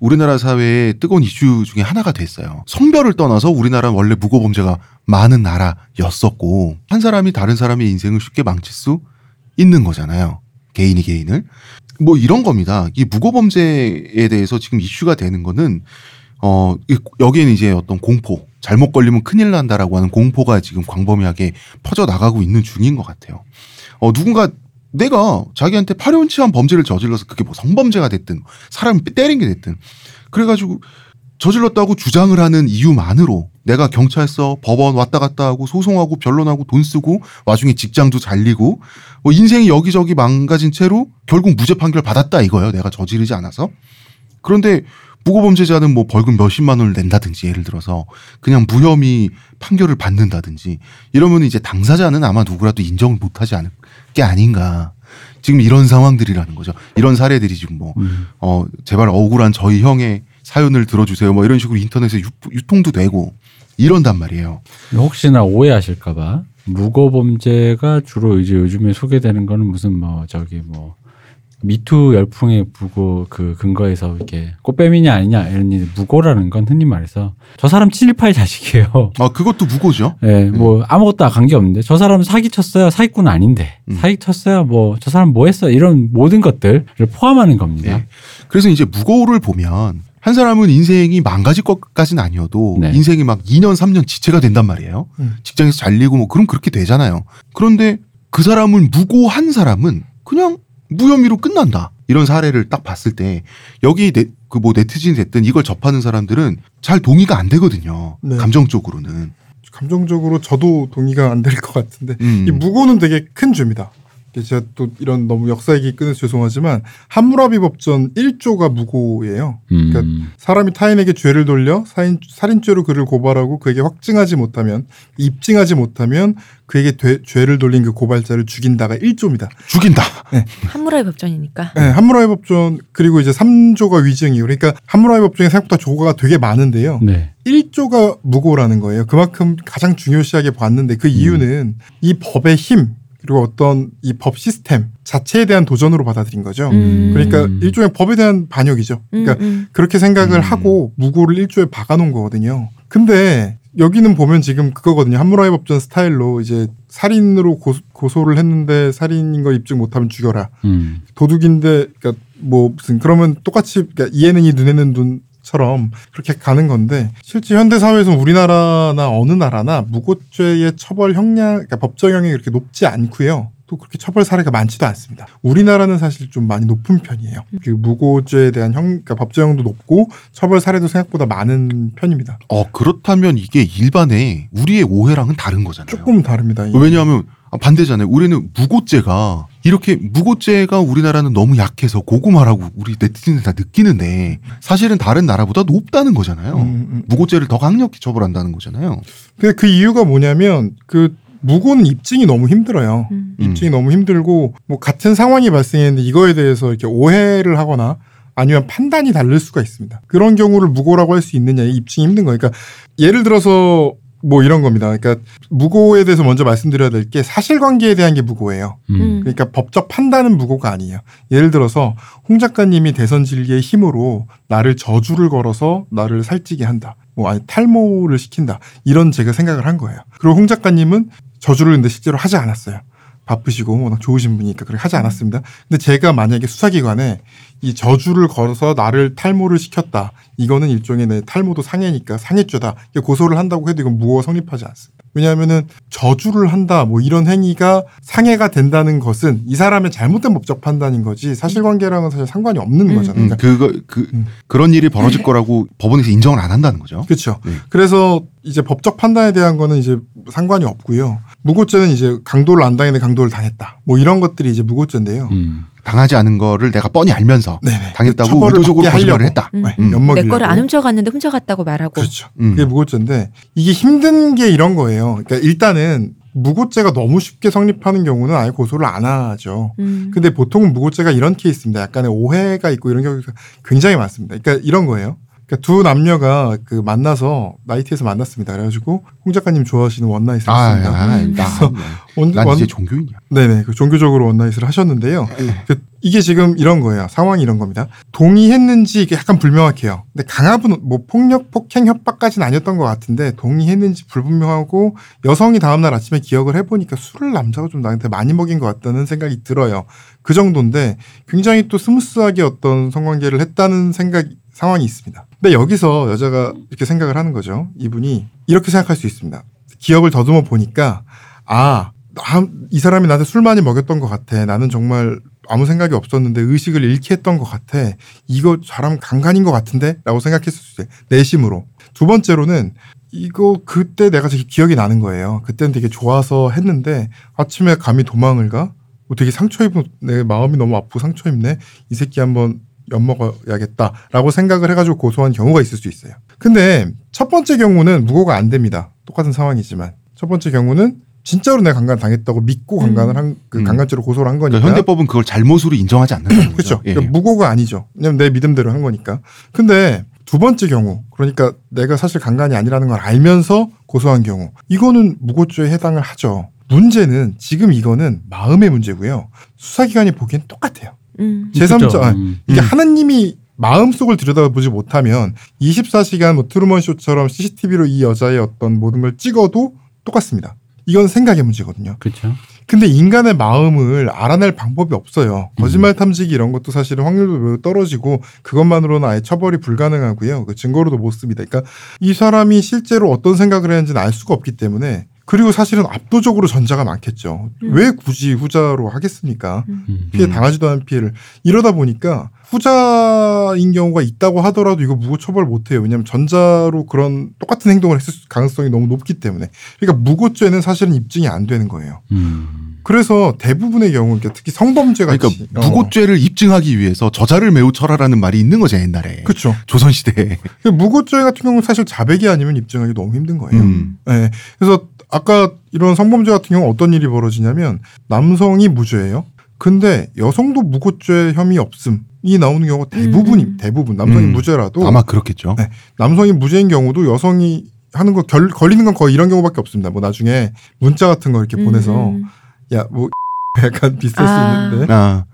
C: 우리나라 사회의 뜨거운 이슈 중에 하나가 됐어요. 성별을 떠나서 우리나라는 원래 무고범죄가 많은 나라였었고 한 사람이 다른 사람의 인생을 쉽게 망칠 수 있는 거잖아요. 개인이 개인을. 뭐 이런 겁니다. 이 무고범죄에 대해서 지금 이슈가 되는 거는 어 이- 여기에는 이제 어떤 공포 잘못 걸리면 큰일 난다라고 하는 공포가 지금 광범위하게 퍼져 나가고 있는 중인 것 같아요. 어 누군가 내가 자기한테 파렴치한 범죄를 저질러서 그게 뭐 성범죄가 됐든 사람을 때린 게 됐든 그래가지고 저질렀다고 주장을 하는 이유만으로 내가 경찰서 법원 왔다 갔다 하고 소송하고 변론하고 돈 쓰고 와중에 직장도 잘리고 뭐 인생이 여기저기 망가진 채로 결국 무죄 판결 받았다 이거예요. 내가 저지르지 않아서. 그런데 무고범죄자는 뭐 벌금 몇십만 원을 낸다든지 예를 들어서 그냥 무혐의 판결을 받는다든지 이러면 이제 당사자는 아마 누구라도 인정을 못하지 않을 게 아닌가. 지금 이런 상황들이라는 거죠. 이런 사례들이 지금 뭐,
D: 음.
C: 어, 제발 억울한 저희 형의 사연을 들어주세요. 뭐 이런 식으로 인터넷에 유, 유통도 되고 이런단 말이에요.
D: 혹시나 오해하실까봐 무고범죄가 주로 이제 요즘에 소개되는 거는 무슨 뭐 저기 뭐 미투 열풍의 무고 그 근거에서 이렇게 꽃뱀이냐 아니냐 이런 일 무고라는 건 흔히 말해서 저 사람 친일파의 자식이에요.
C: 아, 그것도 무고죠. *laughs*
D: 예, 뭐 아무것도 관계 없는데 저 사람 사기 쳤어요. 사기꾼 아닌데
C: 음.
D: 사기 쳤어요. 뭐 저 사람 뭐 했어 이런 모든 것들을 포함하는 겁니다.
C: 네. 그래서 이제 무고를 보면 한 사람은 인생이 망가질 것까지는 아니어도
D: 네.
C: 인생이 막 2년, 3년 지체가 된단 말이에요.
B: 음. 직장에서
C: 잘리고 뭐 그럼 그렇게 되잖아요. 그런데 그 사람은 무고한 사람은 그냥 무혐의로 끝난다. 이런 사례를 딱 봤을 때 여기 그 뭐 네티즌이 됐든 이걸 접하는 사람들은 잘 동의가 안 되거든요.
B: 네.
C: 감정적으로는.
B: 감정적으로 저도 동의가 안 될 것 같은데
C: 음.
B: 이 무고는 되게 큰 죄입니다. 제가 또 이런 너무 역사 얘기 끊어서 죄송하지만 함무라비 법전 1조가 무고예요. 그러니까
D: 음.
B: 사람이 타인에게 죄를 돌려 살인, 살인죄로 그를 고발하고 그에게 확증하지 못하면 입증하지 못하면 그에게 되- 죄를 돌린 그 고발자를 죽인다가 1조입니다.
C: 죽인다.
A: 한무라의 법전이니까.
B: 네, 함무라비 법전 그리고 이제 3조가 위증이요. 그러니까 함무라비 법전이 생각보다 조가 되게 많은데요.
D: 네.
B: 1조가 무고라는 거예요. 그만큼 가장 중요시하게 봤는데 그 이유는 이 법의 힘 그리고 어떤 이 법 시스템 자체에 대한 도전으로 받아들인 거죠.
A: 음.
B: 그러니까 일종의 법에 대한 반역이죠. 그러니까
A: 음, 음.
B: 그렇게 생각을
C: 음.
B: 하고 무고를 일조에 박아놓은 거거든요. 근데 여기는 보면 지금 그거거든요. 함무라이 법전 스타일로 이제 살인으로 고, 소 를 했는데 살인인 걸 입증 못하면 죽여라.
D: 음.
B: 도둑인데 그러니까 뭐 무슨 그러면 똑같이 그러니까 이에는 이 눈에는 눈 처럼 그렇게 가는 건데 실제 현대 사회에서 우리나라나 어느 나라나 무고죄의 처벌 형량 그러니까 법정형이 그렇게 높지 않고요. 또 그렇게 처벌 사례가 많지도 않습니다. 우리나라는 사실 좀 많이 높은 편이에요. 그 무고죄에 대한 형 그러니까 법정형도 높고 처벌 사례도 생각보다 많은 편입니다.
C: 어, 그렇다면 이게 일반의 우리의 오해랑은 다른 거잖아요.
B: 조금 다릅니다. 이-
C: 왜냐하면 아, 반대잖아요. 우리는 무고죄가 이렇게 무고죄가 우리나라는 너무 약해서 고구마라고 우리 네티즌들 다 느끼는데 사실은 다른 나라보다 높다는 거잖아요.
B: 음, 음.
C: 무고죄를 더 강력히 처벌한다는 거잖아요.
B: 근데 그 이유가 뭐냐면 그 무고는 입증이 너무 힘들어요.
A: 음.
B: 입증이 너무 힘들고 뭐 같은 상황이 발생했는데 이거에 대해서 이렇게 오해를 하거나 아니면 판단이 다를 수가 있습니다. 그런 경우를 무고라고 할 수 있느냐 이 입증이 힘든 거니까 그러니까 예를 들어서 뭐 이런 겁니다. 그러니까 무고에 대해서 먼저 말씀드려야 될 게 사실관계에 대한 게 무고예요.
D: 음.
A: 음.
B: 그러니까 법적 판단은 무고가 아니에요. 예를 들어서 홍 작가님이 대선 질기의 힘으로 나를 저주를 걸어서 나를 살찌게 한다. 뭐 아니 탈모를 시킨다. 이런 제가 생각을 한 거예요. 그리고 홍 작가님은 저주를 근데 실제로 하지 않았어요. 바쁘시고 워낙 좋으신 분이니까 그렇게 하지 않았습니다. 근데 제가 만약에 수사기관에 이 저주를 걸어서 나를 탈모를 시켰다. 이거는 일종의 내 탈모도 상해니까 상해죄다. 고소를 한다고 해도 이건 무고가 성립하지 않습니다. 왜냐하면은 저주를 한다 뭐 이런 행위가 상해가 된다는 것은 이 사람의 잘못된 법적 판단인 거지 사실관계랑은 사실 상관이 없는
A: 음.
B: 거잖아요.
C: 음,
B: 그러니까
C: 그거 그
B: 음.
C: 그런 일이 벌어질 거라고 *laughs* 법원에서 인정을 안 한다는 거죠.
B: 그렇죠.
C: 네.
B: 그래서 이제 법적 판단에 대한 거는 이제 상관이 없고요. 무고죄는 이제 강도를 안 당했는데 강도를 당했다. 뭐 이런 것들이 이제 무고죄인데요.
D: 음.
C: 당하지 않은 거를 내가 뻔히 알면서
B: 네네.
C: 당했다고
B: 처벌을
C: 의도적으로 거짓말을. 했다.
A: 음.
B: 네,
C: 음.
A: 내 거를 안 훔쳐갔는데 훔쳐갔다고 말하고.
B: 그렇죠.
C: 음.
B: 그게 무고죄인데 이게 힘든 게 이런 거예요. 그러니까 일단은 무고죄가 너무 쉽게 성립하는 경우는 아예 고소를 안 하죠.
A: 음.
B: 근데 보통은 무고죄가 이런 케이스입니다. 약간의 오해가 있고 이런 경우가 굉장히 많습니다. 그러니까 이런 거예요. 그러니까 두 남녀가 그 만나서 나이트에서 만났습니다. 그래가지고 홍 작가님 좋아하시는 one night을
C: 아,
B: 했습니다.
C: 아,
A: 음.
C: 나, *laughs*
B: one,
C: 난
B: one-
C: 이제 종교인이야.
B: 네네. 그 종교적으로 one night을 하셨는데요. 그 이게 지금 이런 거예요. 상황이 이런 겁니다. 동의했는지 이게 약간 불명확해요. 근데 강압은 뭐 폭력, 폭행, 협박까지는 아니었던 것 같은데 동의했는지 불분명하고 여성이 다음날 아침에 기억을 해보니까 술을 남자가 좀 나한테 많이 먹인 것 같다는 생각이 들어요. 그 정도인데 굉장히 또 smooth하게 어떤 성관계를 했다는 생각 상황이 있습니다. 근데 여기서 여자가 이렇게 생각을 하는 거죠. 이분이 이렇게 생각할 수 있습니다. 기억을 더듬어 보니까 아, 나- 이 사람이 나한테 술 많이 먹였던 것 같아. 나는 정말 아무 생각이 없었는데 의식을 잃게 했던 것 같아. 이거 사람 강간인 것 같은데? 라고 생각했을 수 있어요. 내심으로. 두 번째로는 이거 그때 내가 되게 기억이 나는 거예요. 그때는 되게 좋아서 했는데 아침에 감히 도망을 가? 뭐 되게 상처 입은 내 마음이 너무 아프고 상처 입네. 이 새끼 한번 엿먹어야겠다라고 생각을 해가지고 고소한 경우가 있을 수 있어요. 근데 첫 번째 경우는 무고가 안 됩니다. 똑같은 상황이지만 첫 번째 경우는 진짜로 내가 강간 당했다고 믿고 강간을 한그
C: 음.
B: 강간죄로 고소를 한 거니까.
C: 그러니까 현대법은 그걸 잘못으로 인정하지 않는다는 *clears throat* 거죠.
B: 그렇죠.
C: 예.
B: 그러니까 무고가 아니죠. 왜냐면 내 믿음대로 한 거니까. 근데 두 번째 경우, 그러니까 내가 사실 강간이 아니라는 걸 알면서 고소한 경우, 이거는 무고죄에 해당을 하죠. 문제는 지금 이거는 마음의 문제고요. 수사기관이 보기엔 똑같아요.
A: 음.
B: 제3자,
D: 그죠.
B: 아,
D: 음.
B: 이게
C: 음.
B: 하나님이 마음속을 들여다보지 못하면 24시간 뭐 트루먼 쇼처럼 CCTV로 이 여자의 어떤 모든 걸 찍어도 똑같습니다. 이건 생각의 문제거든요.
D: 그렇죠.
B: 근데 인간의 마음을 알아낼 방법이 없어요. 거짓말 탐지기 이런 것도 사실은 확률도 매우 떨어지고 그것만으로는 아예 처벌이 불가능하고요. 그 증거로도 못 씁니다. 그러니까 이 사람이 실제로 어떤 생각을 했는지는 알 수가 없기 때문에 그리고 사실은 압도적으로 전자가 많겠죠.
A: 음.
B: 왜 굳이 후자로 하겠습니까?
D: 음.
B: 피해 당하지도 않은 피해를 이러다 보니까 후자인 경우가 있다고 하더라도 이거 무고 처벌 못 해요. 왜냐하면 전자로 그런 똑같은 행동을 했을 가능성이 너무 높기 때문에. 그러니까 무고죄는 사실은 입증이 안 되는 거예요.
D: 음.
B: 그래서 대부분의 경우, 그러니까 특히 성범죄 같이
C: 그러니까 무고죄를 입증하기 위해서 저자를 매우 철하라는 말이 있는 거죠 옛날에
B: 그렇죠.
C: 조선 시대에.
B: 무고죄 같은 경우는 사실 자백이 아니면 입증하기 너무 힘든 거예요.
C: 음.
B: 네. 그래서 아까 이런 성범죄 같은 경우 어떤 일이 벌어지냐면 남성이 무죄예요. 근데 여성도 무고죄 혐의 없음이 나오는 경우가 대부분이
A: 음.
B: 대부분 남성이
C: 음.
B: 무죄라도
C: 아마 그렇겠죠.
B: 네. 남성이 무죄인 경우도 여성이 하는 거 결, 걸리는 건 거의 이런 경우밖에 없습니다. 뭐 나중에 문자 같은 거 이렇게 보내서
A: 음.
B: 야뭐 *laughs* 약간 비슷할
A: 아.
B: 수 있는데
C: 아,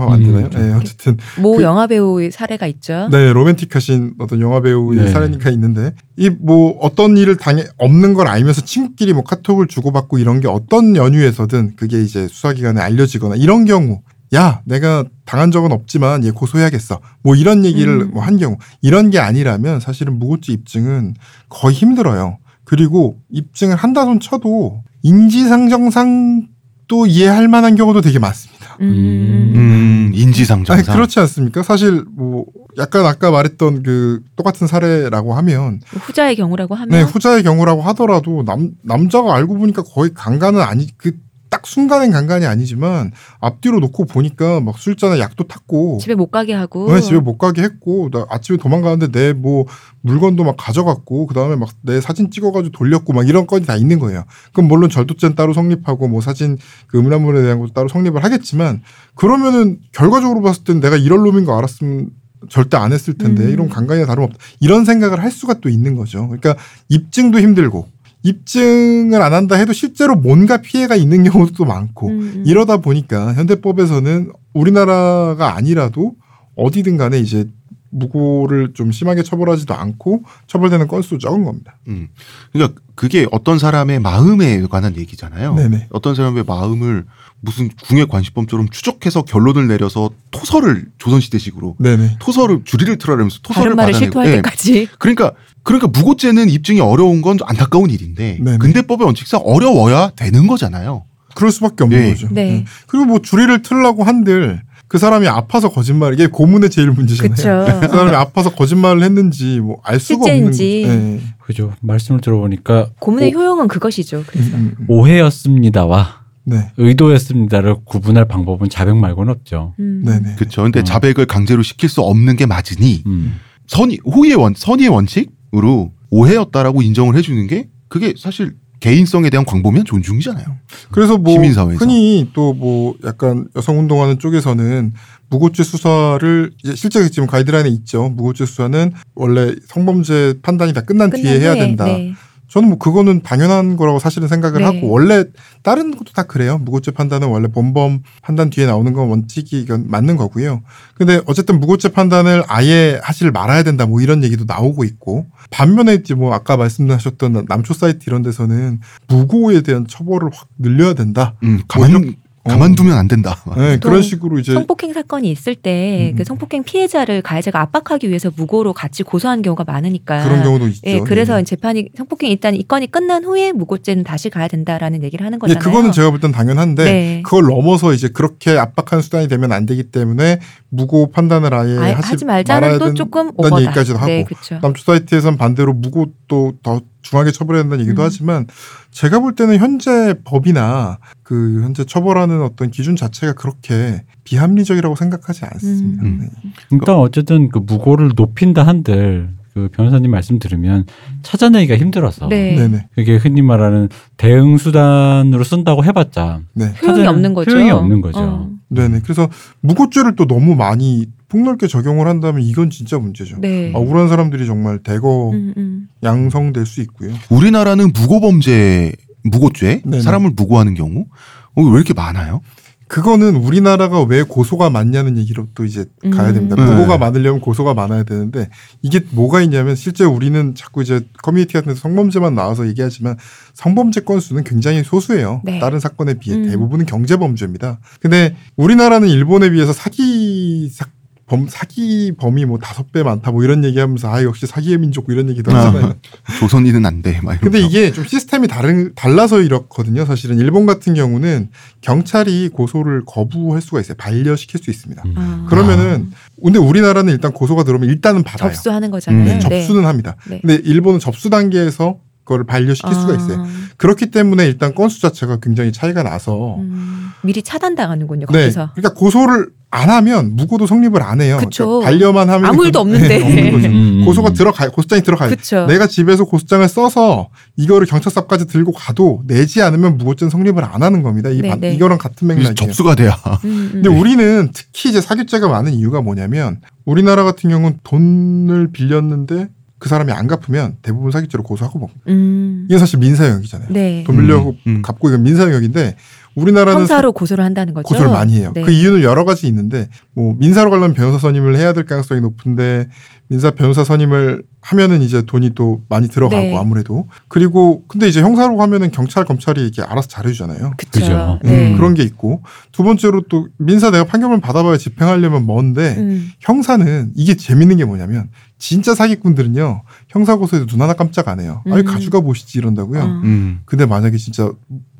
B: 안 되나요?
D: 음,
B: 네, 어쨌든
A: 모
B: 그-
A: 영화 배우의 사례가 있죠.
B: 네 로맨틱하신 어떤 영화 배우의
D: 네.
B: 사례니까 있는데 이 뭐 어떤 일을 당해 없는 걸 알면서 친구끼리 뭐 카톡을 주고받고 이런 게 어떤 연유에서든 그게 이제 수사기관에 알려지거나 이런 경우 야 내가 당한 적은 없지만 얘 고소해야겠어 뭐 이런 얘기를
A: 음.
B: 뭐한 경우 이런 게 아니라면 사실은 무고죄 입증은 거의 힘들어요 그리고 입증을 한다 손 쳐도 인지상정상 또 이해할 만한 경우도 되게 많습니다
A: 음.
C: 음, 인지상
B: 아니,
C: 정상.
B: 그렇지 않습니까? 사실 뭐 약간 아까 말했던 그 똑같은 사례라고 하면
A: 후자의 경우라고 하면
B: 네, 후자의 경우라고 하더라도 남 남자가 알고 보니까 거의 강간은 아니 그 딱 순간엔 강간이 아니지만 앞뒤로 놓고 보니까 막 술잔에 약도 탔고
A: 집에 못 가게 하고
B: 네, 집에 못 가게 했고 나 아침에 도망가는데 내 뭐 물건도 막 가져갔고 그다음에 막 내 사진 찍어가지고 돌렸고 막 이런 건이 다 있는 거예요. 그럼 물론 절도죄는 따로 성립하고 뭐 사진 그 음란물에 대한 것도 따로 성립을 하겠지만 그러면은 결과적으로 봤을 땐 내가 이럴 놈인 거 알았으면 절대 안 했을 텐데
A: 음.
B: 이런 강간이나 다름없다 이런 생각을 할 수가 또 있는 거죠. 그러니까 입증도 힘들고 입증을 안 한다 해도 실제로 뭔가 피해가 있는 경우도 또 많고
A: 음, 음.
B: 이러다 보니까 현대법에서는 우리나라가 아니라도 어디든 간에 이제 무고를 좀 심하게 처벌하지도 않고 처벌되는 건수도 적은 겁니다.
C: 음. 그러니까 그게 어떤 사람의 마음에 관한 얘기잖아요.
B: 네네.
C: 어떤 사람의 마음을 무슨 궁예 관시범처럼 추적해서 결론을 내려서 토설을 조선시대식으로
B: 네네.
C: 토설을 주리를 틀어내면서 토설을
A: 말을 실토할
C: 예.
A: 때까지.
C: 그러니까 그러니까 무고죄는 입증이 어려운 건 안타까운 일인데
B: 네네.
C: 근대법의 원칙상 어려워야 되는 거잖아요.
B: 그럴 수밖에 없는
C: 네.
B: 거죠.
A: 네.
B: 음. 그리고 뭐 주리를 틀라고 한들 그 사람이 아파서 거짓말 이게 고문의 제일 문제잖아요. *laughs*
A: 그
B: 사람이 아파서 거짓말을 했는지 뭐 알 수가
A: 실제인지.
B: 없는 거죠. 네.
D: 그죠. 말씀을 들어보니까
A: 고문의
D: 오-
A: 효용은 그것이죠. 그래서.
B: 음, 음.
D: 오해였습니다와
B: 네.
D: 의도였습니다를 구분할 방법은 자백 말고는 없죠.
A: 음.
B: 네네.
C: 그렇죠. 근데
D: 음.
C: 자백을 강제로 시킬 수 없는 게 맞으니
D: 음.
C: 선의 호의의 원 선의의 원칙으로 오해였다라고 인정을 해주는 게 그게 사실 개인성에 대한 광범위한 존중이잖아요.
B: 그래서 뭐
C: 시민사회에서.
B: 흔히 또 뭐 약간 여성 운동하는 쪽에서는 무고죄 수사를 이제 실제 지금 가이드라인에 있죠. 무고죄 수사는 원래 성범죄 판단이 다 끝난
A: 끝난
B: 뒤에 해야 된다.
A: 네.
B: 저는 뭐 그거는 당연한 거라고 사실은 생각을
A: 네.
B: 하고 원래 다른 것도 다 그래요. 무고죄 판단은 원래 본범 판단 뒤에 나오는 건 원칙이 이건 맞는 거고요. 근데 어쨌든 무고죄 판단을 아예 하실 말아야 된다 뭐 이런 얘기도 나오고 있고 반면에 이제 뭐 아까 말씀하셨던 남초 사이트 이런 데서는 무고에 대한 처벌을 확 늘려야 된다.
C: 음, 가만
B: 뭐 이런-
C: 가만두면 안 된다.
B: 네,
A: 또
B: 그런 식으로 이제
A: 성폭행 사건이 있을 때
B: 음.
A: 그 성폭행 피해자를 가해자가 압박하기 위해서 무고로 같이 고소한 경우가 많으니까.
B: 그런 경우도 있죠.
A: 예, 그래서
B: 네.
A: 재판이 성폭행 일단 이 건이 끝난 후에 무고죄는 다시 가야 된다라는 얘기를 하는
B: 예,
A: 거잖아요.
B: 그거는 제가 볼 땐 당연한데
A: 네.
B: 그걸 넘어서 이제 그렇게 압박하는 수단이 되면 안 되기 때문에 무고 판단을 아예
A: 아,
B: 하지,
A: 하지 말자는 또 조금 오버다.
B: 얘기까지도 하고
A: 네, 그렇죠.
B: 남초 사이트에선 반대로 무고도 더 중하게 처벌해야 된다는 얘기도
A: 음.
B: 하지만 제가 볼 때는 현재 법이나 그 현재 처벌하는 어떤 기준 자체가 그렇게 비합리적이라고 생각하지 않습니다.
C: 음.
B: 네.
D: 일단 어쨌든 그 무고를 높인다 한들 그 변호사님 말씀 들으면 찾아내기가 힘들어서
A: 네.
B: 네네.
D: 그게 흔히 말하는 대응 수단으로 쓴다고 해봤자
B: 네.
A: 효용이 없는 거죠.
D: 효용이 없는 거죠.
A: 어.
B: 네네. 그래서 무고죄를 또 너무 많이 폭넓게 적용을 한다면 이건 진짜 문제죠.
A: 네.
B: 억울한 사람들이 정말 대거
A: 음, 음.
B: 양성될 수 있고요.
C: 우리나라는 무고범죄, 무고죄,
B: 네네.
C: 사람을 무고하는 경우 어, 왜 이렇게 많아요?
B: 그거는 우리나라가 왜 고소가 많냐는 얘기로 또 이제 가야
A: 음.
B: 됩니다.
C: 네.
B: 무고가 많으려면 고소가 많아야 되는데 이게 뭐가 있냐면 실제 우리는 자꾸 이제 커뮤니티 같은 데서 성범죄만 나와서 얘기하지만 성범죄 건수는 굉장히 소수예요.
A: 네.
B: 다른 사건에 비해
A: 음.
B: 대부분은 경제범죄입니다. 근데 우리나라는 일본에 비해서 사기 사, 범, 사기 범위 뭐 다섯 배 많다 뭐 이런 얘기하면서 아 역시 사기의 민족 이런 얘기도 하잖아요.
C: 조선인은 안 돼. 막
B: 근데. 이게 좀 시스템이 다른 달라서 이렇거든요. 사실은 일본 같은 경우는 경찰이 고소를 거부할 수가 있어요. 반려시킬 수 있습니다.
D: 음.
A: 아.
B: 그러면은 근데 우리나라는 일단 고소가 들어오면 일단은 받아요.
A: 접수하는 거잖아요.
C: 음,
B: 네, 접수는 합니다.
A: 네.
B: 근데 일본은 접수 단계에서 그거를 반려시킬 수가 있어요.
A: 아,
B: 그렇기 때문에 일단 건수 자체가 굉장히 차이가 나서
A: 음, 미리 차단당하는군요.
B: 네.
A: 거기서.
B: 그러니까 고소를 안 하면 무고도 성립을 안 해요.
A: 그쵸.
B: 그러니까 반려만 하면
A: 아무 일도
B: 그-
A: 없는데.
B: 네, 없는 거죠.
D: 음.
B: 고소가 들어가 고소장이 들어가요.
A: 그렇죠.
B: 내가 집에서 고소장을 써서 이거를 경찰서까지 들고 가도 내지 않으면 무고죄는 성립을 안 하는 겁니다. 이
A: 네,
B: 반-
A: 네.
B: 이거랑 같은 맥락이에요.
C: 접수가 돼야.
A: 음, 음.
B: 근데 우리는 특히 이제 사기죄가 많은 이유가 뭐냐면 우리나라 같은 경우는 돈을 빌렸는데 그 사람이 안 갚으면 대부분 사기죄로 고소하고 뭐
A: 음.
B: 이게 사실 민사 영역이잖아요.
A: 네.
B: 돈 빌려고
C: 음, 음.
B: 갚고 이건 민사 영역인데 우리나라는
A: 형사로 고소를 한다는 거죠.
B: 고소를 많이 해요.
A: 네.
B: 그 이유는 여러 가지 있는데 뭐 민사로 가려면 변호사 선임을 해야 될 가능성이 높은데 민사 변호사 선임을 하면은 이제 돈이 또 많이 들어가고
A: 네.
B: 아무래도 그리고 근데 이제 형사로 하면은 경찰 검찰이 이렇게 알아서 잘해주잖아요.
A: 그쵸.
D: 그죠.
A: 네.
B: 음, 그런 게 있고 두 번째로 또 민사 내가 판결만 받아봐야 집행하려면 먼데
A: 음.
B: 형사는 이게 재밌는 게 뭐냐면 진짜 사기꾼들은요 형사 고소에도 눈 하나 깜짝 안 해요. 아니
A: 음.
B: 가져가 보시지 이런다고요.
A: 어.
C: 음.
B: 근데 만약에 진짜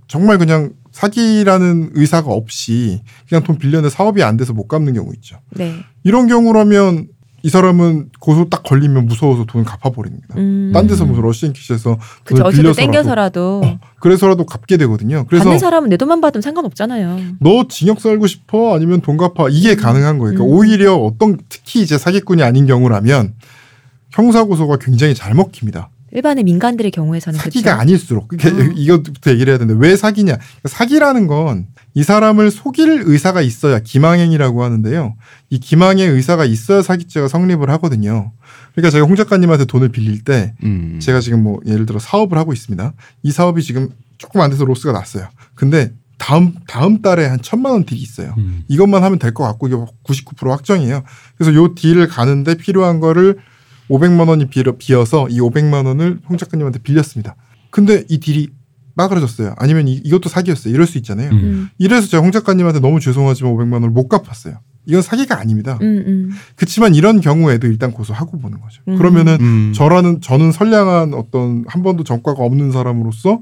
B: 정말 그냥 사기라는 의사가 없이 그냥 돈 빌렸는데 사업이 안 돼서 못 갚는 경우 있죠.
A: 네.
B: 이런 경우라면 이 사람은 고소 딱 걸리면 무서워서 돈을 갚아버립니다.
A: 음.
B: 딴 데서 무슨 러시안 키시에서. 돈을 빌려서라도
A: 땡겨서라도
B: 어, 그래서라도 갚게 되거든요. 그래서
A: 받는 사람은 내 돈만 받으면 상관없잖아요.
B: 너 징역 살고 싶어 아니면 돈 갚아 이게 가능한 거예요. 그러니까
A: 음.
B: 오히려 어떤 특히 이제 사기꾼이 아닌 경우라면 형사 고소가 굉장히 잘 먹힙니다.
A: 일반의 민간들의 경우에서는
B: 사기가
A: 그쵸.
B: 아닐수록 그게
A: 어.
B: 이것부터 얘기를 해야 되는데 왜 사기냐? 사기라는 건 이 사람을 속일 의사가 있어야 기망행위라고 하는데요. 이 기망의 의사가 있어야 사기죄가 성립을 하거든요. 그러니까 제가 홍 작가님한테 돈을 빌릴 때
C: 음.
B: 제가 지금 뭐 예를 들어 사업을 하고 있습니다. 이 사업이 지금 조금 안 돼서 로스가 났어요. 근데 다음 다음 달에 한 천만 원 deal이 있어요.
D: 음.
B: 이것만 하면 될 것 같고 이게 99% 확정이에요. 그래서 요 deal을 가는데 필요한 거를 500만 원이 비어- 비어 서 이 500만 원을 홍 작가님한테 빌렸습니다. 근데 이 딜이 빠그러졌어요. 아니면 이, 이것도 사기였어요. 이럴 수 있잖아요.
D: 음.
A: 음.
B: 이래서 제가 홍 작가님한테 너무 죄송하지만 500만 원을 못 갚았어요. 이건 사기가 아닙니다.
A: 음, 음.
B: 그렇지만 이런 경우에도 일단 고소하고 보는 거죠.
A: 음.
B: 그러면은
C: 음.
B: 저라는 저는 선량한 어떤 한 번도 전과가 없는 사람으로서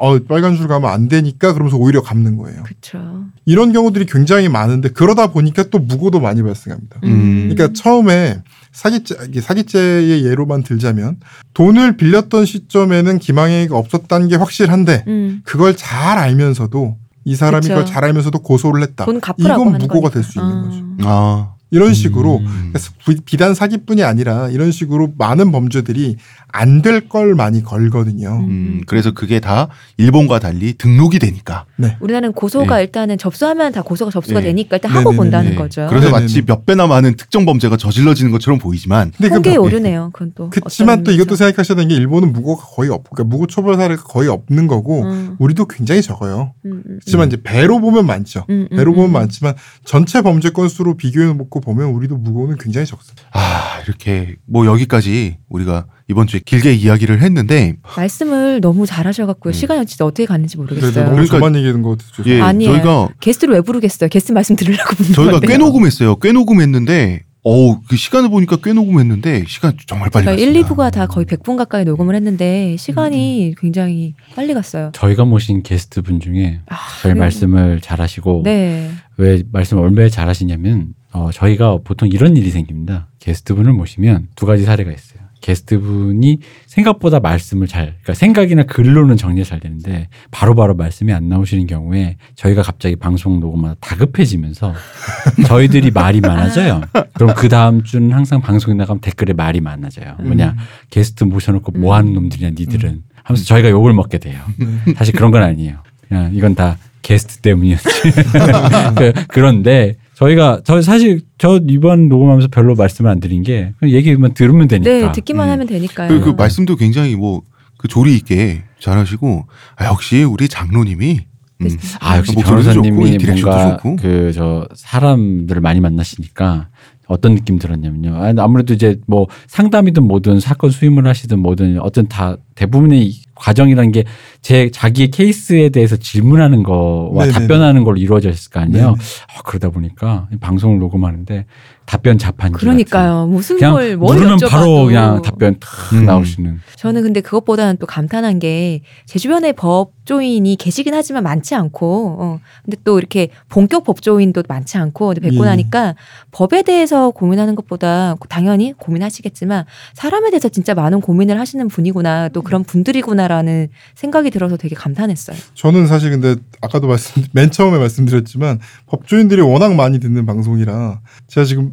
B: 어 빨간 줄 가면 안 되니까 그러면서 오히려 갚는 거예요.
A: 그쵸.
B: 이런 경우들이 굉장히 많은데 그러다 보니까 또 무고도 많이 발생합니다.
C: 음.
B: 그러니까 처음에 사기죄 사기죄의 예로만 들자면 돈을 빌렸던 시점에는 기망행위가 없었다는 게 확실한데
A: 음.
B: 그걸 잘 알면서도 이 사람이
A: 그쵸.
B: 그걸 잘 알면서도 고소를 했다.
A: 돈 갚으라고
B: 이건 무고가. 될 수 있는
A: 아.
B: 거죠.
C: 아.
B: 이런 식으로
D: 음.
B: 그래서 비- 비단 사기뿐이 아니라 이런 식으로 많은 범죄들이 안 될 걸 많이 걸거든요.
C: 음, 그래서 그게 다 일본과 달리 등록이 되니까.
A: 우리나라는 고소가 일단은 접수하면 다 고소가 접수가
C: 예.
A: 되니까 일단 하고
B: 네네네.
A: 본다는
C: 예.
A: 거죠.
C: 그래서
B: 네네네.
C: 마치 몇 배나 많은 특정 범죄가 저질러지는 것처럼 보이지만
B: 그
A: 통계에
B: 뭐-
A: 오르네요. 그건 또.
B: 그렇지만 또 이것도. 생각하셔야 되는 게 일본은 무고가 거의 없고 그러니까 무고 처벌 사례가 거의 없는 거고
A: 음,
B: 우리도 굉장히 적어요.
A: 음, 음,
B: 그렇지만 이제 배로 보면 많죠.
A: 음, 음,
B: 배로 보면
A: 음.
B: 많지만 전체 범죄 건수로 비교해 놓고 보면 우리도 무고는 굉장히 적습니다.
C: 아 이렇게 뭐 여기까지 우리가 이번 주에 길게 이야기를 했는데
A: 말씀을 너무 잘하셔갖고
C: 음.
A: 시간이 진짜 어떻게 갔는지
B: 그래도
A: 모르겠어요.
B: 너무
C: 그러니까-
B: 저만 얘기하는 것 같아요.
C: 예
A: 아니에요.
C: 저희가
A: 게스트를 왜 부르겠어요? 게스트 말씀 들으려고 부른
C: 저희가
A: 건데요.
C: 꽤 녹음했어요. 꽤 녹음했는데 어우 그 시간을 보니까 꽤 녹음했는데 시간 정말 빨리
A: 그러니까
C: 갔습니다.
A: 1, 2부가 다 거의 100분 가까이 녹음을 했는데 시간이 굉장히 빨리 갔어요.
D: 저희가 모신 게스트 분 중에
A: 아,
D: 저희
A: 그래요?
D: 말씀을 잘하시고
A: 네.
D: 왜 말씀을 얼마나 잘하시냐면 어, 저희가 보통 이런 일이 생깁니다. 게스트분을 모시면 두 가지 사례가 있어요. 게스트분이 생각보다 말씀을 잘, 그러니까 생각이나 글로는 정리가 잘 되는데 바로 바로 말씀이 안 나오시는 경우에 저희가 갑자기 방송 녹음하다 다급해지면서 *laughs* 저희들이 말이 많아져요. 그럼 그 다음 주는 항상 방송에 나가면 댓글에 말이 많아져요. 뭐냐, 게스트 모셔놓고 뭐 하는 놈들이냐, 니들은. 하면서 저희가 욕을 먹게 돼요. 사실 그런 건 아니에요. 그냥 이건 다 게스트 때문이었지. *laughs* 그- 그런데 저희가 저 사실 저 이번 녹음하면서 별로 말씀을 안 드린 게 얘기만 들으면 되니까.
A: 네, 듣기만
C: 음.
A: 하면 되니까요.
C: 그, 그 말씀도 굉장히 뭐 그 조리 있게 잘하시고 아, 역시 우리 장로님이 음,
D: 아 역시
C: 좋고,
D: 변호사님이
C: 이 디렉션도
D: 뭔가
C: 좋고.
D: 그저 사람들을 많이 만나시니까 어떤 느낌 들었냐면요. 아, 아무래도 이제 뭐 상담이든 뭐든 사건 수임을 하시든 뭐든 어떤 다 대부분의 이 과정이라는 게 제 자기의 케이스에 대해서 질문하는 거와
B: 네네네.
D: 답변하는 걸로 이루어져 있을 거 아니에요. 아, 그러다 보니까 방송을 녹음하는데 답변 자판기
A: 그러니까요. 무슨
D: 그냥
A: 걸, 뭘
D: 누르면
A: 여쭤봐도.
D: 바로 그냥 답변 탁
C: 음.
D: 나오시는.
A: 저는 근데 그것보다는 또 감탄한 게 제 주변에 법조인이 계시긴 하지만 많지 않고, 어, 근데 또 이렇게 본격 법조인도 많지 않고, 근데 뵙고
B: 예.
A: 나니까 법에 대해서 고민하는 것보다 당연히 고민하시겠지만 사람에 대해서 진짜 많은 고민을 하시는 분이구나, 또 그런 분들이구나라는 생각이 들어서 되게 감탄했어요.
B: 저는 사실 근데 아까도 말씀 맨 처음에 말씀드렸지만 법조인들이 워낙 많이 듣는 방송이라 제가 지금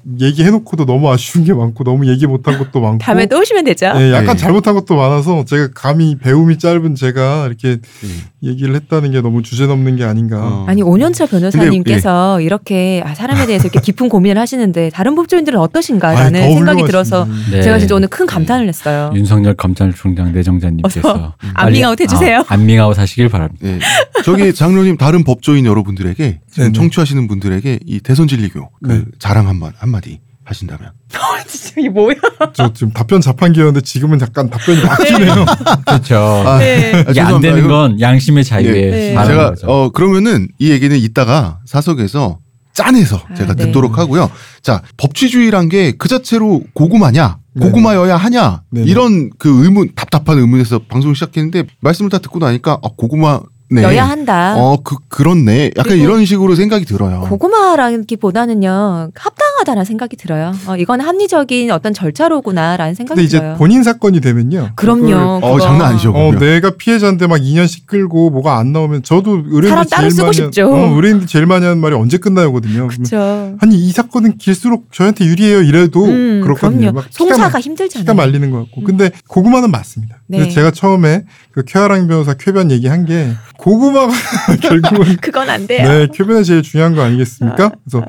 B: 얘기해놓고도 너무 아쉬운 게 많고 너무 얘기 못한 것도 많고
A: 다음에 또 오시면 되죠.
B: 예, 약간
C: 네.
B: 잘못한 것도 많아서 제가 감히 배움이 짧은 제가 이렇게 얘기를 했다는 게 너무 주제 넘는 게 아닌가.
C: 어.
A: 아니 5년차 변호사님께서 이렇게 아, 사람에 대해서 이렇게 깊은 고민을 하시는데 다른 법조인들은 어떠신가라는
B: 더
A: 생각이 들어서.
D: 네.
A: 제가 진짜 오늘 큰 감탄을 했어요.
D: 윤석열 검찰총장 내정자님께서
A: 어서
D: 빨리-
A: 안밍아웃 해주세요.
D: 아, 안밍아웃 하시길 바랍니다.
C: 예. 저기 장로님 다른 법조인 여러분들에게. 청취하시는 분들에게 이 대선 진리교 그
B: 네.
C: 자랑 한마 한 마디 하신다면 *laughs*
A: 진짜 이게 뭐야?
B: 저 지금 답변 자판기였는데 지금은 약간 답변이 바뀌네요. *laughs*
D: 그렇죠.
C: 아,
A: 네.
C: 아,
D: 이게 안. 되는 건 양심의 자유에
A: 네.
D: 반하는
C: 제가
D: 거죠.
C: 어 그러면은 이 얘기는 이따가 사석에서 짠해서
A: 아,
C: 제가
A: 네.
C: 듣도록 하고요. 자 법치주의란 게 그 자체로 고구마냐
B: 네.
C: 고구마여야 하냐
B: 네.
C: 이런 그 의문 답답한 의문에서 방송을 시작했는데 말씀을 다 듣고 나니까 아 고구마 네.
A: 여야 한다.
C: 어 그 그렇네. 약간 이런 식으로 생각이 들어요.
A: 고구마라기보다는요 합당 하다는 생각이 들어요. 어, 이건 합리적인 어떤 절차로구나라는 생각이
B: 근데 이제
A: 들어요.
B: 본인 사건이 되면요.
A: 그럼요.
C: 어
A: 그거.
C: 장난 아니죠.
B: 어. 내가 피해자인데 막 2년씩 끌고 뭐가 안 나오면 저도 의뢰인들 제일
A: 쓰고
B: 많이
A: 싶죠.
B: 한, 어, 의뢰인들 제일 많이 하는 말이 언제 끝나요거든요.
A: 그렇죠.
B: 아니 이 사건은 길수록 저한테 유리해요 이래도
A: 음,
B: 그렇거든요.
A: 그럼요. 송사가
B: 말-
A: 힘들잖아요.
B: 피가 말리는 것 같고.
A: 음.
B: 근데 고구마는 맞습니다.
A: 네.
B: 그래서 제가 처음에 그 쾌아랑 변호사 쾌변 얘기한 게 고구마가 *laughs* 결국은
A: 그건 안 돼요.
B: 네 쾌변이 제일 중요한 거 아니겠습니까? 그래서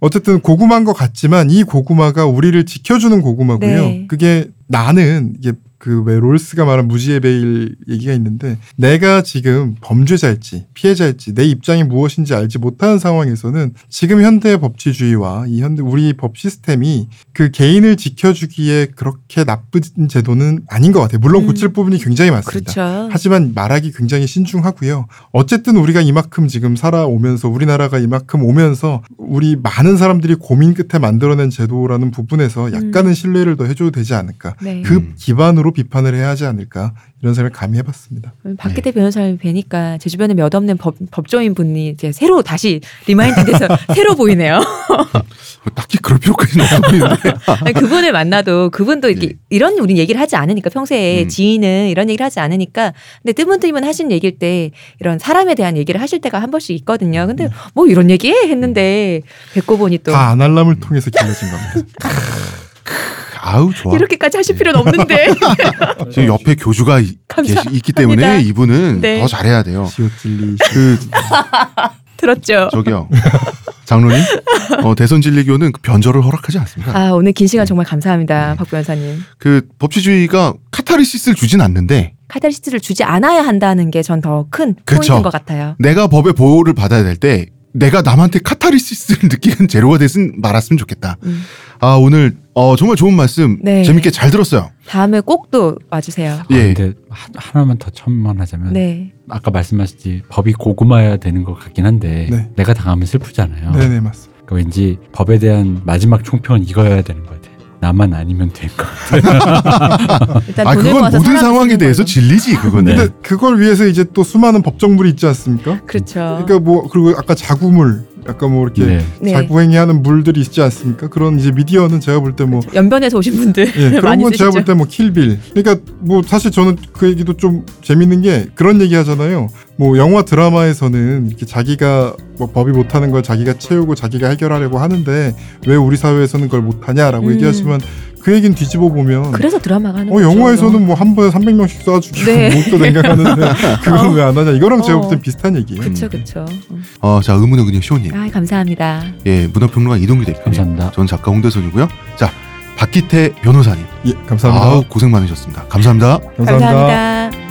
B: 어쨌든 고구마인 것 같지만 이 고구마가 우리를 지켜주는 고구마고요.
A: 네.
B: 그게 나는 이게 그 왜 롤스가 말한 무지의 베일 얘기가 있는데 내가 지금 범죄자일지 피해자일지 내 입장이 무엇인지 알지 못하는 상황에서는 지금 현대 법치주의와 이 현대 우리 법 시스템이 그 개인을 지켜주기에 그렇게 나쁜 제도는 아닌 것 같아요. 물론
A: 음.
B: 고칠 부분이 굉장히 많습니다.
A: 그렇죠.
B: 하지만 말하기 굉장히 신중하고요. 어쨌든 우리가 이만큼 지금 살아오면서 우리나라가 이만큼 오면서 우리 많은 사람들이 고민 끝에 만들어낸 제도라는 부분에서 약간은 신뢰를 더 해줘도 되지 않을까.
A: 네.
B: 그 기반으로 비판을 해야 하지 않을까 이런 생각을 감히 해봤습니다.
A: 박기태 변호사님 뵈니까 제 주변에 몇 없는 법, 법조인 분이 이제 새로 다시 remind돼서 *laughs* 새로 보이네요.
C: 뭐 딱히 그럴 필요까지는 없어 보이는데. *laughs*
A: 아니, 그분을 만나도 그분도 이렇게
C: 예.
A: 이런 우리 얘기를 하지 않으니까 평소에
C: 음.
A: 지인은 이런 얘기를 하지 않으니까 근데 뜨문뜨문 하신 얘기일 때 이런 사람에 대한 얘기를 하실 때가 한 번씩 있거든요. 근데
C: 음.
A: 뭐 이런 얘기 해 했는데 뵙고 보니
B: 또다 아날람을 통해서 길러진 겁니다.
C: 아우 좋아.
A: 이렇게까지 하실 필요는 없는데 *laughs*
C: 지금 옆에 교주가 이-. 계시, 있기 때문에 이분은
A: 네.
C: 더 잘해야 돼요.
B: 시오찔리
C: 그 *laughs*
A: 들었죠.
C: 저기요 장로님 어, 대선 진리교는 그 변절을 허락하지 않습니다.
A: 아 오늘 긴 시간 정말
C: 네.
A: 감사합니다, 박 변호사님.
C: 그 법치주의가 카타르시스를 주진 않는데
A: 카타르시스를 주지 않아야 한다는 게 전 더 큰. 포인트인 것 같아요.
C: 내가 법의 보호를 받아야 될 때 내가 남한테 카타르시스를 느끼는 재료가 됐으면 말았으면 좋겠다.
A: 음.
C: 아 오늘 어, 정말 좋은 말씀
A: 네.
C: 재밌게 잘 들었어요.
A: 다음에 꼭 또 와주세요.
C: 예.
D: 아, 근데 하- 하나만 더 첨언하자면
A: 네.
D: 아까 말씀하셨지 법이 고구마여야 되는 것 같긴 한데
B: 네.
D: 내가 당하면 슬프잖아요.
B: 네네 맞습니다.
D: 그러니까 왠지 법에 대한 마지막 총평은 이거여야 되는 것 같아. 나만 아니면 될 것 같아. *laughs*
A: 일단
C: 아
A: 돈을
C: 그건 모든
A: 살아보시는
C: 상황에 대해서. 진리지 그거는.
B: 근데 그걸 위해서 이제 또 수많은 법정물이 있지 않습니까?
A: 그렇죠.
B: 그러니까 뭐 그리고 아까 자구물, 약간 뭐 이렇게
D: 네.
A: 네.
B: 자구행위하는 물들이 있지 않습니까? 그런 이제 미디어는 제가 볼 때 뭐 *laughs*
A: 연변에서 오신 분들
B: 예, 그런
A: 많이
B: 건 제가
A: 쓰시죠.
B: 볼때 뭐 킬빌. 그러니까 뭐 사실 저는 그 얘기도 좀 재밌는 게 그런 얘기 하잖아요. 뭐 영화 드라마에서는 이렇게 자기가 뭐 법이 못하는 걸 자기가 채우고 자기가 해결하려고 하는데 왜 우리 사회에서는 그걸 못하냐라고
A: 음.
B: 얘기하지만 그 얘기는 뒤집어 보면
A: 그래서 드라마가 하는
B: 어
A: 거죠.
B: 영화에서는 뭐한 번에 300명씩 쏴주고
A: 네.
B: 목도 냉각하는데 그건 왜안 하냐 이거랑 제가
A: 어.
B: 볼땐 비슷한 얘기예요.
A: 그쵸 그쵸.
C: 어, 자 의문의 근육 시호님.
A: 아 감사합니다.
C: 예, 문화평론가 이동규 대표.
D: 감사합니다.
C: 전 작가 홍대선이고요. 자 박기태 변호사님.
B: 예, 감사합니다.
C: 아우 고생 많으셨습니다. 감사합니다.
B: 감사합니다.
A: 감사합니다.